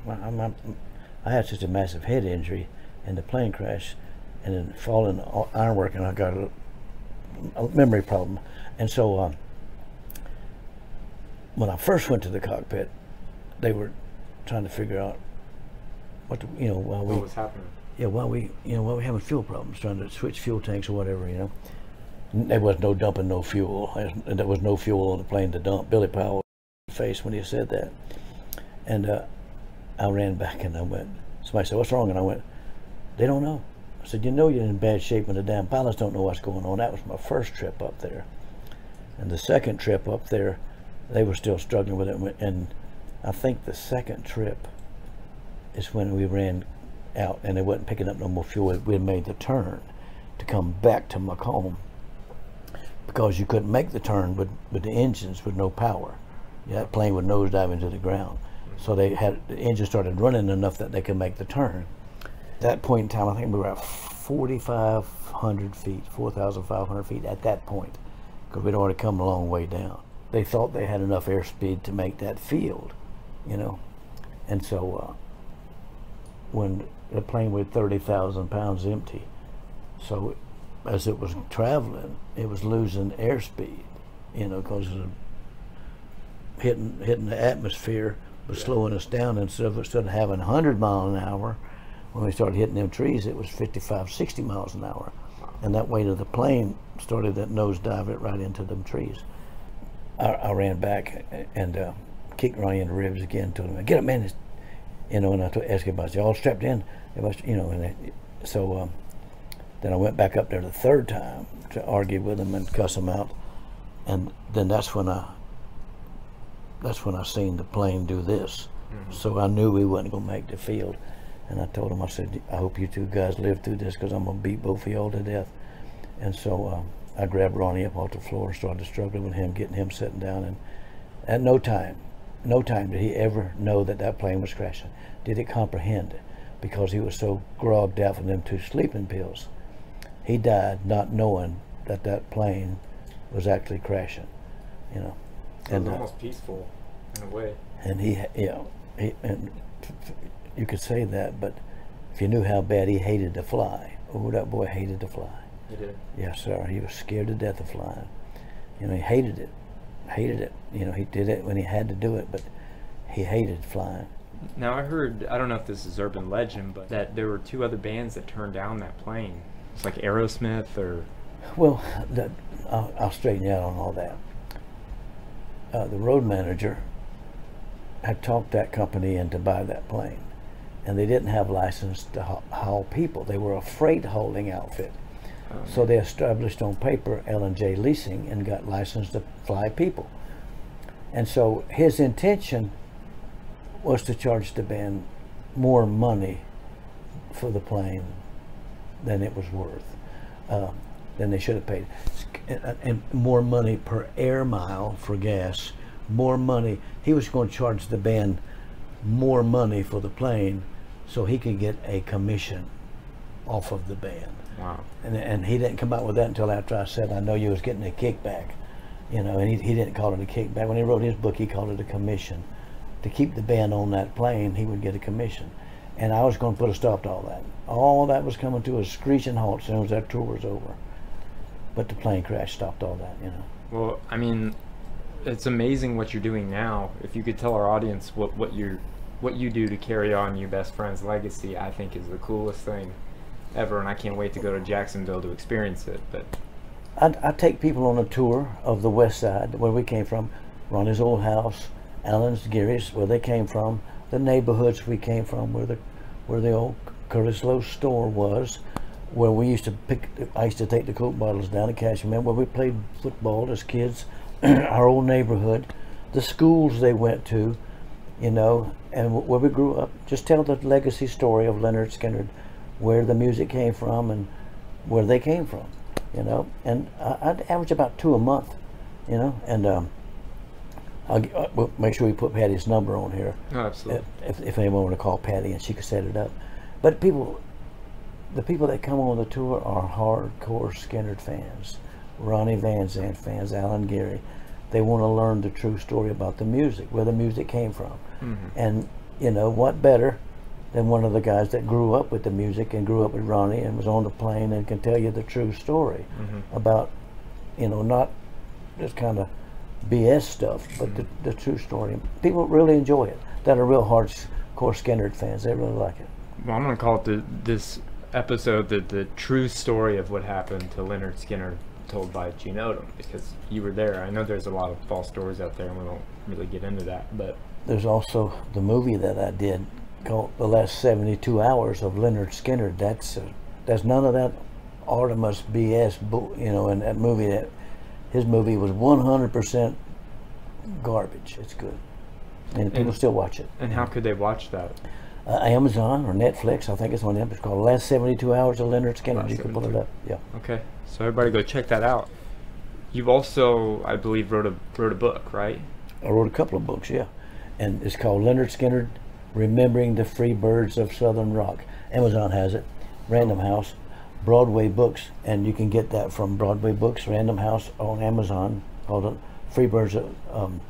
I'm, I'm, I had such a massive head injury in the plane crash, and then falling ironwork, and I got a, a memory problem, and so um, when I first went to the cockpit, they were trying to figure out what you know while we What was happening? yeah while we you know while we having fuel problems, trying to switch fuel tanks or whatever, you know. There was no dumping, no fuel. There was no fuel on the plane to dump. Billy Powell face when he said that, and uh, I ran back and I went. Somebody said, "What's wrong?" And I went, "They don't know." I said, "You know you're in bad shape and the damn pilots don't know what's going on." That was my first trip up there, and the second trip up there, they were still struggling with it. And I think the second trip is when we ran out and they wasn't picking up no more fuel. We had made the turn to come back to McComb because you couldn't make the turn with, with the engines with no power. Yeah, that plane would nosedive into the ground. So they had the engine started running enough that they could make the turn. At that point in time, I think we were at 4,500 feet, 4,500 feet at that point, because we'd already come a long way down. They thought they had enough airspeed to make that field, you know, and so uh, when the plane weighed 30,000 pounds empty, so as it was traveling, it was losing airspeed, you know, because hitting hitting the atmosphere was slowing us down. Instead of instead of having 100 mile an hour, when we started hitting them trees, it was 55, 60 miles an hour, and that weight of the plane started that nosedive it right into them trees. I, I ran back and uh, kicked Ronnie in the ribs again. Told him, "Get up, man!" You know, and I told, asked you all strapped in. It was, you know, and they, so um, then I went back up there the third time to argue with him and cuss him out, and then that's when I that's when I seen the plane do this. So I knew we wasn't gonna make the field, and I told him, I said, I hope you two guys live through this because I'm gonna beat both of y'all to death. And so um, I grabbed Ronnie up off the floor and started struggling with him, getting him sitting down. And at no time, no time did he ever know that that plane was crashing. Did he comprehend it? Because he was so grogged out from them two sleeping pills. He died not knowing that that plane was actually crashing, you know. It was uh, almost peaceful in a way. And he, you know, he, and you could say that, but if you knew how bad he hated to fly, oh, that boy hated to fly. He did. Yes, sir. He was scared to death of flying. You know, he hated it. Hated it. You know, he did it when he had to do it, but he hated flying. Now I heard, I don't know if this is urban legend, but that there were two other bands that turned down that plane. It's like Aerosmith or. Well, the, I'll, I'll straighten you out on all that. Uh, the road manager had talked that company into buy that plane, and they didn't have license to haul, haul people. They were a freight hauling outfit. So they established on paper L&J Leasing and got licensed to fly people. And so his intention was to charge the band more money for the plane than it was worth, uh, than they should have paid. And, more money per air mile for gas, more money. He was going to charge the band more money for the plane so he could get a commission off of the band. Wow. And, and he didn't come out with that until after I said, I know you was getting a kickback. You know, and he, he didn't call it a kickback. When he wrote his book, he called it a commission. To keep the band on that plane, he would get a commission. And I was going to put a stop to all that. All that was coming to a screeching halt as soon as that tour was over. But the plane crash stopped all that, you know. Well, I mean, it's amazing what you're doing now. If you could tell our audience what, what you what you do to carry on your best friend's legacy, I think is the coolest thing ever, and I can't wait to go to Jacksonville to experience it. But I, I take people on a tour of the West Side, where we came from, Ronnie's old house, Allen's, Gary's, where they came from, the neighborhoods we came from, where the where the old Curtis Loew store was, where we used to pick. I used to take the Coke bottles down to cash. Cashman, where we played football as kids, our old neighborhood, the schools they went to, you know, and where we grew up. Just tell the legacy story of Lynyrd Skynyrd where the music came from and where they came from, you know. And I, I'd average about two a month, you know. And um, I'll, uh, we'll make sure we put Patty's number on here. Oh, absolutely. If, if anyone want to call Patty and she could set it up. But people, the people that come on the tour are hardcore Skynyrd fans, Ronnie Van Zant fans, Allen Gary. They want to learn the true story about the music, where the music came from. Mm-hmm. And, you know, what better than one of the guys that grew up with the music and grew up with Ronnie and was on the plane and can tell you the true story Mhm. about, you know, not just kind of BS stuff, but the, Mm-hmm. the true story. People really enjoy it. That are real hardcore Skynyrd fans. They really like it. well, I'm gonna call it the this episode the the true story of what happened to Lynyrd Skynyrd, told by Gene Odom, because you were there. I know there's a lot of false stories out there, and we won't really get into that, but There's also the movie that I did called The Last 72 Hours of Lynyrd Skynyrd. That's uh, that's none of that Artimus BS, you know, and that movie that his movie was 100% garbage. It's good. And people still watch it. and how could they watch that? Uh, Amazon or Netflix, I think it's on them. It's called Last 72 Hours of Lynyrd Skynyrd. Last you can pull it up. Yeah. Okay, so everybody go check that out. You've also, I believe, wrote a wrote a book, right? I wrote a couple of books, yeah. And it's called Lynyrd Skynyrd Remembering the Free Birds of Southern Rock. Amazon has it. Random House, Broadway Books, and you can get that from Broadway Books, Random House on Amazon, called Free Birds of um,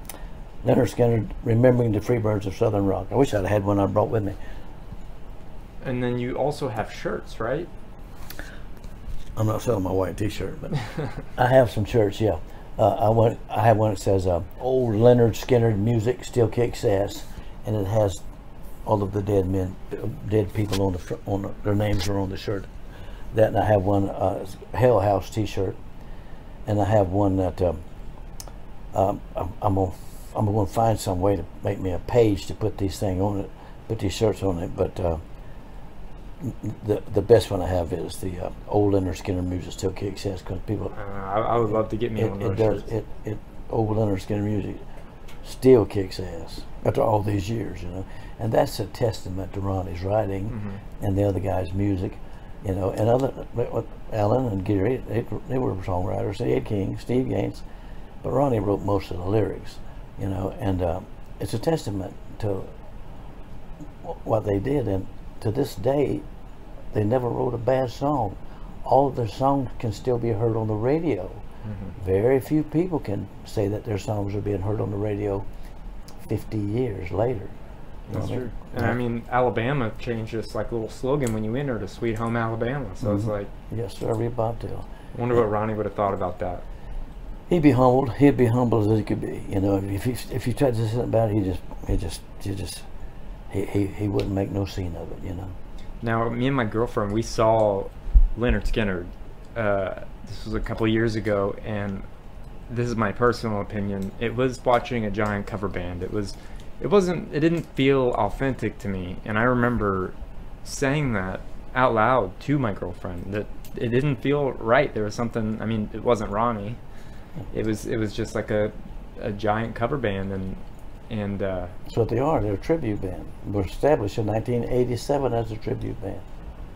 Lynyrd Skynyrd Remembering the Free Birds of Southern Rock. I wish I'd had one I brought with me. And then you also have shirts, right? I'm not selling my white T-shirt, but I have some shirts. Yeah, uh, I want. I have one that says uh, "Old Lynyrd Skynyrd music still kicks ass," and it has all of the dead men, dead people on the on the, their names are on the shirt. That and I have one uh, Hell House T-shirt, and I have one that um, um, I'm, I'm gonna I'm gonna find some way to make me a page to put these things on it, put these shirts on it, but. Uh, the the best one I have is the uh, old Lynyrd Skynyrd music still kicks ass because people. Uh, I, I would love to get me it, one it of those does shirts. it it old Lynyrd Skynyrd music still kicks ass after all these years, you know, and that's a testament to Ronnie's writing Mhm. and the other guy's music, you know, and other Allen and Gary, they, they were songwriters. Ed King, Steve Gaines, but Ronnie wrote most of the lyrics, you know, and uh, it's a testament to what they did. And to this day, they never wrote a bad song. All of their songs can still be heard on the radio. Mm-hmm. Very few people can say that their songs are being heard on the radio 50 years later. That's true. And I mean, Alabama changed this like little slogan when you enter to Sweet Home Alabama. So it's Mhm. like, Yes, sir, Ray Bobtail. wonder what Ronnie would have thought about that. He'd be humbled. He'd be humble as he could be. You know, if he if you tried to say something about it, he just he just he just he, he, he wouldn't make no scene of it. You know. Now, me and my girlfriend, we saw Lynyrd Skynyrd. Uh, this was a couple years ago, and this is my personal opinion. It was watching a giant cover band. It was, it wasn't, it didn't feel authentic to me. And I remember saying that out loud to my girlfriend that it didn't feel right. There was something. I mean, it wasn't Ronnie. It was, it was just like a, a giant cover band, and and uh, That's what they are. They're a tribute band. Were established in 1987 as a tribute band.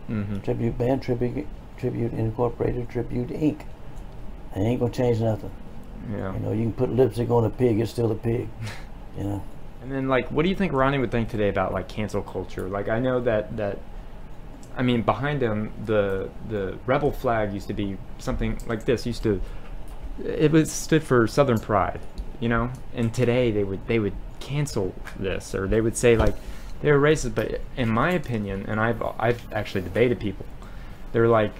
Mhm. Tribute band, tribute, tribute incorporated, tribute Inc. They ain't gonna change nothing. Yeah. You know, you can put lipstick on a pig, it's still a pig. you know. And then, like, what do you think Ronnie would think today about like cancel culture? Like, I know that that, I mean, behind him, the the rebel flag used to be something like this. Used to, it was stood for Southern pride, you know. And today they would they would cancel this, or they would say like they were racist. But in my opinion, and I've I've actually debated people, they're like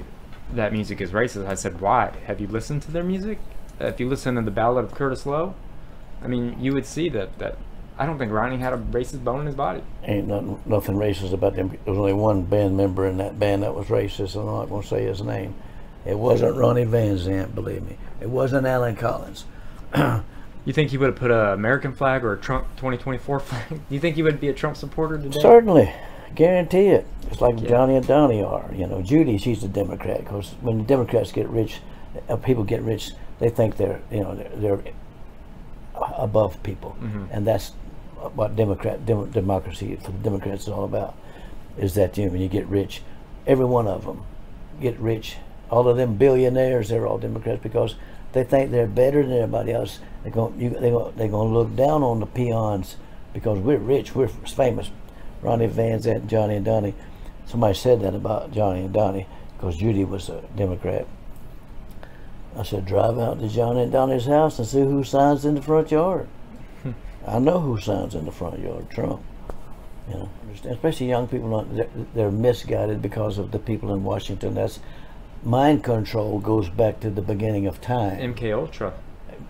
that music is racist. I said, why? Have you listened to their music? If you listen to the Ballad of Curtis Loew, I mean, you would see that that I don't think Ronnie had a racist bone in his body. Ain't nothing, nothing racist about them. There was only one band member in that band that was racist, and I'm not going to say his name. It wasn't Ronnie Van Zant, believe me. It wasn't Allen Collins. You think he would have put a American flag or a Trump 2024 flag? Do you think he would be a Trump supporter today? Certainly, guarantee it. It's like Yeah. Johnny and Donnie are. You know, Judy, she's a Democrat because when the Democrats get rich, uh, people get rich, they think they're you know they're, they're above people, Mhm. and that's what Democrat dem- democracy for the Democrats is all about. Is that you know, when you get rich, every one of them get rich. All of them billionaires, they're all Democrats because they think they're better than everybody else. They're going, you, they go, they're going to look down on the peons because we're rich, we're famous. Ronnie Van Zant, Johnny and Donnie. Somebody said that about Johnny and Donnie because Judy was a Democrat. I said, drive out to Johnny and Donnie's house and see who signs in the front yard. I know who signs in the front yard, Trump. You know, especially young people, they're, they're misguided because of the people in Washington. That's mind control goes back to the beginning of time. MK Ultra.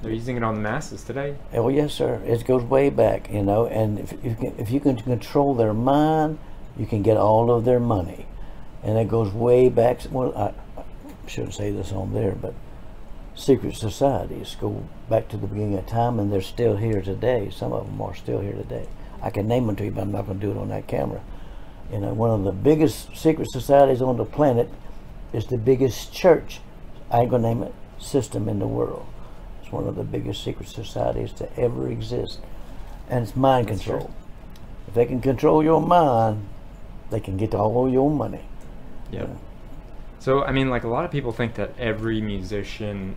They're using it on the masses today. Oh yes, sir. It goes way back, you know. And if you can, if you can control their mind, you can get all of their money, and it goes way back. Well, I, I shouldn't say this on there, but secret societies go back to the beginning of time, and they're still here today. Some of them are still here today. I can name them to you, but I'm not going to do it on that camera. You know, one of the biggest secret societies on the planet is the biggest church. I ain't to name it. System in the world. It's one of the biggest secret societies to ever exist. And it's mind That's control. true. If they can control your mind, they can get all your money. Yeah. So I mean, like a lot of people think that every musician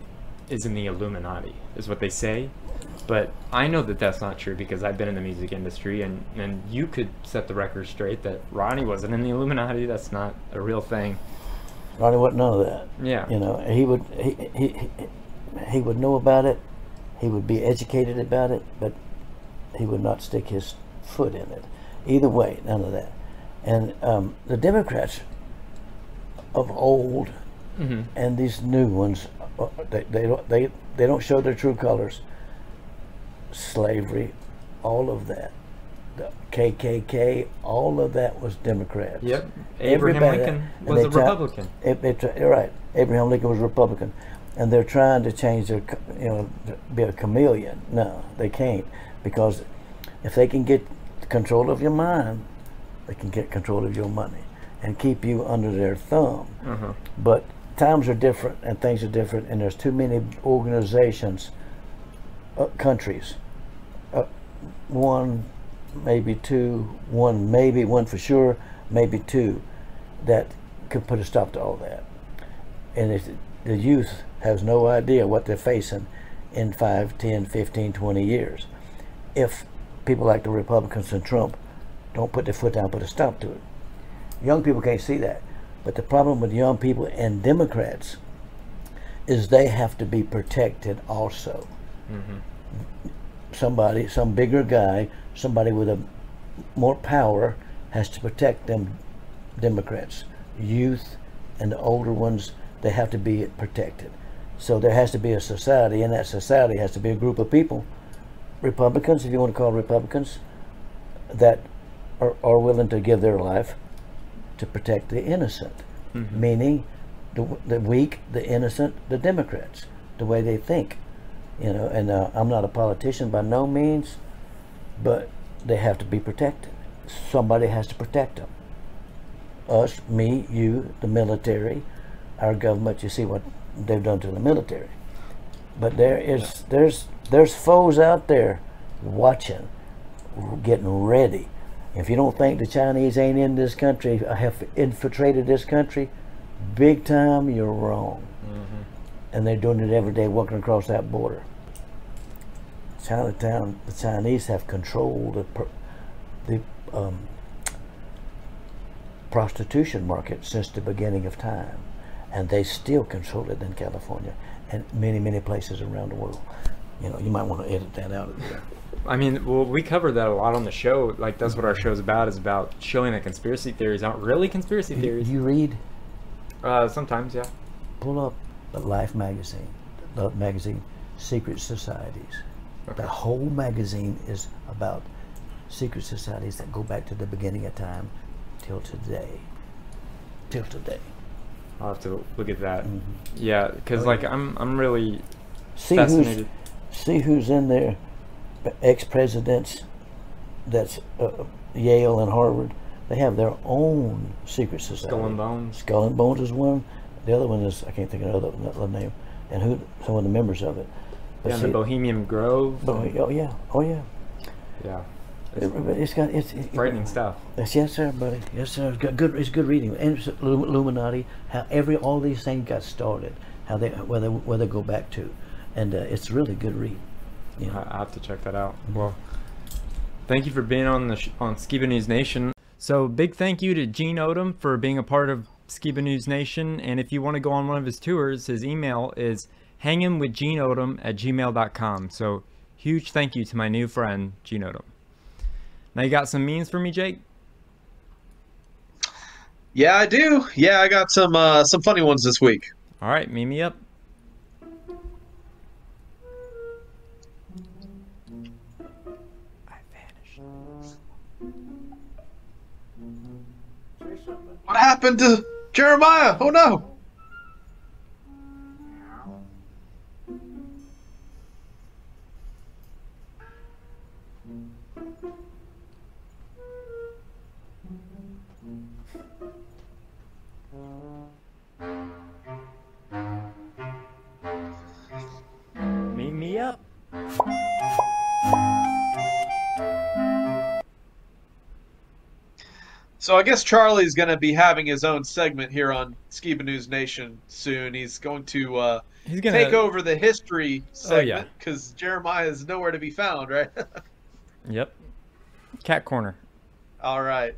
is in the Illuminati, is what they say. But I know that that's not true because I've been in the music industry, and and you could set the record straight that Ronnie wasn't in the Illuminati. That's not a real thing. Ronnie wouldn't know that. Yeah. You know, he would he, he, he, he would know about it. He would be educated about it, but he would not stick his foot in it. Either way, none of that. And um, the Democrats of old Mhm. and these new ones, uh, they, they don't they they don't show their true colors. Slavery, all of that. The KKK, all of that was Democrats. Yep. Abraham Everybody- Lincoln was a Republican. it, try- you're right. Abraham Lincoln was a Republican, and they're trying to change their, you know, be a chameleon. No, they can't because if they can get control of your mind, they can get control of your money and keep you under their thumb. Uh-huh. But times are different and things are different, and there's too many organizations, uh, countries, uh, one, maybe two, one maybe, one for sure, maybe two, that could put a stop to all that. And the youth has no idea what they're facing in 5, 10, 15, 20 years. If people like the Republicans and Trump don't put their foot down, put a stop to it. Young people can't see that. But the problem with young people and Democrats is they have to be protected also. Mm-hmm. Somebody, some bigger guy, somebody with a more power has to protect them Democrats. Youth and the older ones, they have to be protected. So there has to be a society, and that society has to be a group of people, Republicans, if you want to call Republicans, that are, are willing to give their life to protect the innocent, Mhm. meaning the, the weak, the innocent, the Democrats, the way they think. You know, and uh, I'm not a politician by no means, but they have to be protected. Somebody has to protect them. Us, me, you, the military, our government. You see what they've done to the military. But there is there's there's foes out there watching, getting ready. If you don't think the Chinese ain't in this country, uh, have infiltrated this country, big time, you're wrong. And they're doing it every day, walking across that border. Chinatown, the Chinese have controlled the, the um, prostitution market since the beginning of time, and they still control it in California and many, many places around the world. You know, you might want to edit that out. I mean, well, we cover that a lot on the show. Like, that's what our show's about, is about showing that conspiracy theories aren't really conspiracy You- theories. You read? Uh, sometimes, yeah. Pull up the Life magazine, the magazine, Secret Societies. The whole magazine is about secret societies that go back to the beginning of time till today. Till today. I'll have to look at that. Mhm. Yeah, because, Oh, like. I'm, I'm really See fascinated. who's see who's in there, ex presidents. That's uh, Yale and Harvard. They have their own secret society. Skull and Bones. Skull and Bones is one. The other one is I can't think of another another name, and who some of the members of it. Yeah, and the Bohemian Grove. Bo- oh yeah, oh yeah. Yeah. It, it's got it's it, frightening stuff. Yes, yes, sir, buddy. Yes, sir. It's good. good it's good reading. And it's Illuminati. How every all these things got started. How they where they where they go back to, and uh, it's really good read. Know. I I have to check that out. Well, thank you for being on the sh- on Skiba News Nation. So big thank you to Gene Odom for being a part of Skiba News Nation. And if you want to go on one of his tours, his email is hangingwithgeneodom at gmail.com. So huge thank you to my new friend Gene Odom. Now you got some memes for me, Jake? Yeah, I do. Yeah, I got some uh, some funny ones this week. All right, meme me up. What happened to Jeremiah? Oh no! So I guess Charlie's going to be having his own segment here on Skiba News Nation soon. He's going to uh, He's gonna- take over the history Oh, yeah. segment because Jeremiah is nowhere to be found, right? Yep. Cat corner. All right.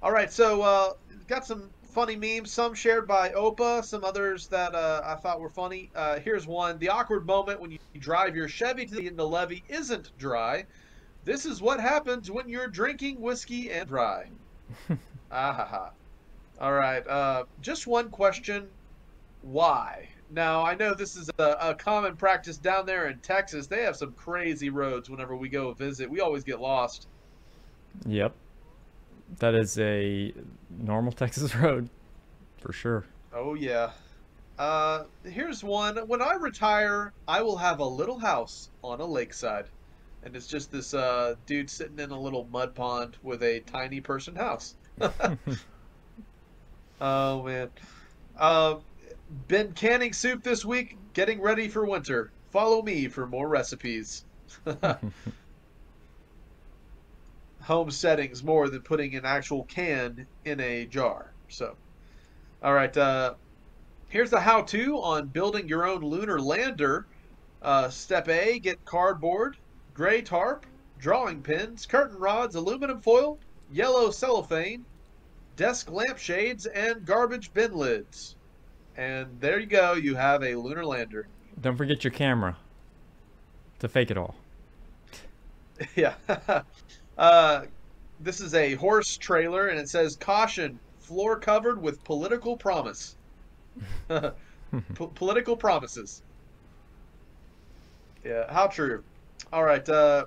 All right, so uh, got some funny memes, some shared by Opa, some others that uh, I thought were funny. Uh, here's one. The awkward moment when you drive your Chevy to the, the levee isn't dry. This is what happens when you're drinking whiskey and dry. Ah ha ha. All right, uh, just one question. Why? Now, I know this is a, a common practice down there in Texas. They have some crazy roads whenever we go visit. We always get lost. Yep. That is a normal Texas road, for sure. Oh yeah. Uh, here's one. When I retire, I will have a little house on a lakeside, and it's just this uh, dude sitting in a little mud pond with a tiny person house. oh man. Uh, been canning soup this week, getting ready for winter. Follow me for more recipes. Home settings more than putting an actual can in a jar. So, All right. Uh, here's the how-to on building your own lunar lander. Uh, step A: get cardboard, gray tarp, drawing pins, curtain rods, aluminum foil, yellow cellophane, desk lampshades, and garbage bin lids. And there you go. You have a lunar lander. Don't forget your camera to fake it all. yeah. uh, this is a horse trailer, and it says caution: floor covered with political promise. P- political promises. Yeah, how true. All right. Uh,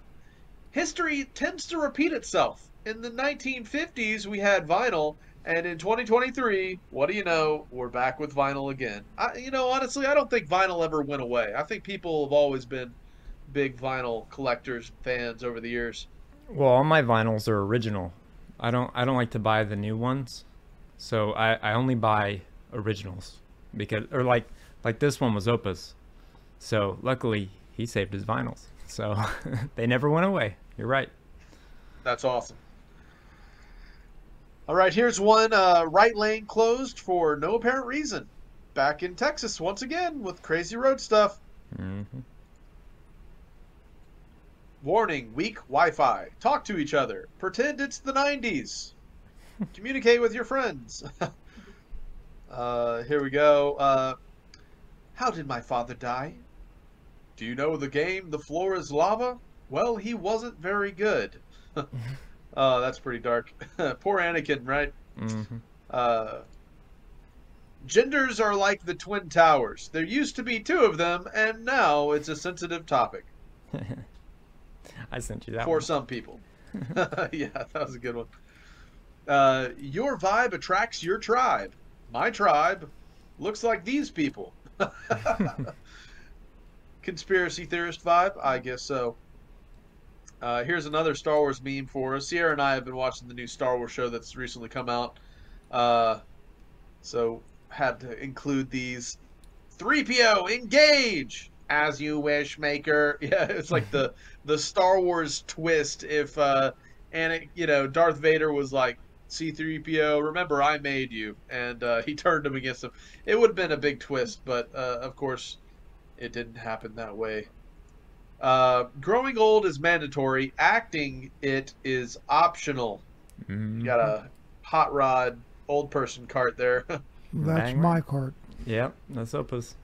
history tends to repeat itself. In the 1950s, we had vinyl, and in 2023, what do you know? We're back with vinyl again. I, you know, honestly, I don't think vinyl ever went away. I think people have always been big vinyl collectors, fans over the years. Well, all my vinyls are original. I don't I don't like to buy the new ones. So I, I only buy originals because or like like this one was Opa's. So luckily he saved his vinyls. So they never went away. You're right. That's awesome. All right, here's one uh, right lane closed for no apparent reason. Back in Texas once again with crazy road stuff. Mm-hmm. Warning, weak Wi Fi. Talk to each other. Pretend it's the 90s. Communicate with your friends. uh, here we go. Uh, how did my father die? Do you know the game The Floor is Lava? Well, he wasn't very good. oh, that's pretty dark. Poor Anakin, right? Mm-hmm. Uh, genders are like the Twin Towers. There used to be two of them, and now it's a sensitive topic. I sent you that for one. some people. yeah, that was a good one. Uh, your vibe attracts your tribe. My tribe looks like these people. Conspiracy theorist vibe? I guess so. Uh, here's another Star Wars meme for us. Sierra and I have been watching the new Star Wars show that's recently come out. Uh, so had to include these. 3PO, engage! As you wish, maker. Yeah, it's like the the Star Wars twist if uh and it, you know, Darth Vader was like C3PO, remember I made you and uh, he turned him against him. It would have been a big twist, but uh, of course it didn't happen that way. Uh, growing old is mandatory. Acting it is optional. Mm-hmm. You got a hot rod old person cart there. That's Bang. my cart. Yep, that's Opa's.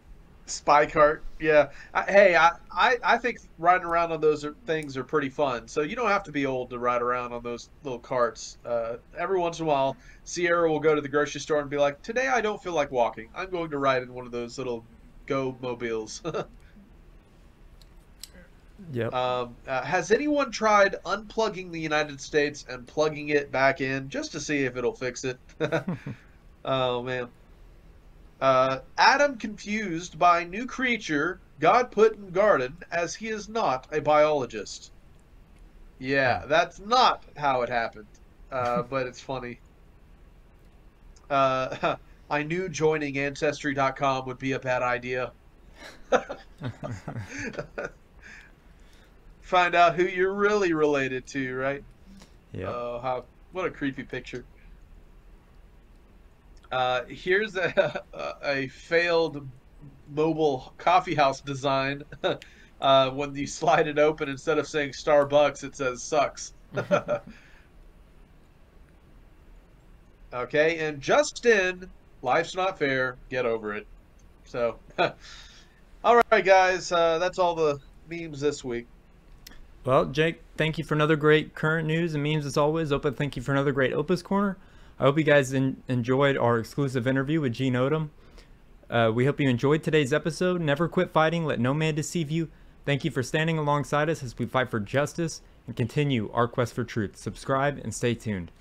Spy cart, yeah. I, hey, I, I, I think riding around on those are, things are pretty fun. So you don't have to be old to ride around on those little carts. Uh, every once in a while, Sierra will go to the grocery store and be like, "Today I don't feel like walking. I'm going to ride in one of those little go mobiles." Yep. Um, uh, has anyone tried unplugging the United States and plugging it back in just to see if it'll fix it? oh man. Uh, Adam confused by new creature God put in garden as he is not a biologist. Yeah, that's not how it happened, uh, but it's funny. Uh, I knew joining Ancestry.com would be a bad idea. Find out who you're really related to, right? Yeah. Oh, how what a creepy picture. Uh, here's a, a failed mobile coffee house design. uh, when you slide it open, instead of saying Starbucks, it says sucks. okay, and just in, life's not fair. Get over it. So, all right, guys, uh, that's all the memes this week. Well, Jake, thank you for another great current news and memes as always. Opa, thank you for another great Opa's Corner. I hope you guys in, enjoyed our exclusive interview with Gene Odom. Uh, we hope you enjoyed today's episode. Never quit fighting. Let no man deceive you. Thank you for standing alongside us as we fight for justice and continue our quest for truth. Subscribe and stay tuned.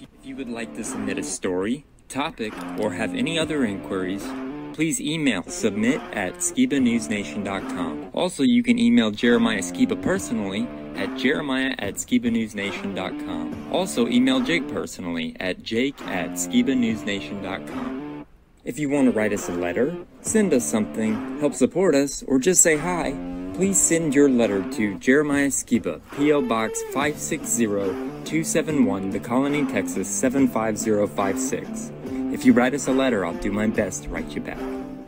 If you would like to submit a story, topic, or have any other inquiries, please email submit at skibanewsnation.com. Also, you can email Jeremiah Skiba personally at jeremiah at skibanewsnation.com. Also, email Jake personally at jake at skibanewsnation.com. If you want to write us a letter, send us something, help support us, or just say hi, please send your letter to Jeremiah Skiba, P.O. Box 560 271, The Colony, Texas 75056. If you write us a letter, I'll do my best to write you back.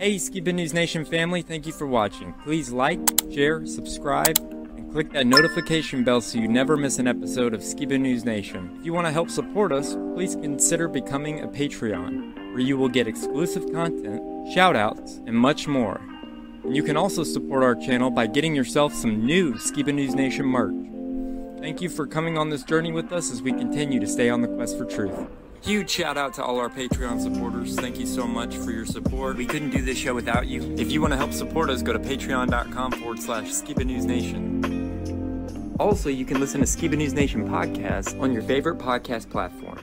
Hey, Skiba News Nation family, thank you for watching. Please like, share, subscribe, and click that notification bell so you never miss an episode of Skiba News Nation. If you want to help support us, please consider becoming a Patreon, where you will get exclusive content, shoutouts, and much more. And you can also support our channel by getting yourself some new Skiba News Nation merch. Thank you for coming on this journey with us as we continue to stay on the quest for truth. Huge shout out to all our Patreon supporters. Thank you so much for your support. We couldn't do this show without you. If you want to help support us, go to patreon.com forward slash Skiba News Nation. Also, you can listen to Skiba News Nation podcast on your favorite podcast platform.